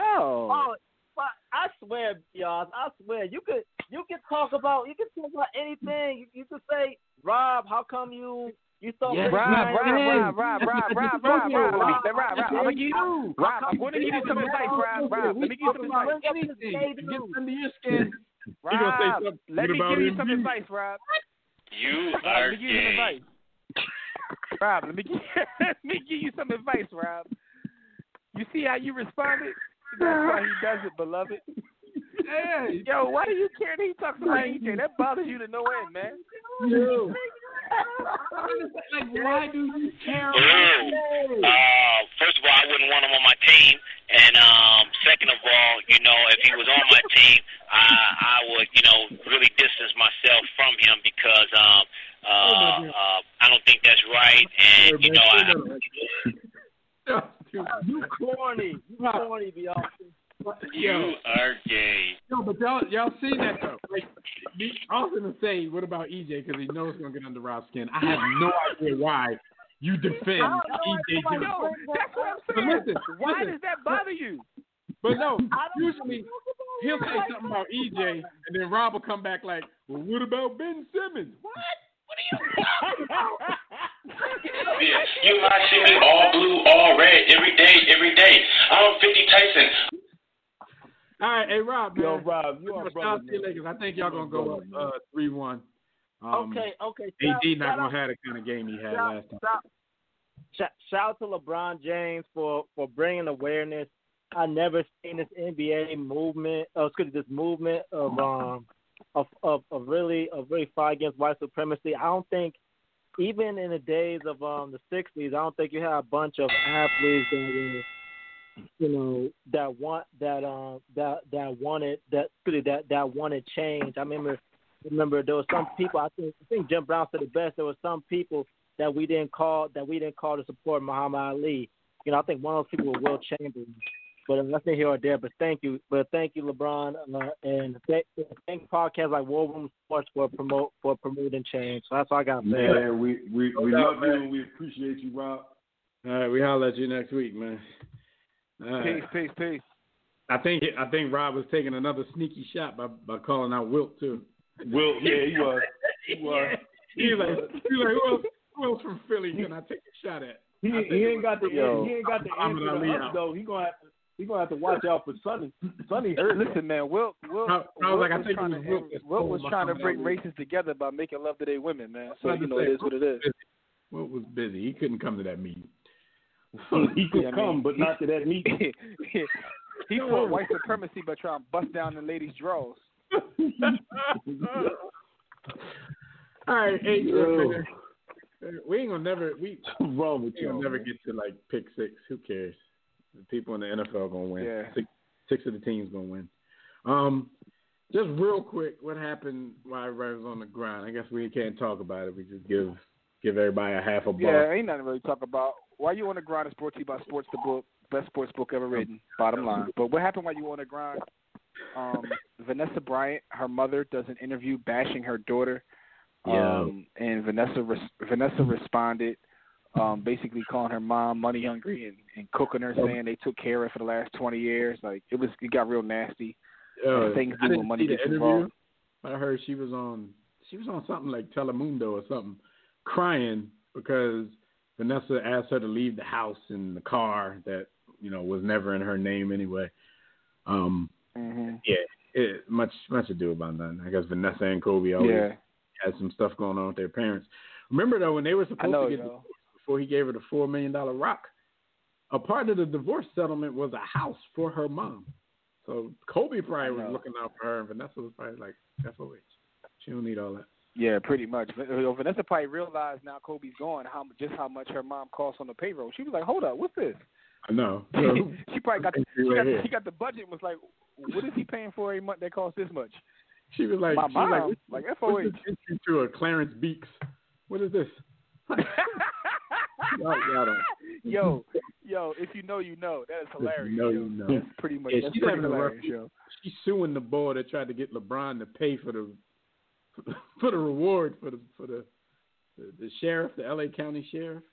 Oh, but I swear, y'all, I swear, you could you could talk about you could talk about anything. You, you could say, Rob, how come you you thought Yes, Chris Rob, Rob, Bryant- Rob, Rob, Rob, Rob, Rob, Rob, Rob, Rob, Rob, let me, Rob, Rob, Rob, I'm gonna give you, Rob, I'm going to give you some advice, Rob, Rob, let me give you some advice. Anything. It gets under your skin. He gonna say Rob, something let me about give you him. some advice, Rob. You Rob, are let me give you some gay. Advice. Rob, let me give, let me give you some advice, Rob. You see how you responded? That's why he does it, beloved. Hey, Yo, why do you care that he talks about EJ? That bothers you to no end, man. yo. like, why do you care? Uh, first of all, I wouldn't want him on my team, and um, second of all, you know, if he was on my team, I I would, you know, really distance myself from him because um, uh, uh, I don't think that's right, and you know, I, You corny, you corny, Beyonce. you are gay. No, but y'all, y'all seen that though. Like, me- I was gonna say, what about EJ? Because he knows it's gonna get under Rob's skin. I have no idea why you defend EJ Johnson. Yo, that's what I'm saying. listen, Why listen. does that bother you? But no, usually he'll say something about EJ, and then Rob will come back like, "Well, what about Ben Simmons?" What? Yeah, you might see me all blue, all red, every day, every day. I'm 50 Tyson. All right, hey Rob, man. Yo, Rob, you are Shout brother. out man. Lakers. I think y'all gonna go up uh, three one. Um, okay, okay. AD not gonna out- have the kind of game he had shout- last time. shout- shout, shout out to LeBron James for for bringing awareness. I never seen this NBA movement. Oh, excuse me, this movement of um of of, of really of really fight against white supremacy. I don't think even in the days of um the '60s, I don't think you had a bunch of athletes that were you know that want that um that that wanted that that that wanted change. I remember remember there was some people. I think I think Jim Brown said it best. There were some people that we didn't call that we didn't call to support Muhammad Ali. You know, I think one of those people was Will Chamberlain. But that's not here or there. But thank you, but thank you, LeBron, uh, and thank, thank podcasts like War Room Sports for promote for promoting change. So that's all I got. to say. Man, we we, we No doubt, love you man. and we appreciate you, Rob. All right, we holler at you next week, man. All right. Peace, peace, peace. I think I think Rob was taking another sneaky shot by by calling out Wilt too. Will, yeah, he was. He was. He was like, he was like, who else, who else from Philly can I take a shot at? He, he ain't got the Yo. he ain't got the Muhammad answer Ali to us out. though. He gonna have to he gonna have to watch out for Sonny. Sonny hurt. Listen, man, Wilt, Wilt, I- I was like, I was think trying was to, Wilt that Wilt was trying to bring races together by making love to their women, man. So That's you know the it thing. is what it is. Wilt was busy. He couldn't come to that meeting. he could Yeah, I come, mean, but not to that meeting. he fought white supremacy by trying to bust down the ladies' drawers. All right, hey, Yo. we ain't gonna never we wrong with we you? gonna never get to like pick six. Who cares? The people in the NFL are gonna win. Yeah. Six, six of the teams gonna win. Um, just real quick, what happened while everybody was on the grind? I guess we can't talk about it. We just give give everybody a half a bar. Yeah, ain't nothing really to talk about. Why you on the grind is brought to you by Sports the Book, best sports book ever written. Bottom line. But what happened while you were on the grind? Um, Vanessa Bryant, her mother, does an interview bashing her daughter. Yeah. Um, and Vanessa res- Vanessa responded, um, basically calling her mom money hungry and, and cooking her, saying they took care of her for the last twenty years. Like it was, it got real nasty. Uh, and things I do didn't money see the gets interview. involved. I heard she was on she was on something like Telemundo or something, crying because Vanessa asked her to leave the house in the car that you know was never in her name anyway. Um, hmm yeah, it, much much ado about nothing. I guess Vanessa and Kobe always Yeah, had some stuff going on with their parents. Remember though, when they were supposed know, to get yo. divorced before he gave her the four million dollar rock, a part of the divorce settlement was a house for her mom. So Kobe probably was looking out for her, and Vanessa was probably like, "FOH, she don't need all that." Yeah, pretty much. But, uh, Vanessa probably realized now Kobe's gone how just how much her mom costs on the payroll. She was like, "Hold up, what's this?" I know. So, she probably got the, She right got, the, she got the budget and was like, "What is he paying for every month that costs this much?" she was like, My she was mom, like, like, what's FOH. this to a Clarence Beeks? What is this? Y'all- y'all yo, yo, if you know, you know. That is hilarious. know, yo. you know. That's pretty much. Yeah, that's she's pretty having a rough hilarious, yo. She's suing the board that tried to get LeBron to pay for the for the reward for the for the the, the sheriff, the L.A. County sheriff,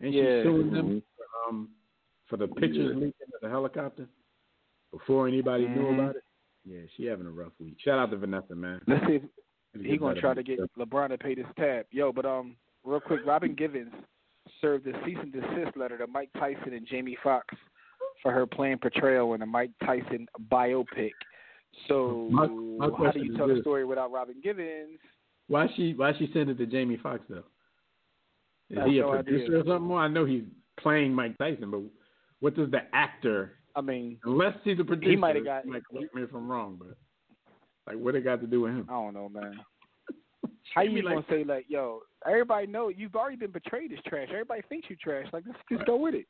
and Yeah. she's suing them for, um for the pictures Yeah. leaking of the helicopter before anybody knew Mhm. about it. Yeah, she having a rough week. Shout out to Vanessa, man. Let's see if Gotta he gonna try to get LeBron to pay this tab. Yo, but um, real quick, Robin Givens served a cease and desist letter to Mike Tyson and Jamie Foxx for her planned portrayal in a Mike Tyson biopic. So, My- my how do you tell the story without Robin Givens? Why she why she send it to Jamie Foxx though? Is he a no producer idea. or something? Well, I know he's playing Mike Tyson, but what does the actor I mean, unless he's a producer he might have got- Mike, correct me if I'm wrong, but like what it got to do with him? I don't know, man. How you gonna like- say like, yo? Everybody know you've already been portrayed as trash. Everybody thinks you trash. Like, let's just go with it.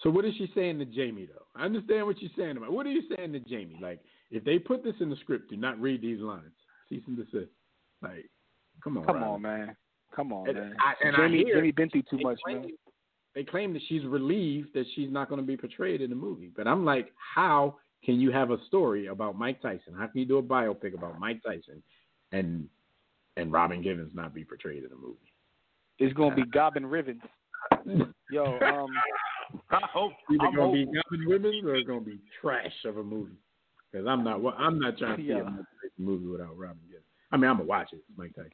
So what is she saying to Jamie though? I understand what she's saying about. What are you saying to Jamie? Like if they put this in the script, do not read these lines. Cease and desist. Like, come on, Come Robin. on, man. Come on, And man. I- and I Jamie, hear- Jamie been through too much, claim- man. They claim that she's relieved that she's not going to be portrayed in the movie. But I'm like, how can you have a story about Mike Tyson? How can you do a biopic about Mike Tyson and and Robin Givens not be portrayed in the movie? It's gonna be Gobbin Rivens. Yo, um, I hope. Either I'm going to be hoping. Goblin Women or it's going to be trash of a movie. Because I'm not, wa- I'm not trying to see Yeah. a movie without Robin Givens. I mean, I'm gonna watch it. Mike Tyson.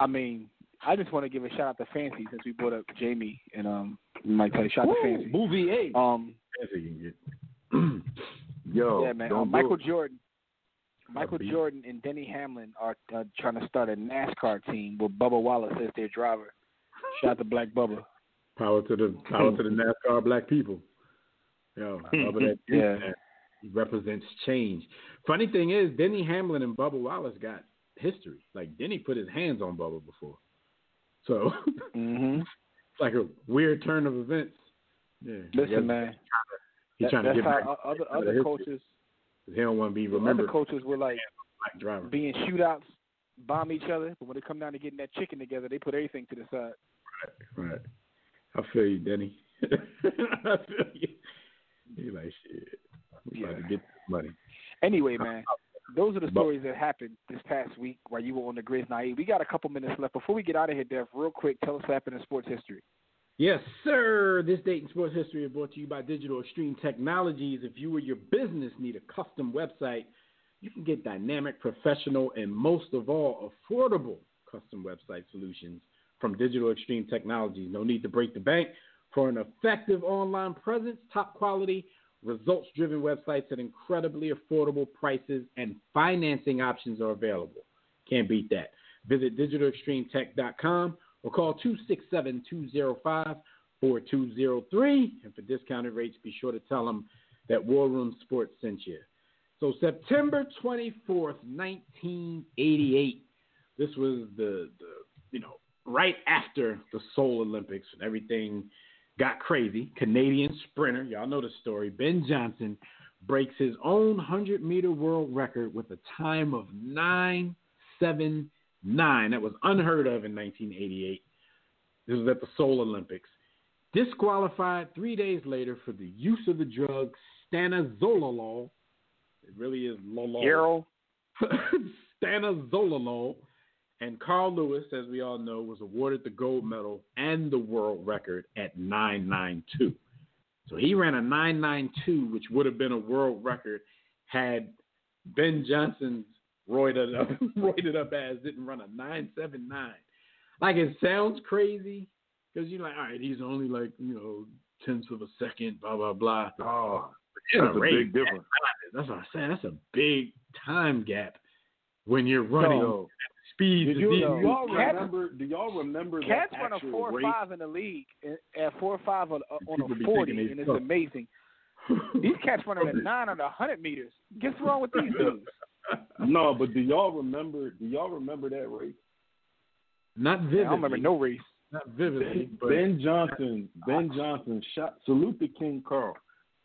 I mean, I just want to give a shout out to Fancy since we brought up Jamie and um, Mike Tyson. Shout out to Fancy. Movie A. Um, As he can get. Yo, yeah, man. Um, Michael it. Jordan, Michael beat. Jordan and Denny Hamlin are uh, trying to start a NASCAR team with Bubba Wallace as their driver. Shout out to Black Bubba. Power to the power to the NASCAR black people. Yo, Bubba that Yeah. he represents change. Funny thing is, Denny Hamlin and Bubba Wallace got history. Like Denny put his hands on Bubba before, so hmm it's like a weird turn of events. Yeah, Listen, man. He's That, trying to that's get how back. o- other to other history. coaches, He don't want to be other remembered coaches were like being shootouts, bomb each other, but when it come down to getting that chicken together, they put everything to the side. Right. right. I feel you, Denny. I feel you. You're like shit. We about to get money. Anyway, man, those are the stories that happened this past week while you were on the Grizz Naive. We got a couple minutes left. Before we get out of here, Dev, real quick, tell us what happened in sports history. Yes, sir. This date in sports history is brought to you by Digital Extreme Technologies. If you or your business need a custom website, you can get dynamic, professional, and most of all, affordable custom website solutions from Digital Extreme Technologies. No need to break the bank for an effective online presence, top quality, results driven websites at incredibly affordable prices, and financing options are available. Can't beat that. Visit digitalextremetech.com or call 267 205 4203. And for discounted rates, be sure to tell them that War Room Sports sent you. So, September 24th, 1988. This was the, the you know, right after the Seoul Olympics and everything got crazy. Canadian sprinter, y'all know the story. Ben Johnson breaks his own 100 meter world record with a time of 979. That was unheard of in 1988. This was at the Seoul Olympics. Disqualified three days later for the use of the drug stanozolol. It really is lolol. Carol. stanozolol. And Carl Lewis, as we all know, was awarded the gold medal and the world record at 992. So he ran a 992, which would have been a world record had Ben Johnson's roided up, roided up ass didn't run a 979. Like it sounds crazy because you're like, all right, he's only like you know tenths of a second, blah blah blah. Oh, that's a race, big difference. That's what I'm saying. That's a big time gap when you're running Yo, speeds. Did of you, these- do y'all Cats- remember? Do y'all remember Cats that run a actual four or five in the league at four or five on, on a forty, and it's suck. amazing. These cats running at nine on the hundred meters. What's wrong with these dudes? No, but do y'all remember? Do y'all remember that race? Not I vividly. don't remember no race. Not vividly, Ben, but ben Johnson, Ben Johnson shot. Salute to King Carl,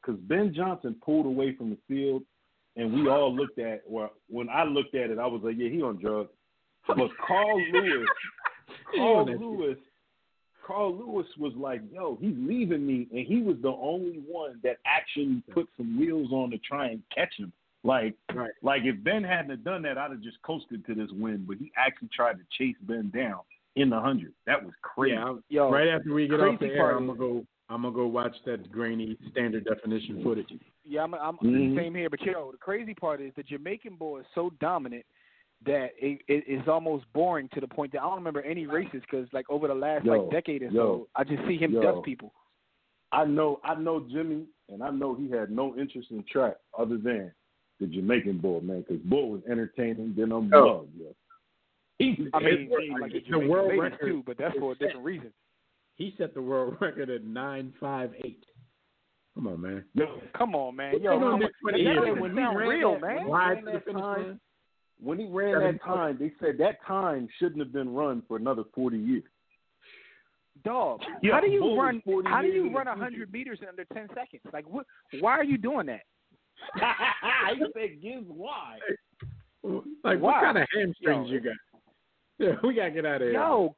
because Ben Johnson pulled away from the field, and we all looked at. Well, when I looked at it, I was like, "Yeah, he on drugs." But Carl Lewis, Carl He on that Lewis, Carl Lewis was like, "Yo, he's leaving me," and he was the only one that actually put some wheels on to try and catch him. Like, Right. like if Ben hadn't have done that, I'd have just coasted to this win. But he actually tried to chase Ben down in the hundred. That was crazy. yeah, Yo, right after we get off the air, I'm gonna go. I'm gonna go watch that grainy standard definition footage. Yeah, I'm, I'm Mhm. same here. But yo, the crazy part is the Jamaican boy is so dominant that it, it is almost boring to the point that I don't remember any races because like over the last Yo, like decade or yo, so, I just see him yo. dust people. I know, I know Jimmy, and I know he had no interest in track other than the Jamaican bull, man, because bull was entertaining Then I'm Oh. love, yo. He, I mean, It's- I like the the world record too, but that's for a different reason. He set the world record at nine five eight. Come on, man. yo, Come on, man. What Yo, they gonna how much, for that the year? doesn't When he ran real, that- man. when Ride ran that time, when he ran that time, they said that time shouldn't have been run for another forty years. Dog, Yo, how do you run? How do you run a hundred meters in under ten seconds? Like, what? Why are you doing that? He said, "Gives why." Like, Wow. what kind of hamstrings Yo. you got? Yeah, we gotta get out of here. Yo,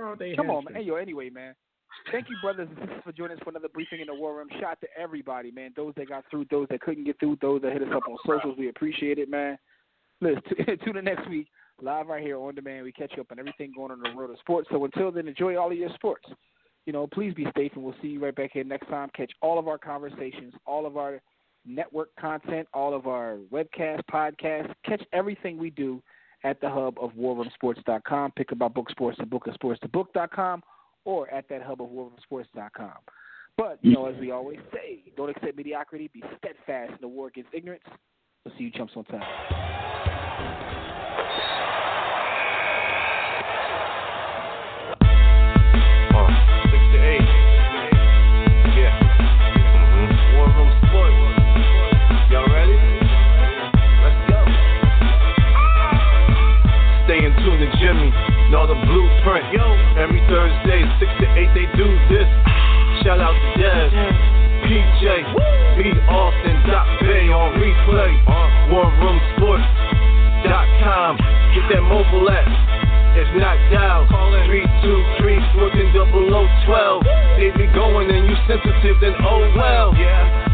Oh, come on, man. Hey, yo, anyway, man. Thank you, brothers and sisters, for joining us for another briefing in the war room. Shout out to everybody, man. Those that got through, those that couldn't get through, those that hit us up on socials. We appreciate it, man. Listen, tune in next week, live right here on demand. We catch you up on everything going on in the world of sports. So until then, enjoy all of your sports. You know, please be safe, and we'll see you right back here next time. Catch all of our conversations, all of our network content, all of our webcasts, podcasts. Catch everything we do at the hub of warroomsports.com. Pick up our book sports to book of sports to book.com or at that hub of warroomsports.com. But, you know, as we always say, don't accept mediocrity. Be steadfast in the war against ignorance. We'll see you chumps on time. Jimmy. Know the blueprint. Yo. Every Thursday, six to eight, they do this. Shout out to Dev. PJ. B. Austin. Dot Bay on replay. Warroomsports.com. Get that mobile app. It's knocked out. Three, two, three, smoking double O twelve. They be going and you sensitive, then oh well. Yeah.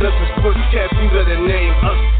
Best in sportscast? You better name us.